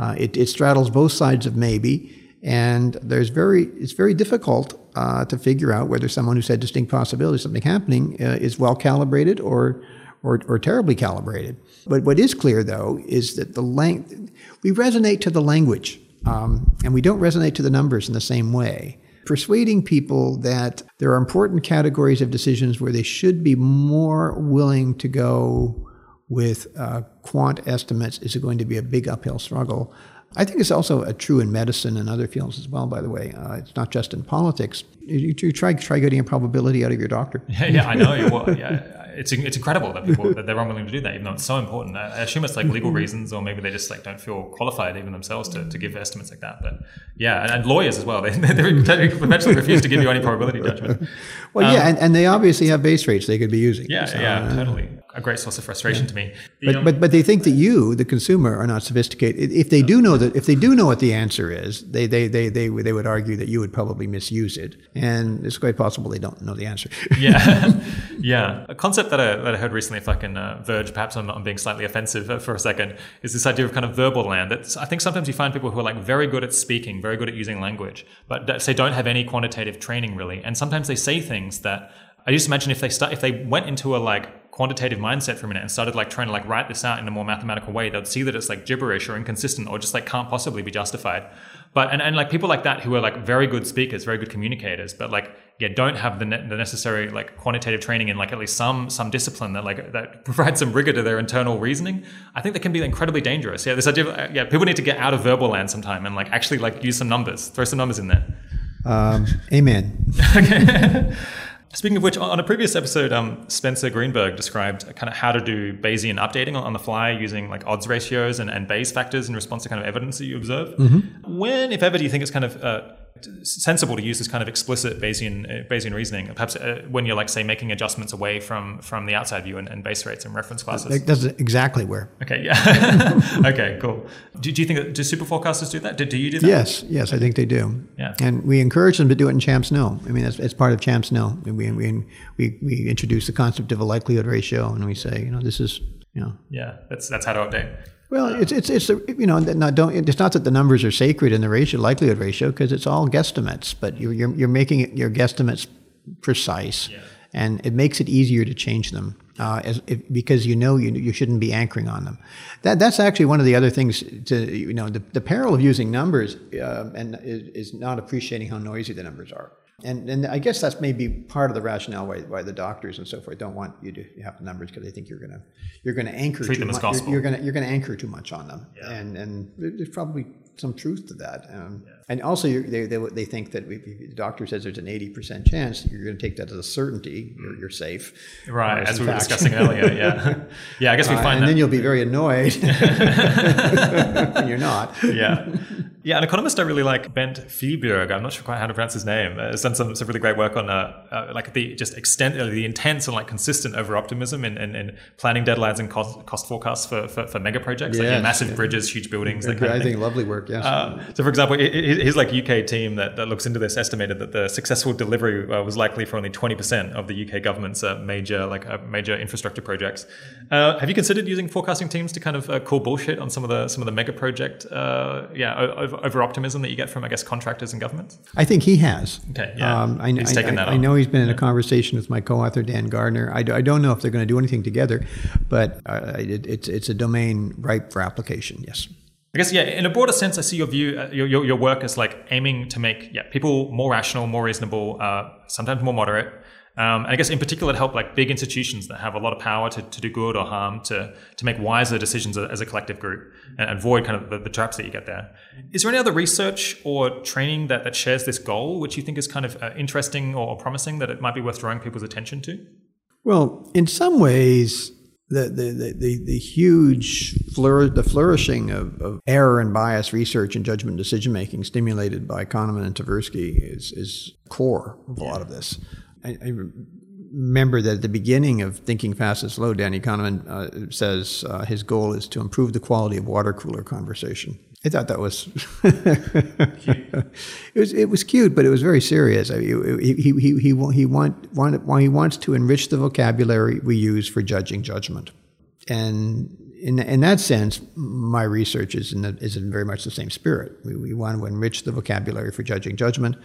B: Uh, it, it, straddles both sides of maybe, and there's very it's very difficult uh, to figure out whether someone who said distinct possibility something happening uh, is well calibrated or, or or terribly calibrated. But what is clear though is that the length we resonate to the language, um, and we don't resonate to the numbers in the same way persuading people that there are important categories of decisions where they should be more willing to go with uh, quant estimates is it going to be a big uphill struggle. I think it's also uh, true in medicine and other fields as well. By the way, uh, it's not just in politics. You, you, try try getting a probability out of your doctor. [LAUGHS]
A: Yeah, yeah, I know. Well, yeah, it's it's incredible that people that they're unwilling to do that, even though it's so important. I assume it's like legal reasons, or maybe they just like don't feel qualified even themselves to, to give estimates like that. But yeah, and, and lawyers as well. [LAUGHS] They, they eventually refuse to give you any probability judgment. [LAUGHS]
B: Well, um, yeah, and, and they obviously have base rates they could be using.
A: Yeah, so, yeah, uh, totally. A great source of frustration to me. The,
B: But, but but they think that you, the consumer, are not sophisticated. If they do know that, if they do know what the answer is, they they they they, would- they would argue that you would probably misuse it, and it's quite possible they don't know the answer.
A: yeah, [LAUGHS] yeah. A concept that I, that I heard recently, if I can uh, verge perhaps on, on being slightly offensive uh, for a second, is this idea of kind of verbal land. That I think sometimes you find people who are like very good at speaking, very good at using language, but that say don't have any quantitative training really, and sometimes they say things that I just imagine if they start if they went into a like quantitative mindset for a minute and started like trying to like write this out in a more mathematical way, they'd see that it's like gibberish or inconsistent or just like can't possibly be justified. But and, and like people like that who are like very good speakers, very good communicators, but like yeah, don't have the, ne- the necessary like quantitative training in like at least some some discipline that like that [LAUGHS] provides some rigor to their internal reasoning. I think that can be incredibly dangerous. Yeah, this idea of uh, yeah, people need to get out of verbal land sometime and like actually like use some numbers, throw some numbers in there.
B: Um, amen. [LAUGHS]
A: Speaking of which, on a previous episode, um, Spencer Greenberg described kind of how to do Bayesian updating on, the fly using like odds ratios and, and Bayes factors in response to kind of evidence that you observe. When, if ever, do you think it's kind of uh, sensible to use this kind of explicit Bayesian uh, Bayesian reasoning? Perhaps uh, when you're like say making adjustments away from from the outside view and, and base rates and reference classes.
B: That does exactly where.
A: Okay, yeah. [LAUGHS] okay, cool. Do, do you think that do super forecasters do that? Do, do you do that?
B: Yes, yes, I think they do.
A: Yeah.
B: And we encourage them to do it in CHAMPS KNOW. I mean, it's, it's part of CHAMPS KNOW. We, we, we, we introduce the concept of a likelihood ratio, and we say, you know, this is, you know,
A: Yeah, that's that's how to update.
B: Well, it's it's it's a, you know, not don't it's not that the numbers are sacred in the ratio likelihood ratio because it's all guesstimates, but you're you're, you're making it, your guesstimates precise, and it makes it easier to change them uh, as, if, because you know you you shouldn't be anchoring on them. That that's actually one of the other things to you know the, the peril of using numbers uh, and is, is not appreciating how noisy the numbers are. And, and I guess that's maybe part of the rationale why, why the doctors and so forth don't want you to have the numbers because they think you're gonna you're gonna anchor
A: Treat
B: too much. You're, you're gonna you're gonna anchor too much on them, and and there's probably some truth to that. Um, And also, they, they they think that if the doctor says there's an eighty percent chance, you're going to take that as a certainty. You're, you're safe,
A: Right, as
B: in
A: we were discussing earlier. Yeah, [LAUGHS] yeah. I guess we
B: Uh,
A: find
B: and
A: that
B: then you'll be very annoyed [LAUGHS] when you're not.
A: yeah. Yeah, an economist I really like, Bent Flyvbjerg, I'm not sure quite how to pronounce his name, uh, has done some, some really great work on uh, uh, like the just extent, uh, the intense and like consistent over optimism in, in, in planning deadlines and cost, cost forecasts for, for, for mega projects, like yeah, massive
B: yeah.
A: bridges, huge buildings, that kind
B: I
A: of
B: think lovely work. Yes.
A: Uh, so, for example, his like UK team that, that looks into this estimated that the successful delivery uh, was likely for only twenty percent of the UK government's uh, major like uh, major infrastructure projects. Uh, have you considered using forecasting teams to kind of uh, call bullshit on some of the some of the mega project uh, yeah over, over optimism that you get from I guess contractors and governments?
B: I think he has.
A: Okay, yeah.
B: Um, I,
A: He's
B: I-
A: taken
B: I-
A: that
B: I
A: on.
B: know he's been in a conversation with my co-author Dan Gardner. I, do, I don't know if they're going to do anything together, but uh, it, it's it's a domain ripe for application. Yes.
A: I guess yeah. In a broader sense, I see your view, uh, your, your your work as like aiming to make yeah people more rational, more reasonable, uh, sometimes more moderate. Um, and I guess in particular to help like big institutions that have a lot of power to, to do good or harm to to make wiser decisions as a collective group and avoid kind of the, the traps that you get there. Is there any other research or training that, that shares this goal, which you think is kind of uh, interesting or promising that it might be worth drawing people's attention to?
B: Well, in some ways, the the the, the, huge flour- the flourishing of, of error and bias research and judgment decision making stimulated by Kahneman and Tversky is is core of a lot of this. I, I remember that at the beginning of Thinking Fast and Slow, Danny Kahneman uh, says uh, his goal is to improve the quality of water cooler conversation. I thought that was [LAUGHS] it was it was cute, but it was very serious. I mean, he he he he he want, well, he wants to enrich the vocabulary we use for judging judgment, and in in that sense, my research is in the, is in very much the same spirit. We we want to enrich the vocabulary for judging judgment,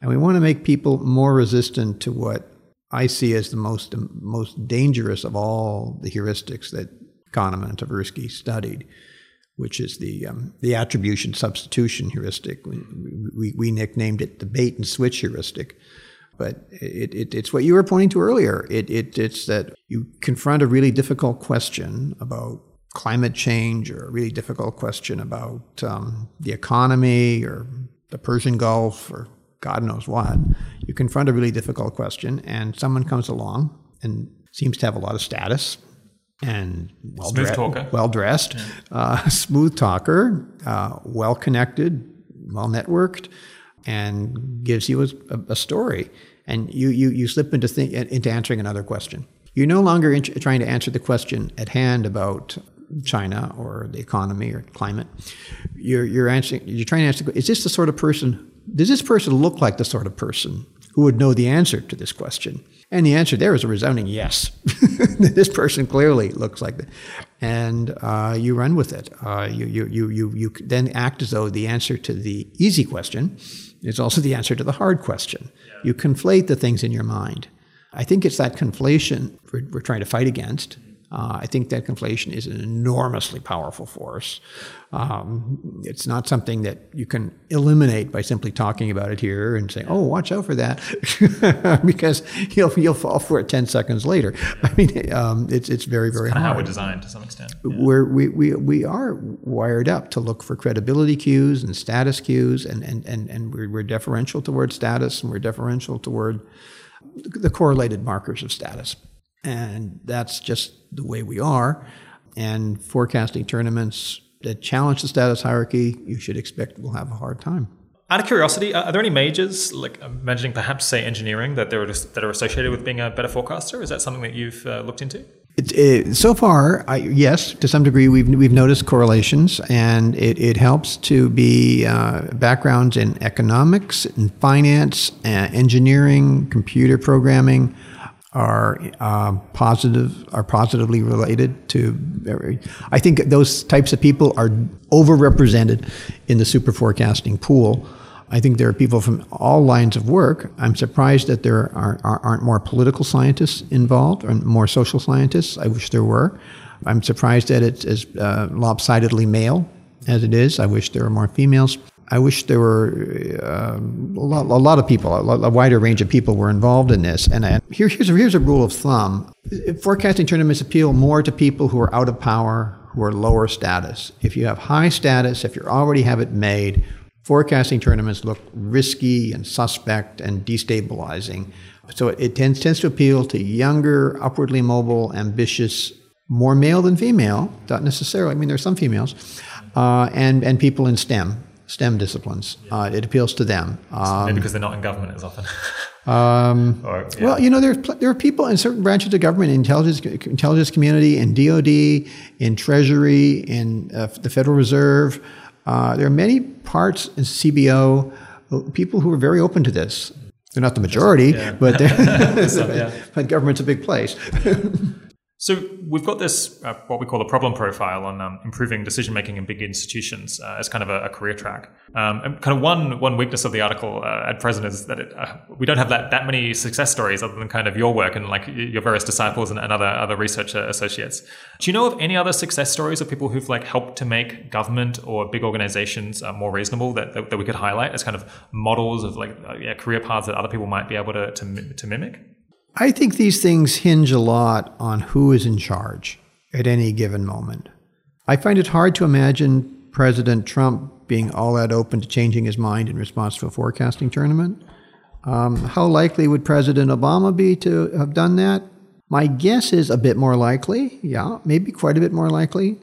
B: and we want to make people more resistant to what I see as the most most dangerous of all the heuristics that Kahneman and Tversky studied which is the um, the attribution substitution heuristic. We, we, we nicknamed it the bait and switch heuristic. But it, it, it's what you were pointing to earlier. It, it, it's that you confront a really difficult question about climate change or a really difficult question about um, the economy or the Persian Gulf or God knows what. You confront a really difficult question, and someone comes along and seems to have a lot of status and well
A: Smooth talker.
B: well dressed, uh, smooth talker, uh, well connected, well networked, and gives you a, a story. And you, you, you slip into think, into answering another question. You're no longer in- trying to answer the question at hand about China or the economy or climate. You're, you're answering. You're trying to answer. Is this the sort of person? Does this person look like the sort of person who would know the answer to this question? And the answer there is a resounding yes. [LAUGHS] this person clearly looks like that. And uh, you run with it. Uh, you, you, you, you, you then act as though the answer to the easy question is also the answer to the hard question. You conflate the things in your mind. I think it's that conflation we're, we're trying to fight against. Uh, I think that conflation is an enormously powerful force. Um, it's not something that you can eliminate by simply talking about it here and saying, "Oh, watch out for that," [LAUGHS] because you'll you'll fall for it ten seconds later. [LAUGHS] I mean, um, it's it's very very
A: it's
B: hard.
A: How we're designed to some extent.
B: Yeah. We're, we we we are wired up to look for credibility cues and status cues, and and and and we're, we're deferential toward status, and we're deferential toward the correlated markers of status. And that's just the way we are. And forecasting tournaments that challenge the status hierarchy, you should expect we'll have a hard time.
A: Out of curiosity, are there any majors, like imagining perhaps say engineering, that are that are associated with being a better forecaster? Is that something that you've uh, looked into?
B: It, it, so far, I, yes, to some degree, we've we've noticed correlations, and it, it helps to be uh, backgrounds in economics, in finance, uh, engineering, computer programming are uh, positive are positively related to. I think those types of people are overrepresented in the super forecasting pool. I think there are people from all lines of work. I'm surprised that there are, not more political scientists involved or more social scientists. I wish there were. I'm surprised that it's as uh, lopsidedly male as it is. I wish there were more females. I wish there were uh, a, lot, a, lot, of people, a, a, wider range of people were involved in this. And I, here, here's, a, here's a rule of thumb forecasting tournaments appeal more to people who are out of power, who are lower status. If you have high status, if you already have it made, forecasting tournaments look risky and suspect and destabilizing. So it, it tends, tends to appeal to younger, upwardly mobile, ambitious, more male than female, not necessarily, I mean, there are some females, uh, and, and people in STEM STEM disciplines. Uh, it appeals to them.
A: Um, Maybe because they're not in government as often. [LAUGHS]
B: um, [LAUGHS] or, yeah. Well, you know, there there are people in certain branches of government, intelligence intelligence community, in DoD, in Treasury, in uh, the Federal Reserve. Uh, there are many parts in CBO, uh, people who are very open to this. They're not the majority, yeah. but, [LAUGHS] yeah. but government's a big place.
A: So we've got this uh, what we call a problem profile on um, improving decision making in big institutions uh, as kind of a, a career track. Um, and kind of one one weakness of the article uh, at present is that it, uh, we don't have that that many success stories other than kind of your work and like your various disciples and, and other other research associates. Do you know of any other success stories of people who've like helped to make government or big organizations uh, more reasonable that, that, that we could highlight as kind of models of like uh, yeah, career paths that other people might be able to to, to mimic?
B: I think these things hinge a lot on who is in charge at any given moment. I find it hard to imagine President Trump being all that open to changing his mind in response to a forecasting tournament. Um, how likely would President Obama be to have done that? My guess is a bit more likely. Yeah, maybe quite a bit more likely.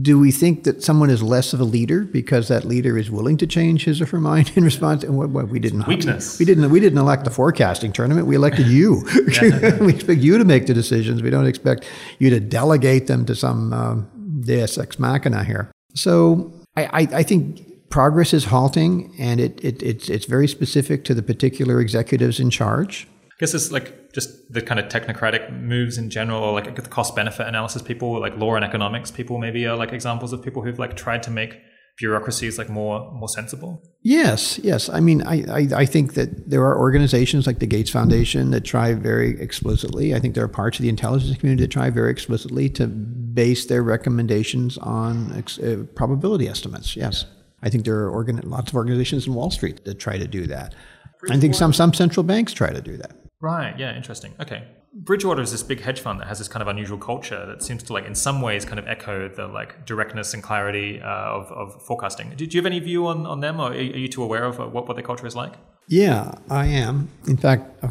B: Do we think that someone is less of a leader because that leader is willing to change his or her mind in response? And what, what we didn't
A: weakness.
B: We didn't we didn't elect the forecasting tournament. We elected you. [LAUGHS] [LAUGHS] we expect you to make the decisions. We don't expect you to delegate them to some um, Deus ex machina here. So I, I, I think progress is halting, and it, it it's it's very specific to the particular executives in charge.
A: I guess it's like just the kind of technocratic moves in general, or like the cost benefit analysis people, like law and economics people, maybe are like examples of people who've like tried to make bureaucracies like more more sensible?
B: Yes, yes. I mean, I, I, I, think that there are organizations like the Gates Foundation that try very explicitly. I think there are parts of the intelligence community that try very explicitly to base their recommendations on ex- uh, probability estimates. Yes, I think there are organ- lots of organizations in Wall Street that try to do that. I think some some central banks try to do that.
A: Right. Yeah. Interesting. Okay. Bridgewater is this big hedge fund that has this kind of unusual culture that seems to like in some ways kind of echo the like directness and clarity uh, of, of forecasting. Do, do, you have any view on, on them or are you too aware of uh, what, what their culture is like?
B: Yeah, I am. In fact, a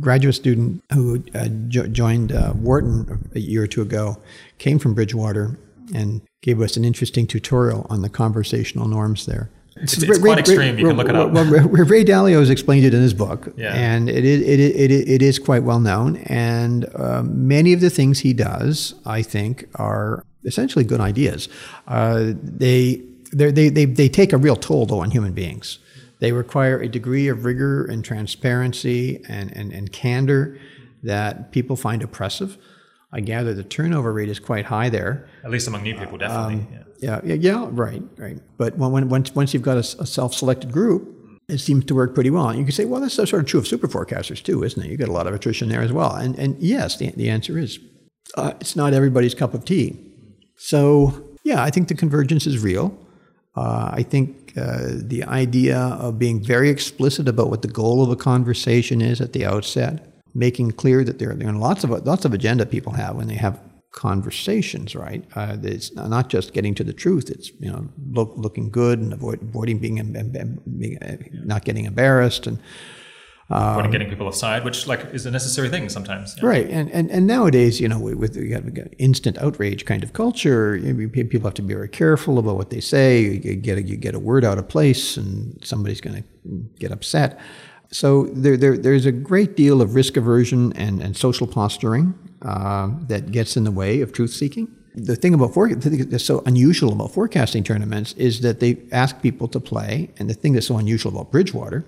B: graduate student who uh, jo- joined uh, Wharton a year or two ago came from Bridgewater and gave us an interesting tutorial on the conversational norms there.
A: It's, it's quite extreme. You can look it up.
B: Well, Ray Dalio has explained it in his book,
A: Yeah.
B: and it is, it, it, it is quite well known. And um, many of the things he does, I think, are essentially good ideas. Uh, they, they, they, they take a real toll, though, on human beings. They require a degree of rigor and transparency and, and, and candor that people find oppressive. I gather the turnover rate is quite high there.
A: At least among new people, definitely. yeah.
B: Yeah, yeah, yeah, right, right. But when, when once once you've got a self-selected group, it seems to work pretty well. And you can say, well, that's sort of true of super forecasters too, isn't it? You got a lot of attrition there as well. And and yes, the, the answer is, uh, it's not everybody's cup of tea. So yeah, I think the convergence is real. Uh, I think uh, the idea of being very explicit about what the goal of a conversation is at the outset, making clear that there, there are lots of lots of agenda people have when they have conversations, right? Uh, it's not just getting to the truth. It's you know look, looking good and avoid, avoiding being, being uh, not getting embarrassed and
A: Avoiding getting people aside, which like is a necessary thing sometimes. yeah.
B: Right, and, and and nowadays, you know, with, with we got, we got instant outrage kind of culture, you know, people have to be very careful about what they say. You get a, you get a word out of place, and somebody's going to get upset. So there, there there's a great deal of risk aversion and, and social posturing uh, that gets in the way of truth seeking. The thing about the thing that's so unusual about forecasting tournaments is that they ask people to play, and the thing that's so unusual about Bridgewater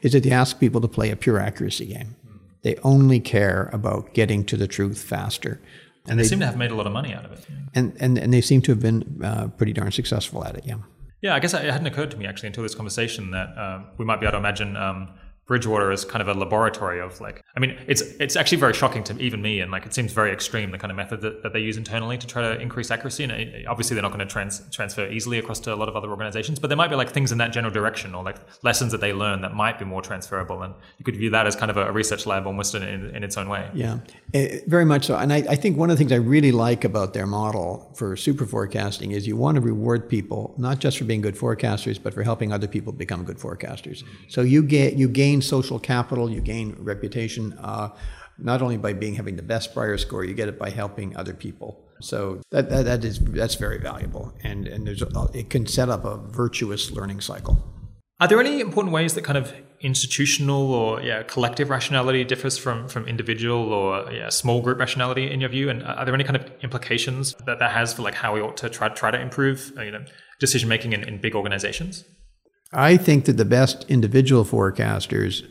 B: is that they ask people to play a pure accuracy game. They only care about getting to the truth faster.
A: And they seem to have made a lot of money out of it.
B: And, and, and they seem to have been uh, pretty darn successful at it, yeah.
A: Yeah, I guess it hadn't occurred to me actually until this conversation that um, we might be able to imagine um, Bridgewater is kind of a laboratory of like. I mean, it's it's actually very shocking to even me, and like it seems very extreme the kind of method that, that they use internally to try to increase accuracy. And it, obviously, they're not going to trans- transfer easily across to a lot of other organizations, but there might be like things in that general direction or like lessons that they learn that might be more transferable. And you could view that as kind of a, a research lab almost in, in, in its own way.
B: Yeah, eh, very much so. And I, I think one of the things I really like about their model for super forecasting is you want to reward people not just for being good forecasters, but for helping other people become good forecasters. So you get you gain social capital, you gain reputation, uh, not only by being having the best Brier score, you get it by helping other people. So that, that, that is that's very valuable, and and there's a, it can set up a virtuous learning cycle.
A: Are there any important ways that kind of institutional or yeah collective rationality differs from from individual or yeah small group rationality in your view? And are there any kind of implications that that has for like how we ought to try try to improve uh, you know decision making in, in big organizations?
B: I think that the best individual forecasters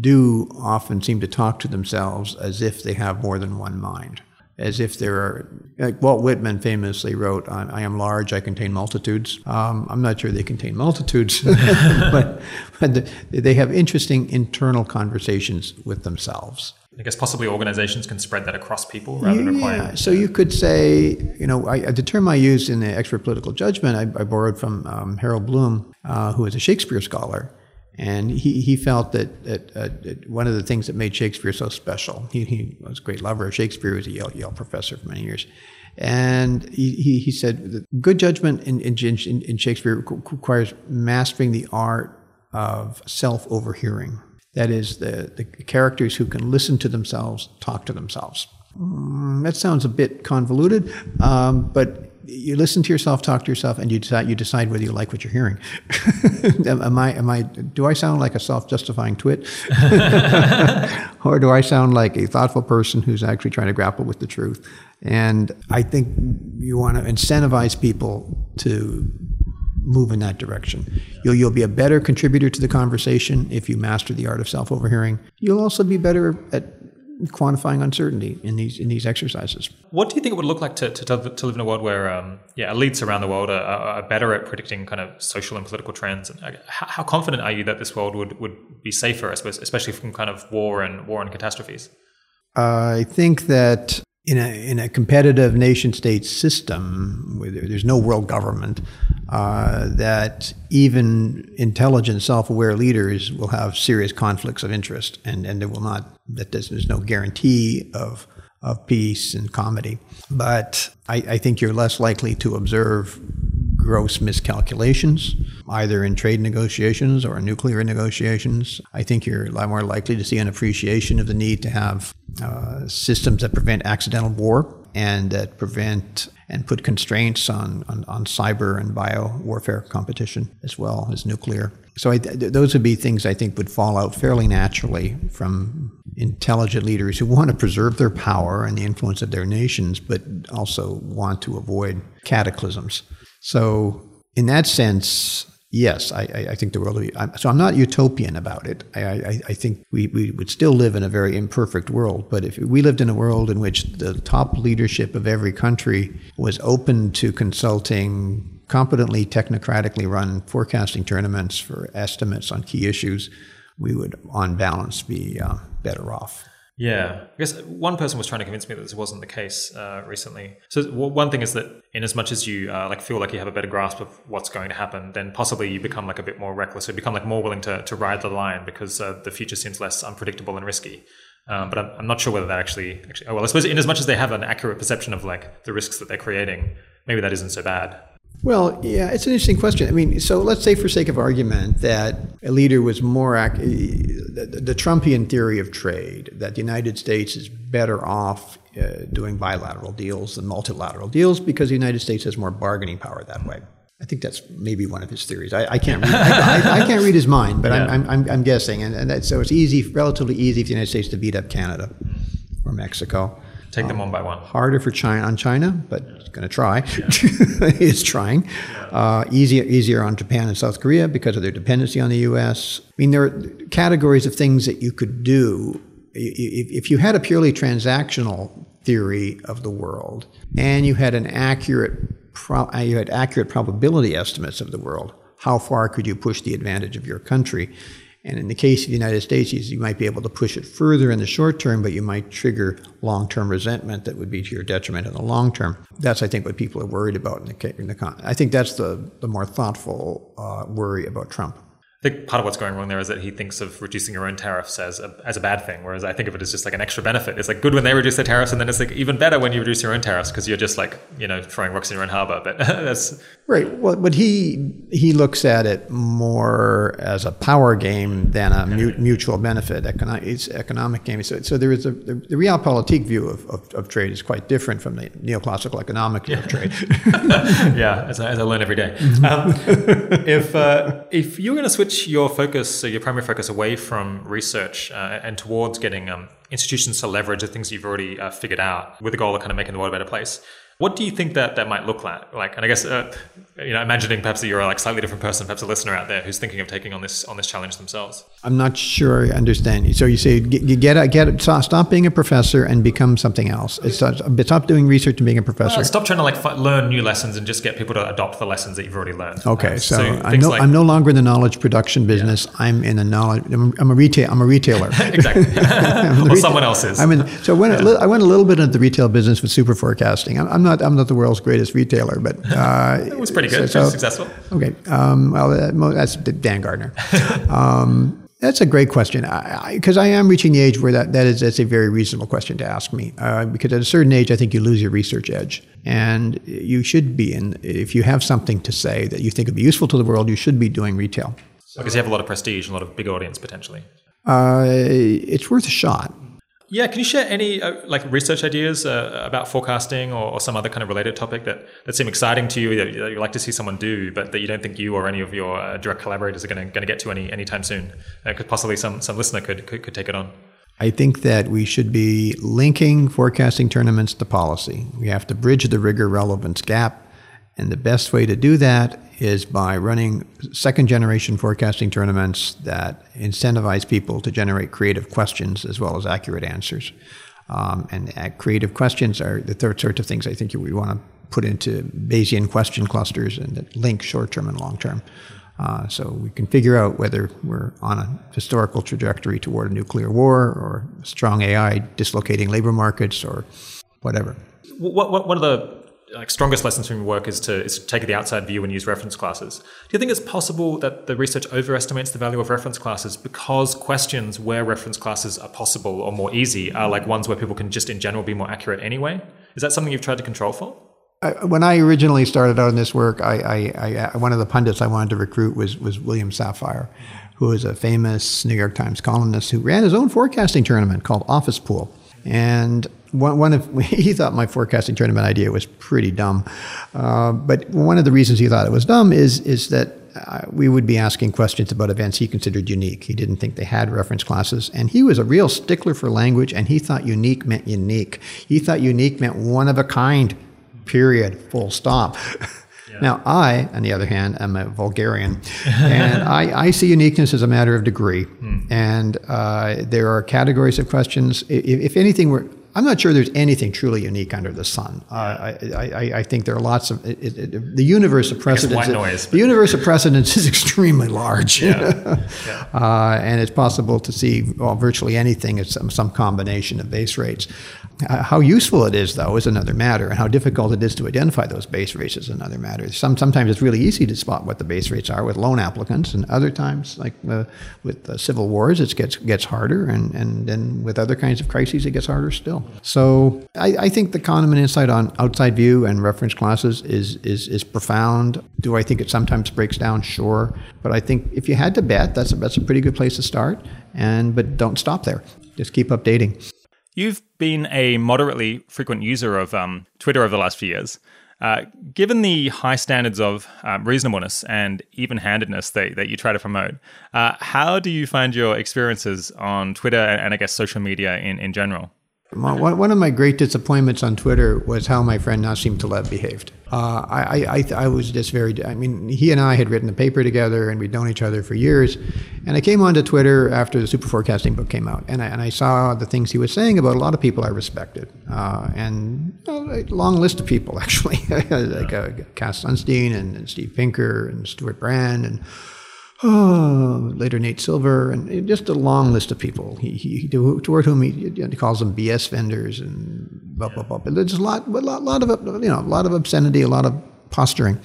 B: do often seem to talk to themselves as if they have more than one mind. As if there are, like Walt Whitman famously wrote, I, am large, I contain multitudes. Um, I'm not sure they contain multitudes, [LAUGHS] but, but the, they have interesting internal conversations with themselves.
A: I guess possibly organizations can spread that across people rather than requiring.
B: Yeah, so you could say, you know, I, the term I used in the expert political judgment, I, I borrowed from um, Harold Bloom, uh, who is a Shakespeare scholar. And he, he felt that, that, uh, that one of the things that made Shakespeare so special, he, he was a great lover of Shakespeare, he was a Yale, Yale professor for many years. And he, he, he said that good judgment in, in, in, in Shakespeare requires mastering the art of self overhearing. That is, the, the characters who can listen to themselves talk to themselves. Mm, that sounds a bit convoluted, um, but you listen to yourself, talk to yourself, and you decide you decide whether you like what you're hearing. [LAUGHS] am I am I do I sound like a self-justifying twit, [LAUGHS] or do I sound like a thoughtful person who's actually trying to grapple with the truth? And I think you want to incentivize people to move in that direction. You'll, you'll be a better contributor to the conversation if you master the art of self overhearing. You'll also be better at quantifying uncertainty in these in these exercises.
A: What do you think it would look like to, to, to live in a world where um, yeah elites around the world are, are, better at predicting kind of social and political trends? And how, how confident are you that this world would, would be safer, I suppose, especially from kind of war and war and catastrophes?
B: I think that in a in a competitive nation state system where there's no world government, uh, that even intelligent, self aware leaders will have serious conflicts of interest, and and there will not that there's, there's no guarantee of of peace and comity. But I, I think you're less likely to observe gross miscalculations, either in trade negotiations or nuclear negotiations. I think you're a lot more likely to see an appreciation of the need to have uh, systems that prevent accidental war. and that prevent and put constraints on, on, on cyber and bio warfare competition as well as nuclear. So I, th- those would be things I think would fall out fairly naturally from intelligent leaders who want to preserve their power and the influence of their nations, but also want to avoid cataclysms. So in that sense, yes, I, I, think the world be. I'm, so I'm not utopian about it. I, I, I, think we, we would still live in a very imperfect world. But if we lived in a world in which the top leadership of every country was open to consulting competently, technocratically run forecasting tournaments for estimates on key issues, we would, on balance, be uh, better off.
A: Yeah, I guess one person was trying to convince me that this wasn't the case uh, recently. So one thing is that, in as much as you uh, like feel like you have a better grasp of what's going to happen, then possibly you become like a bit more reckless. You become like more willing to, to ride the line because uh, the future seems less unpredictable and risky. Um, but I'm, I'm, not sure whether that actually, actually. Oh well, I suppose in as much as they have an accurate perception of like the risks that they're creating, maybe that isn't so bad.
B: Well, yeah, it's an interesting question. I mean, so let's say, for sake of argument, that a leader was more ac- the, the Trumpian theory of trade that the United States is better off uh, doing bilateral deals than multilateral deals because the United States has more bargaining power that way. I think that's maybe one of his theories. I, I can't read, I, I, I, can't read his mind, but yeah. I'm, I'm, I'm, guessing, and, and that, so it's easy, relatively easy for the United States to beat up Canada or Mexico.
A: Take them um, one by one.
B: Harder for China on China, but it's going to try. Yeah. [LAUGHS] it's trying. Yeah. Uh, easier easier on Japan and South Korea because of their dependency on the U.S. I mean, there are categories of things that you could do if, if you had a purely transactional theory of the world and you had an accurate pro, uh, you had accurate probability estimates of the world. How far could you push the advantage of your country? And in the case of the United States, you might be able to push it further in the short term, but you might trigger long term resentment that would be to your detriment in the long term. That's, I think, what people are worried about in the, in the I think that's the, the more thoughtful uh, worry about Trump.
A: I think part of what's going wrong there is that he thinks of reducing your own tariffs as a, as a bad thing, whereas I think of it as just like an extra benefit. It's like good when they reduce their tariffs, and then it's like even better when you reduce your own tariffs because you're just like you know throwing rocks in your own harbor. But [LAUGHS] that's
B: right. Well, but he he looks at it more as a power game than a mu- mutual benefit. Economic, it's economic game. So, so there is a the, the realpolitik view of, of, of, trade is quite different from the neoclassical economic view yeah. of trade. [LAUGHS]
A: yeah, as I, as I, learn every day. Mm-hmm. Um, [LAUGHS] if uh, if you're going to switch switch your focus, your primary focus, away from research uh, and towards getting um, institutions to leverage the things you've already uh, figured out with the goal of kind of making the world a better place. What do you think that that might look like? Like, and I guess uh, you know, imagining perhaps that you're a like slightly different person, perhaps a listener out there who's thinking of taking on this on this challenge themselves.
B: I'm not sure I understand. you. So you say get get, get stop being a professor and become something else. Stop, stop doing research and being a professor.
A: Stop trying to like f- learn new lessons and just get people to adopt the lessons that you've already learned.
B: Okay, so, so I'm, no, like, I'm, no, longer in the knowledge production business. Yeah. I'm in a knowledge. I'm, I'm, a retail. I'm a retailer. [LAUGHS]
A: exactly. [LAUGHS] or retail, someone else is.
B: I'm in. So I went, yeah. I went a little bit into the retail business with super forecasting. I'm, I'm not. I'm not the world's greatest greatest retailer, but
A: uh, it was pretty good, so, so successful.
B: Okay, um, well, that's Dan Gardner. [LAUGHS] Um, that's a great question because I, I, I, am reaching the age where that, that is that's a very reasonable question to ask me. Uh, because at a certain age, I think you lose your research edge, and you should be in. If you have something to say that you think would be useful to the world, you should be doing retail.
A: Because you have a lot of prestige and a lot of big audience potentially.
B: Uh, it's worth a shot.
A: Yeah, can you share any uh, like research ideas uh, about forecasting or, or, some other kind of related topic that, that seem exciting to you that, that you'd like to see someone do, but that you don't think you or any of your uh, direct collaborators are going to get to any anytime soon? Because uh, possibly some some listener could, could could take it on.
B: I think that we should be linking forecasting tournaments to policy. We have to bridge the rigor relevance gap, and the best way to do that is by running second generation forecasting tournaments that incentivize people to generate creative questions as well as accurate answers. Um, and creative questions are the third sort of things I think we want to put into Bayesian question clusters and that link short term and long term. Uh, so we can figure out whether we're on a historical trajectory toward a nuclear war or strong AI dislocating labor markets or whatever.
A: What, what, what are the like strongest lessons from your work is to, is to take the outside view and use reference classes. Do you think it's possible that the research overestimates the value of reference classes because questions where reference classes are possible or more easy are like ones where people can just in general be more accurate anyway? Is that something you've tried to control for?
B: Uh, when I originally started out in this work, I, I, I, uh, one of the pundits I wanted to recruit was, was William Safire, who is a famous New York Times columnist who ran his own forecasting tournament called Office Pool. And one, one of [LAUGHS] he thought my forecasting tournament idea was pretty dumb, uh, but one of the reasons he thought it was dumb is is that uh, we would be asking questions about events he considered unique. He didn't think they had reference classes, and he was a real stickler for language. And he thought unique meant unique. He thought unique meant one of a kind. Period. Full stop. Yeah. Now, I, on the other hand, am a vulgarian, and [LAUGHS] I, I, see uniqueness as a matter of degree. Mm. And uh, there are categories of questions. If, if anything, we're I'm not sure there's anything truly unique under the sun. Uh, I, I, I, think there are lots of it, it, the universe of precedents.
A: Noise,
B: the universe of precedents is [LAUGHS] extremely large, yeah. [LAUGHS] yeah. Uh, and it's possible to see well, virtually anything at some, some combination of base rates. Uh, how useful it is, though, is another matter, and how difficult it is to identify those base rates is another matter. Some, sometimes it's really easy to spot what the base rates are with loan applicants, and other times, like uh, with uh, civil wars, it gets gets harder, and, and then with other kinds of crises, it gets harder still. So I, I think the Kahneman insight on outside view and reference classes is, is is profound. Do I think it sometimes breaks down? Sure, but I think if you had to bet, that's a, that's a pretty good place to start. And but don't stop there. Just keep updating.
A: You've been a moderately frequent user of um, Twitter over the last few years. Uh, given the high standards of um, reasonableness and even handedness that, that you try to promote, uh, how do you find your experiences on Twitter and, and I guess social media in, in general?
B: One of my great disappointments on Twitter was how my friend Nassim Taleb behaved. Uh, I, I, I, was just very, I mean, he and I had written a paper together and we'd known each other for years. And I came onto Twitter after the super forecasting book came out. And I, and I saw the things he was saying about a lot of people I respected. Uh, and a long list of people, [LAUGHS] actually, [LAUGHS] like uh, Cass Sunstein and, and Steve Pinker and Stewart Brand and oh, [SIGHS] later Nate Silver, and just a long list of people. He, he toward whom he, he, calls them BS vendors and blah blah blah. But there's a lot, a lot, lot of you know, a lot of obscenity, a lot of posturing,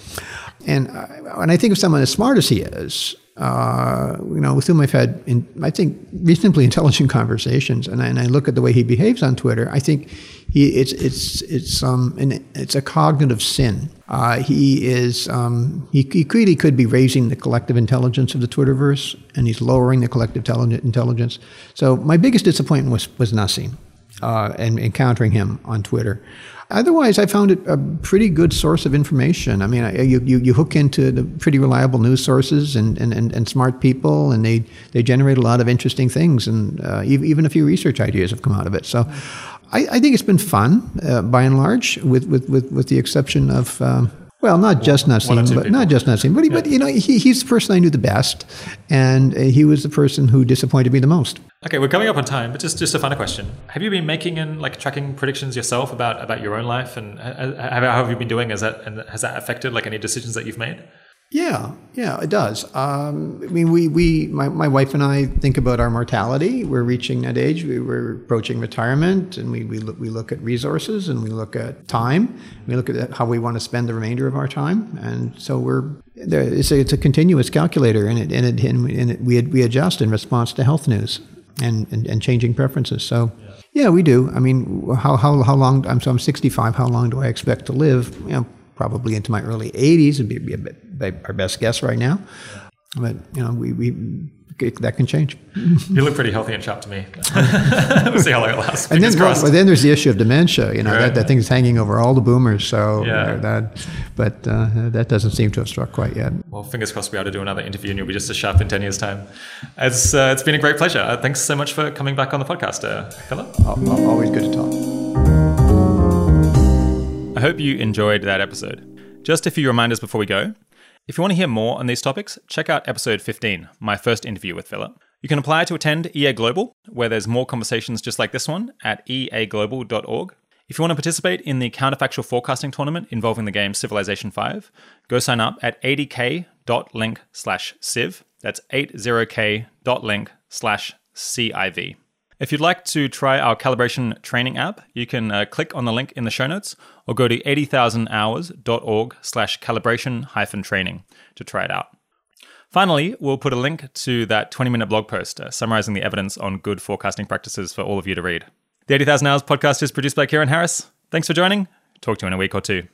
B: and uh, when I think of someone as smart as he is, uh, you know, with whom I've had, in, I think, reasonably intelligent conversations, and I, and I, look at the way he behaves on Twitter, I think he it's it's it's um an, it's a cognitive sin. Uh, he is um, he, he could be raising the collective intelligence of the Twitterverse, and he's lowering the collective intelligence. So my biggest disappointment was was Nassim, uh, and encountering him on Twitter. Otherwise, I found it a pretty good source of information. I mean, you, you, you hook into the pretty reliable news sources and, and, and, and, smart people, and they, they generate a lot of interesting things, and uh, even a few research ideas have come out of it. So I, I think it's been fun uh, by and large, with, with, with, with the exception of. Um, well, not just Nassim, but not just Nassim, but, he, yeah. but you know, he, he's the person I knew the best, and uh, he was the person who disappointed me the most.
A: Okay, we're coming up on time, but just just a final question: Have you been making and like tracking predictions yourself about about your own life, and how have you been doing? Has that and has that affected like any decisions that you've made?
B: Yeah, yeah, it does. Um, I mean, we, we my, my wife and I think about our mortality. We're reaching that age. We, we're approaching retirement, and we, we, look, we look at resources and we look at time. We look at how we want to spend the remainder of our time. And so we're there, it's a, it's a continuous calculator, and it, and, it, and it, we, we adjust in response to health news and, and, and changing preferences. So, yeah, we do. I mean, how, how, how long? I'm, so I'm 65. How long do I expect to live? You know, probably into my early 80s would be, be, be our best guess right now. But you know, we, we that can change. [LAUGHS]
A: you look pretty healthy and sharp to me. we'll [LAUGHS] see how long it lasts.
B: And then, well, then there's the issue of dementia. You know, right. that, that thing is hanging over all the boomers. So
A: yeah.
B: that, but uh, that doesn't seem to have struck quite yet.
A: Well, fingers crossed we'll be able to do another interview and you'll be just as sharp in 10 years' time. It's, uh, it's been a great pleasure. Uh, thanks so much for coming back on the podcast, uh, Philip.
B: Always good to talk.
A: I hope you enjoyed that episode. Just a few reminders before we go. If you want to hear more on these topics, check out episode 15, my first interview with Philip. You can apply to attend EA Global, where there's more conversations just like this one at eaglobal.org. If you want to participate in the counterfactual forecasting tournament involving the game Civilization 5, go sign up at 80k.link slash civ. That's 80k.link slash civ. If you'd like to try our calibration training app, you can uh, click on the link in the show notes or go to 80000hours.org slash calibration hyphen training to try it out. Finally, we'll put a link to that 20 minute blog post uh, summarizing the evidence on good forecasting practices for all of you to read. The 80,000 Hours podcast is produced by Kieran Harris. Thanks for joining. Talk to you in a week or two.